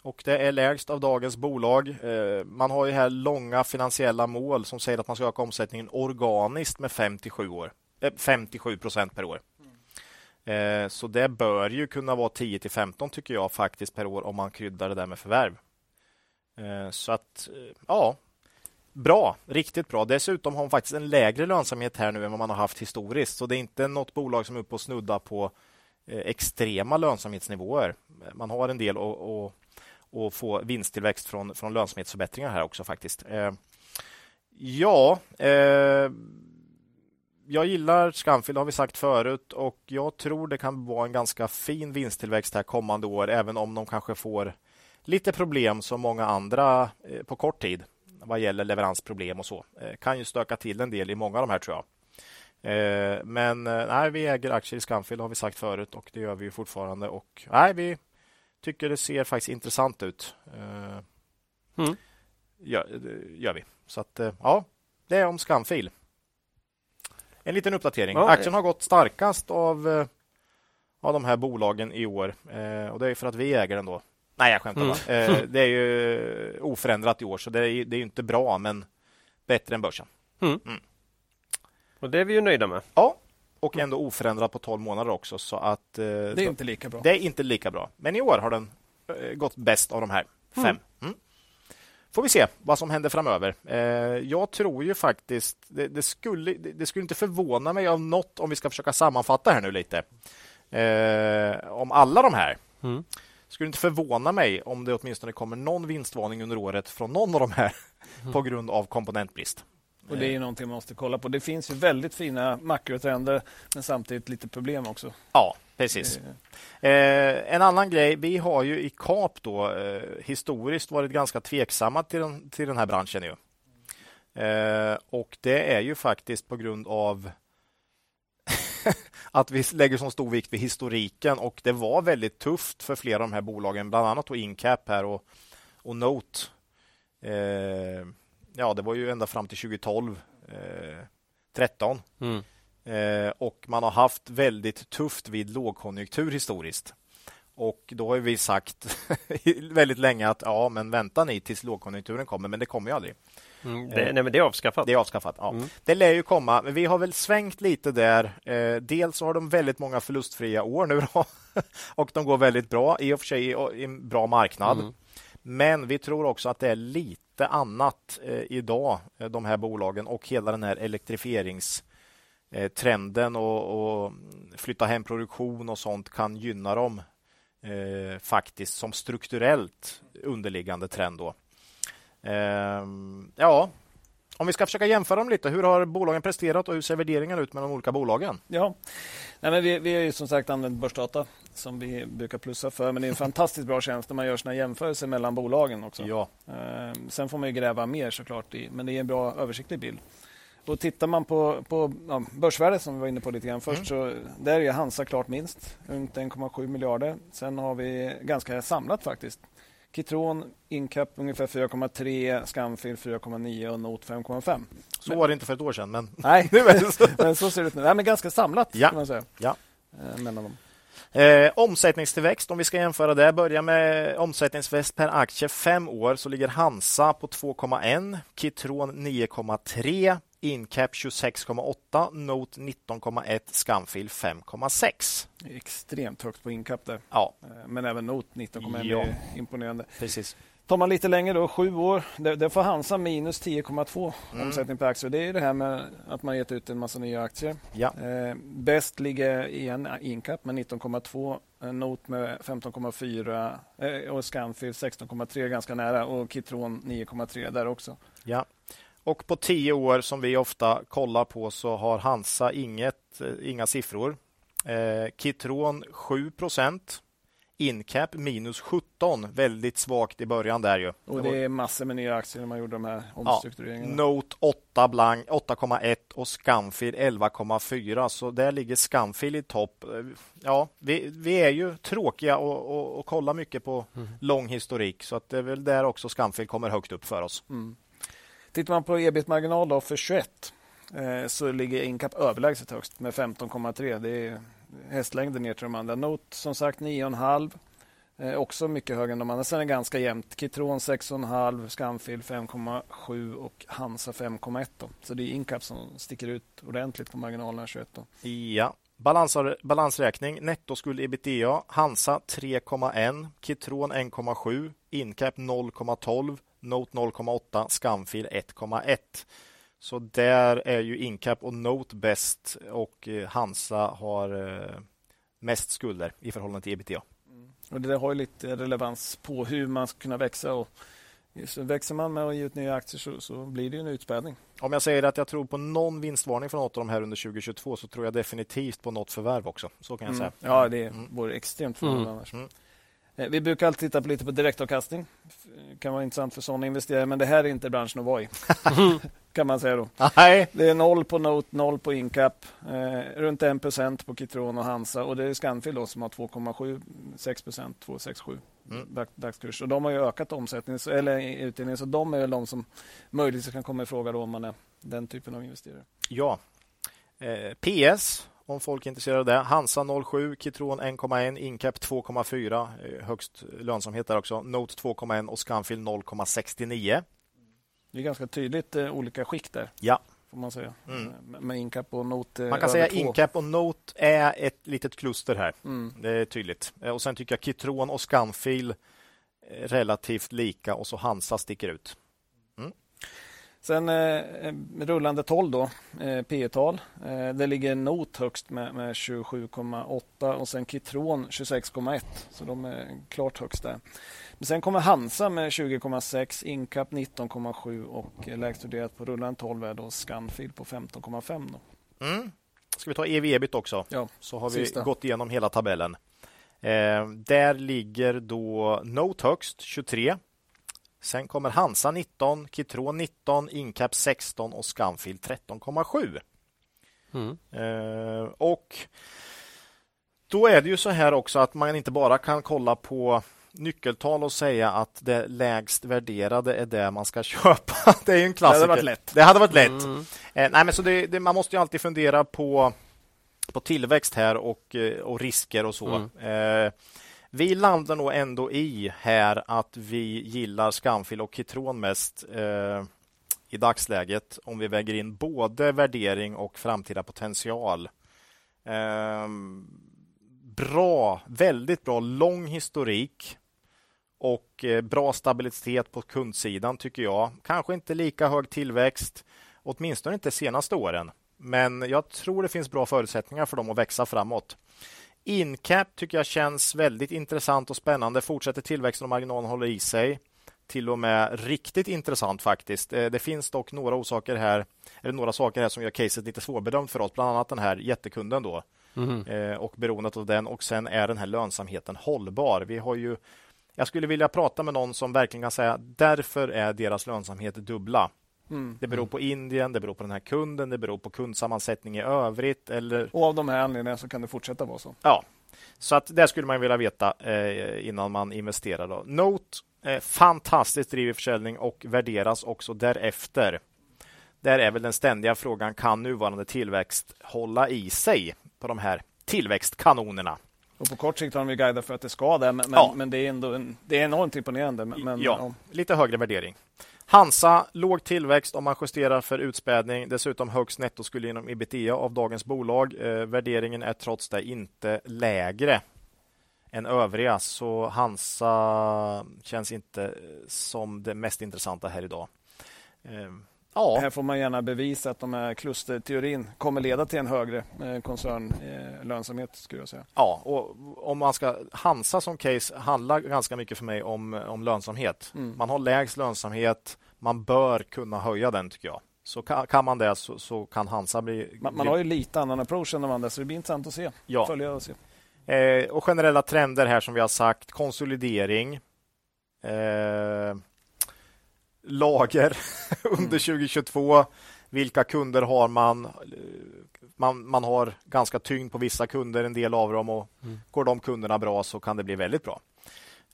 Och det är lägst av dagens bolag. Eh, man har ju här långa finansiella mål som säger att man ska öka omsättningen organiskt med 57 år. 57 procent per år. Så det bör ju kunna vara 10 till 15 tycker jag faktiskt per år om man kryddar det där med förvärv. Eh, så att, eh, ja, bra, riktigt bra. Dessutom har man faktiskt en lägre lönsamhet här nu än vad man har haft historiskt. Så det är inte något bolag som är uppe och snuddar på eh, extrema lönsamhetsnivåer. Man har en del att, att få vinsttillväxt från, från lönsamhetsförbättringar här också faktiskt. Ja, jag gillar Scanfield har vi sagt förut och jag tror det kan vara en ganska fin vinsttillväxt här kommande år även om de kanske får lite problem som många andra eh, på kort tid vad gäller leveransproblem och så. Eh, kan ju stöka till en del i många av de här tror jag. Eh, men nej, vi äger aktier i Scanfield har vi sagt förut och det gör vi fortfarande. Och nej, vi tycker det ser faktiskt intressant ut. Mm. Gör, gör vi. Så att ja, det är om Scanfield. En liten uppdatering. Ja, Aktien har gått starkast av, av de här bolagen i år och det är för att vi äger den då. Nej, jag skämtar mm. bara. Eh, [laughs] det är ju oförändrat i år, så det är, det är inte bra, men bättre än börsen. Mm. Mm. Och det är vi ju nöjda med. Ja, och ändå oförändrat på 12 månader också. Så att, eh, det är inte lika bra. Det är inte lika bra. Men i år har den eh, gått bäst av de här fem. Mm. Mm. får vi se vad som händer framöver. Eh, jag tror ju faktiskt, det, det, skulle, det, det, skulle inte förvåna mig av något om vi ska försöka sammanfatta här nu lite. Eh, om alla de här. Skulle inte förvåna mig om det åtminstone kommer någon vinstvarning under året från någon av de här mm. på grund av komponentbrist. Och Det är någonting man måste kolla på. Det finns ju väldigt fina makrotrender men samtidigt lite problem också. Ja, precis. Eh, en annan grej, vi har ju i KAP då eh, historiskt varit ganska tveksamma till den, till den här branschen. Ju. Eh, och det är ju faktiskt på grund av [laughs] att vi lägger så stor vikt vid historiken och det var väldigt tufft för flera av de här bolagen, bland annat Incap här och, och Note. Eh, ja, det var ju ända fram till 2012, eh, 13. Mm. Eh, och man har haft väldigt tufft vid lågkonjunktur historiskt. Och då har vi sagt [laughs] väldigt länge att ja, men vänta ni tills lågkonjunkturen kommer, men det kommer ju aldrig. Mm, det, nej, men det är avskaffat. Det är avskaffat, ja. Mm. Det lär ju komma, vi har väl svängt lite där. Eh, dels har de väldigt många förlustfria år nu då, [laughs] och de går väldigt bra, i och för sig i en bra marknad. Mm. Men vi tror också att det är lite annat eh, idag, eh, de här bolagen och hela den här elektrifieringstrenden och, och flytta hem produktion och sånt kan gynna dem eh, faktiskt som strukturellt underliggande trend. Då. Eh, ja, om vi ska försöka jämföra dem lite, hur har bolagen presterat och hur ser värderingarna ut med de olika bolagen? Ja, Nej, men vi, vi har ju som sagt använt börsdata som vi brukar plussa för, men det är en fantastiskt bra tjänst när man gör sina jämförelser mellan bolagen också. Ja. Eh, sen får man ju gräva mer såklart, i, men det är en bra översiktlig bild. Och tittar man på, på ja, börsvärdet som vi var inne på lite grann först, mm. så där är Hansa klart minst, runt 1,7 miljarder. Sen har vi ganska samlat faktiskt. Kitron, Incap ungefär 4,3, Scanfil 4,9 och Not 5,5. Så var det inte för ett år sedan. Men... [laughs] Nej, [laughs] nu är det så. [laughs] men så ser det ut nu. Nej, men ganska samlat ja. kan man säga. Ja. Eh, mellan dem. Eh, omsättningstillväxt, om vi ska jämföra det, börjar med omsättningstillväxt per aktie fem år så ligger Hansa på 2,1, Kitron 9,3, Incap 26,8, Note 19,1, Scanfil 5,6. Extremt högt på Incap där. Ja. Eh, men även Note 19,1 ja. är imponerande. Precis. Tar man lite längre då, sju år, där, får Hansa minus 10,2 mm. omsättning per aktie. Det är det här med att man gett ut en massa nya aktier. Ja. Eh, bäst ligger igen Incap med 19,2, eh, Note med 15,4 eh, och Scanfil 16,3 ganska nära och Kitron 9,3 där också. Ja. Och på tio år som vi ofta kollar på så har Hansa inget, eh, inga siffror. Eh, Kitron 7 procent. Incap minus 17, väldigt svagt i början där ju. Och det är massor med nya aktier när man gjorde de här omstruktureringarna. Ja, Note 8 blank 8,1 och Scanfil 11,4 så där ligger Scanfil i topp. Eh, ja, vi, vi är ju tråkiga och, och, och kollar mycket på mm. lång historik så att det är väl där också Scanfil kommer högt upp för oss. Mm. Tittar man på ebit-marginal för 21 eh, så ligger Incap överlägset högst med 15,3. Det är hästlängden ner till de andra. Note som sagt 9,5. Eh, också mycket högre än de andra. Sen är det ganska jämnt. Kitron 6,5, Scanfil 5,7 och Hansa 5,1. Så det är Incap som sticker ut ordentligt på marginalerna 21. Då. Ja, Balansar, balansräkning, nettoskuld ebitda, Hansa 3,1, Kitron 1,7, Incap 0,12, Note 0,8, Scanfil 1,1. Så där är ju Incap och Note bäst och eh, Hansa har eh, mest skulder i förhållande till ebitda. Mm. Och det har ju lite relevans på hur man ska kunna växa. Och så växer man med att ge ut nya aktier så, så blir det en utspädning. Om jag säger att jag tror på någon vinstvarning från något av de här under 2022 så tror jag definitivt på något förvärv också. Så kan jag mm. säga. Ja, det mm. vore extremt förvånande mm. annars. Mm. Eh, vi brukar alltid titta på lite på direktavkastning. Det kan vara intressant för sådana investerare, men det här är inte branschen att vara i. [laughs] kan man säga då. Nej. Det är noll på Note, noll på Incap, eh, runt 1 procent på Kitron och Hansa och det är Scanfil då, som har 2,7, 6 procent, 2,67 mm. dagskurs. Och de har ju ökat omsättningen, eller utdelningen, så de är de som möjligtvis kan komma i fråga då om man är den typen av investerare. Ja. Eh, PS om folk är intresserade av det. Hansa 07, Kitron 1,1, Incap 2,4, eh, högst lönsamhet där också. Note 2,1 och Scanfil 0,69. Det är ganska tydligt eh, olika skikt där. Ja. Får man säga. Mm. Med Incap och Note. Eh, man kan säga två. Incap och Note är ett litet kluster här. Mm. Det är tydligt. Och sen tycker jag Kitron och Scanfil relativt lika och så Hansa sticker ut. Sen eh, rullande 12 då, eh, P tal eh, Det ligger Not högst med, med 27,8 och sen Kitron 26,1. Så de är klart högst där. Men sen kommer Hansa med 20,6, Incap 19,7 och lägst värderat på rullande 12 är då Scanfil på 15,5. Mm. Ska vi ta ev ebit också? Ja, så har vi sista. gått igenom hela tabellen. Eh, där ligger då Note högst 23. Sen kommer Hansa 19, Kitron 19, Incap 16 och Scanfil 13,7. Mm. Eh, och då är det ju så här också att man inte bara kan kolla på nyckeltal och säga att det lägst värderade är det man ska [laughs] köpa. Det är en klassiker. Det hade varit lätt. Det hade varit lätt. Mm. Eh, nej, men så det, det, man måste ju alltid fundera på, på tillväxt här och, eh, och risker och så. Mm. Eh, vi landar nog ändå i här att vi gillar Skamfil och Kitron mest eh, i dagsläget om vi väger in både värdering och framtida potential. Eh, bra, väldigt bra lång historik och eh, bra stabilitet på kundsidan tycker jag. Kanske inte lika hög tillväxt, åtminstone inte de senaste åren. Men jag tror det finns bra förutsättningar för dem att växa framåt. Incap tycker jag känns väldigt intressant och spännande. Fortsätter tillväxten och marginalen håller i sig. Till och med riktigt intressant faktiskt. Eh, det finns dock några orsaker här, eller några saker här som gör caset lite svårbedömt för oss. Bland annat den här jättekunden då mm. och beroendet av den och sen är den här lönsamheten hållbar. Vi har ju jag skulle vilja prata med någon som verkligen kan säga därför är deras lönsamhet dubbla. Mm. Det beror på Indien, det beror på den här kunden, det beror på kundsammansättning i övrigt. Eller... Och av de här anledningarna så kan det fortsätta vara så. Ja, så att det skulle man vilja veta eh, innan man investerar. Då. Note, eh, fantastiskt driv försäljning och värderas också därefter. Där är väl den ständiga frågan, kan nuvarande tillväxt hålla i sig på de här tillväxtkanonerna? Och på kort sikt har de guidat för att det ska det, men, ja. men det är ändå en, det är enormt imponerande. Men, ja, ja, lite högre värdering. Hansa, låg tillväxt om man justerar för utspädning. Dessutom högst nettoskuld genom inom ebitda av dagens bolag. Eh, värderingen är trots det inte lägre än övriga, så Hansa känns inte eh, som det mest intressanta här idag. Eh, Ja. Här får man gärna bevisa att de här klusterteorin kommer leda till en högre eh, koncernlönsamhet. skulle jag säga. Ja, och om man ska Hansa som case handlar ganska mycket för mig om, om lönsamhet. Mm. Man har lägst lönsamhet. Man bör kunna höja den tycker jag. Så kan, kan man det så, så, kan Hansa bli... Man, man, har ju lite annan approach än de andra så det blir intressant att se. Ja. Följa och se. Eh, och generella trender här som vi har sagt. Konsolidering. Eh, lager [laughs] under 2022. Mm. Vilka kunder har man? man? Man har ganska tyngd på vissa kunder, en del av dem och mm. går de kunderna bra så kan det bli väldigt bra.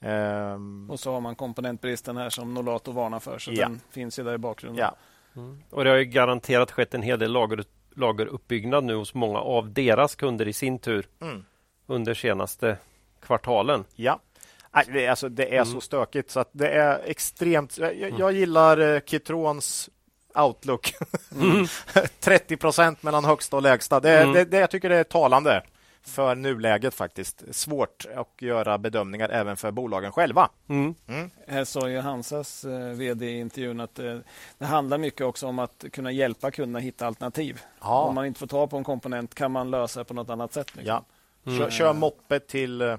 Um, och så har man komponentbristen här som Nolato varnar för, så ja. den finns ju där i bakgrunden. Ja. Mm. Och Det har garanterat skett en hel del lager, lageruppbyggnad nu hos många av deras kunder i sin tur mm. under senaste kvartalen. Ja. Nej, alltså, det är mm. så stökigt så att det är extremt. Jag, jag mm. gillar eh, Kitrons outlook. Mm. [laughs] 30 procent mellan högsta och lägsta. Det, mm. det, det, jag tycker det är talande för nuläget faktiskt. Svårt att göra bedömningar även för bolagen själva. Mm. Mm. Här sa ju Hansas eh, vd i intervjun att eh, det handlar mycket också om att kunna hjälpa kunderna hitta alternativ. Ja. Om man inte får ta på en komponent kan man lösa det på något annat sätt. Liksom. Ja. Kör, kör moppe till eh,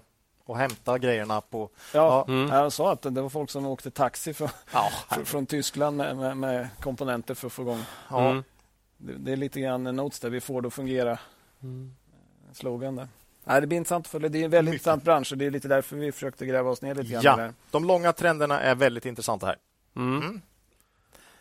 och hämta grejerna på... Ja, ja. Mm. jag sa att det var folk som åkte taxi för, ja. från Tyskland med, med, med, komponenter för att få igång. Ja. Mm. Det, det, är lite grann notes där vi får det att fungera. Mm. Slogan där. Nej, det blir intressant för det är en väldigt Mycket. intressant bransch och det är lite därför vi försökte gräva oss ner lite grann. Ja, där. de långa trenderna är väldigt intressanta här. Mm. mm.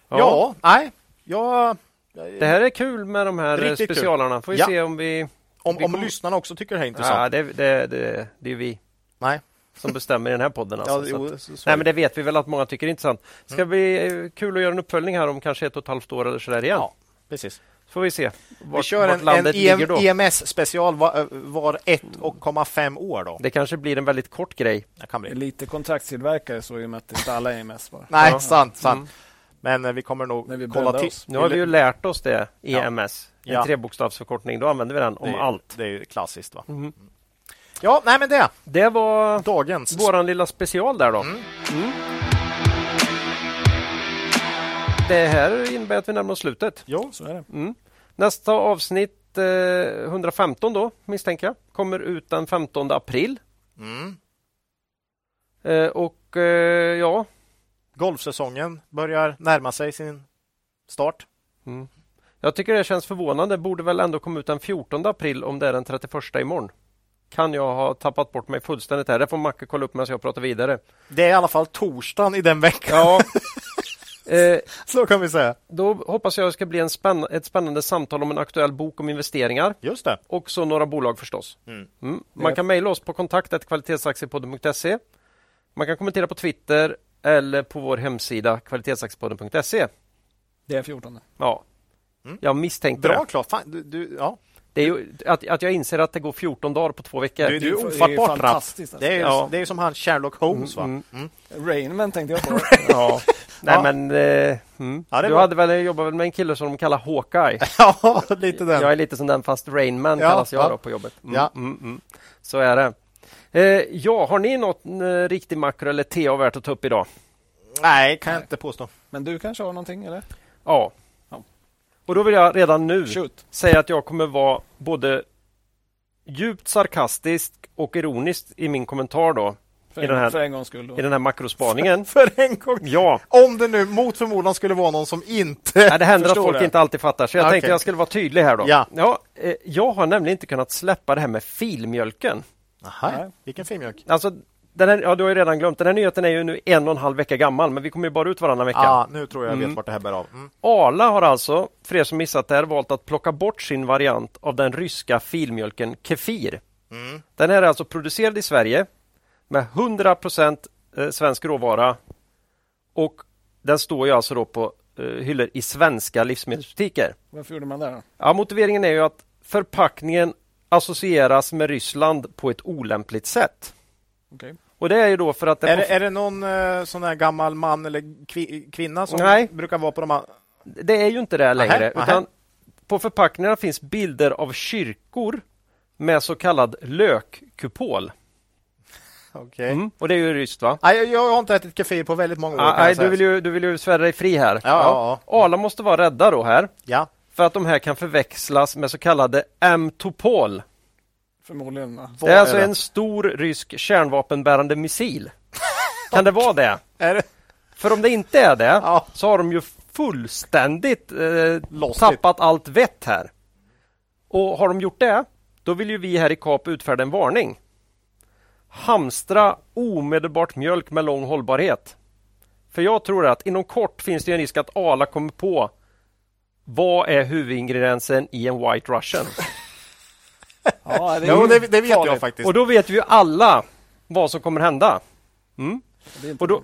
Ja. ja, nej, jag... Det här är kul med de här specialarna. Får vi ja. se om vi... Om, vi om lyssnarna också tycker det här är intressant. Ja, det, det, det, det är vi. Nej. Som bestämmer i den här podden. Alltså. Ja, jo, så, så nej, men det vet vi väl att många tycker är intressant. Ska mm. bli eh, kul att göra en uppföljning här om kanske ett och ett halvt år eller så där igen. Ja, precis. får vi se vart, vi kör en, en EM, EMS-special var, var 1,5 år. då. Det kanske blir en väldigt kort grej. Det kan bli. Lite kontraktstillverkare så i och med att inte alla EMS var. Nej, ja. sant. sant. Mm. Men eh, vi kommer nog vi kolla till. Nu har vi ju lärt oss det, EMS. Ja. En trebokstavsförkortning, då använder vi den om det, allt. Det är klassiskt. va? Mm. Ja, nej men det. Det var dagens. Våran lilla special där då. Mm. Mm. det här innebär att vi närmar oss slutet. Jo, Så är det. Mm. Nästa avsnitt, eh, 115 då, misstänker jag, kommer ut den 15 april. Mm. Eh, och eh, ja, Golfsäsongen börjar närma sig sin start. mm. jag tycker det känns förvånande. Borde väl ändå komma ut den 14 april om det är den 31 imorgon. Kan jag ha tappat bort mig fullständigt här? Det får Macke kolla upp medan jag pratar vidare. Det är i alla fall torsdagen i den veckan. Ja. [laughs] eh, Så kan vi säga. då hoppas jag det ska bli en spänn ett spännande samtal om en aktuell bok om investeringar. Just det. Och så några bolag förstås. Mm. Mm. Man kan mejla oss på kontaktet Man kan kommentera på Twitter eller på vår hemsida kvalitetsaktiepodden.se. Det är 14. Ja, Mm. jag misstänkte Bra det. Claes. Fan, du, du, ja. Det är ju, att, att jag inser att det går 14 dagar på två veckor. du, du är det är ofattbart rapp. fantastiskt, alltså. Det är, ju, Ja. det är ju som han Sherlock Holmes va? Mm, Mm. Rainman tänkte jag på. [laughs] Ja. Nej Ja. men eh, mm. Ja, det är Du bra. hade väl jobbat väl med en kille som de kallar Hawkeye? [laughs] Ja, lite den. Jag är lite som den fast Rainman Ja, kallas jag ja. då på jobbet. Mm, Ja. mm, mm. Så är det. Eh, ja, har ni något eh, riktig makro eller TA värt att ta upp idag? Nej, kan jag inte påstå. Men du kanske har någonting eller? Ja. Ja. Och då vill jag redan nu Shoot. säga att jag kommer vara både djupt sarkastisk och ironisk i min kommentar då För, I den här- en, för en gångs skull. Då. i den här makrospaningen. [laughs] För en gång. Ja, Om det nu mot förmodan skulle vara någon som inte Nej, det händer att folk det. inte alltid fattar, så jag Okej. tänkte jag skulle vara tydlig här då. Ja. eh, jag har nämligen inte kunnat släppa det här med filmjölken. Aha, Nej. vilken filmjölk. Alltså, den här, ja, du har ju redan glömt. Den här nyheten är ju nu en och en halv vecka gammal, men vi kommer ju bara ut varannan vecka. Ja, nu tror jag jag vet Mm. vart det här bär av. Mm. Arla har alltså, för er som missat det här, valt att plocka bort sin variant av den ryska filmjölken Kefir. Mm. Den här är alltså producerad i Sverige med 100% eh, svensk råvara och den står ju alltså då på eh, hyllor i svenska livsmedelsbutiker. Varför gjorde man det då? Ja, motiveringen är ju att förpackningen associeras med Ryssland på ett olämpligt sätt. Okej. Och det är ju då för att det Är, det, är det någon eh, sån här gammal man eller kvi, kvinna som Nej. brukar vara på de här... det är ju inte det längre. Nähä. Utan på förpackningarna finns bilder av kyrkor med så kallad lökkupol. Okej. Mm. Och det är ju ryskt va? Nej, jag, har inte ätit kefir på väldigt många år. Nej, du vill, ju, du vill ju svära dig fri här. Ja, ja, Arla måste vara rädda då här. Ja. För att de här kan förväxlas med så kallade M-topol. Förmodligen. Va? Vad Det är alltså det? en stor rysk kärnvapenbärande missil. Kan det vara det? [laughs] Är det? För om det inte är det Ja. så har de ju fullständigt eh, tappat allt vett här. Och har de gjort det, då vill ju vi här i KAP utfärda en varning. Hamstra omedelbart mjölk med lång hållbarhet. För jag tror att inom kort finns det en risk att Arla kommer på vad är huvudingrediensen i en White Russian? [laughs] Ja, det, Jo, det, det vet jag farligt. faktiskt. Och då vet vi ju alla vad som kommer hända. Mm. Och då,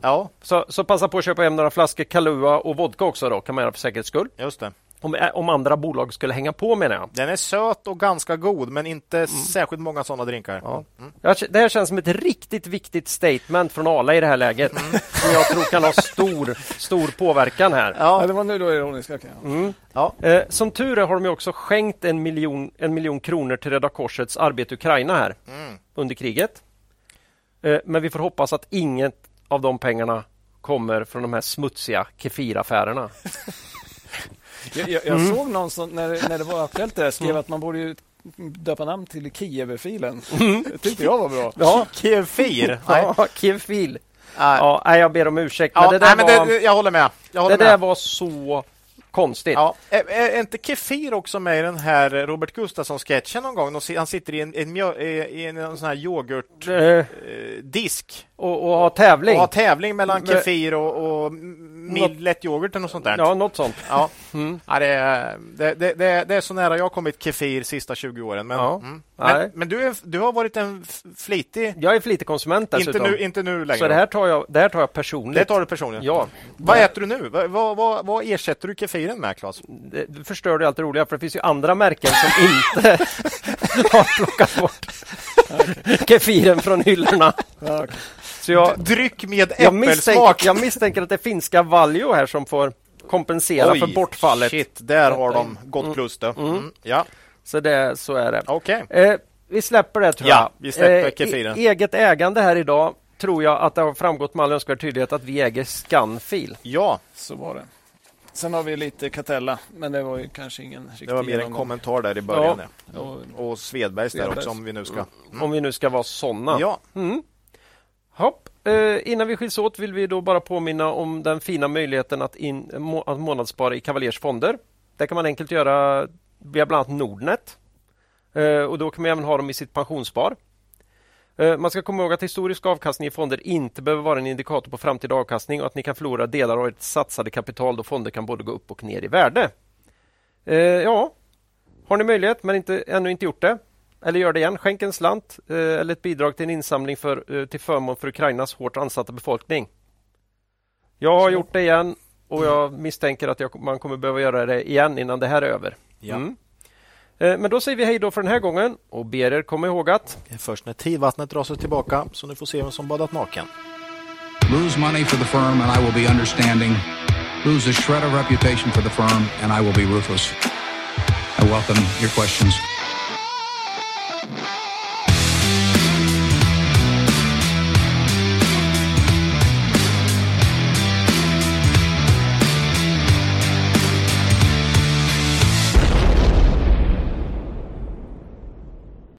Ja, så, så passa på att köpa hem några flaskor Kahlua och vodka också då, kan man göra för säkerhets skull. just det. Om, eh, om andra bolag skulle hänga på menar jag. Den är söt och ganska god, men inte särskilt många sådana drinkar. Ja. K- Det här känns som ett riktigt viktigt statement från Arla i det här läget. Som jag tror kan ha stor, stor påverkan här. Ja, Ja, det var nu då ironisk. Okay. Mm. ja. Eh, som tur är har de också skänkt en miljon, en miljon kronor till Röda Korsets arbete i Ukraina här Mm. under kriget. Eh, men vi får hoppas att inget av de pengarna kommer från de här smutsiga Kefir-affärerna. [laughs] Jag, jag, jag Mm. såg någon som, när, när det var aktuellt där, skrev att man borde ju döpa namn till Kiev-filen. Det tyckte jag var bra. Ja, Kefir? Nej. ja. Nej. Ja, nej, jag ber om ursäkt. Men Ja, det nej, där, men var, det, jag håller med. Jag håller det där med. var så konstigt. Ja. Är, är inte Kefir också med i den här Robert Gustafsson-sketchen någon gång? Han sitter i en, en, i en, en sån här yoghurtdisk Eh, disk och, och ha tävling. och ha tävling mellan Kefir och, och mild lättyoghurt eller något sånt där. Ja, något sånt. Ja. [laughs] Mm. Ja, det, är, det, det, det, är så nära jag kommit Kefir sista 20 åren. Men, Ja. mm. Men, men du, är, du har varit en flitig... Jag är flitig konsument Inte dessutom. nu, inte nu längre. så det här tar jag, det här tar jag personligt. det tar du personligen. Ja, Vad äter du nu? Vad, vad, vad, ersätter du kefiren med, Claes? det, du förstör allt det roliga för det finns ju andra märken som inte [laughs] har plockat bort [laughs] kefiren från hyllorna. Ja, okej. Så jag, Dryck med jag, misstänker, äppelsmak! jag misstänker att det är finska Valjo här som får kompensera Oj, för bortfallet. Shit, där har de gått plus det. Mm. Ja, Så, det, så är det. okej. Eh, vi släpper det tror Ja, jag. vi släpper Eh, kefiren. eget ägande här idag tror jag att det har framgått med all önskvärd tydlighet att vi äger Scanfil. Ja, Så var det. Sen har vi lite Catella, men det var ju kanske ingen riktig Det var mer en kommentar där i början. Ja. Och, och Svedbergs, Svedbergs, där också om vi nu ska... Mm. Om vi nu ska vara sådana. Ja. Mm. Hopp. Eh, innan vi skiljs åt vill vi då bara påminna om den fina möjligheten att, in, må, att månadsspara i Cavaliers fonder. Det kan man enkelt göra via bland annat Nordnet. Eh, och då kan man även ha dem i sitt pensionsspar. Eh, man ska komma ihåg att historisk avkastning i fonder inte behöver vara en indikator på framtida avkastning och att ni kan förlora delar av ert satsade kapital då fonder kan både gå upp och ner i värde. Eh, ja, har ni möjlighet men inte, ännu inte gjort det, eller gör det igen, skänk en slant eh, eller ett bidrag till en insamling för, till förmån för Ukrainas hårt ansatta befolkning. Jag har Så. gjort det igen och jag misstänker att jag, man kommer behöva göra det igen innan det här är över. Ja. Mm. Eh, men då säger vi hej då för den här gången och ber er komma ihåg att det är först när tidvattnet drar sig tillbaka så ni får se vem som badat naken. Lose money for the firm and I will be understanding. Lose a shred of reputation for the firm and I will be ruthless. I welcome your questions.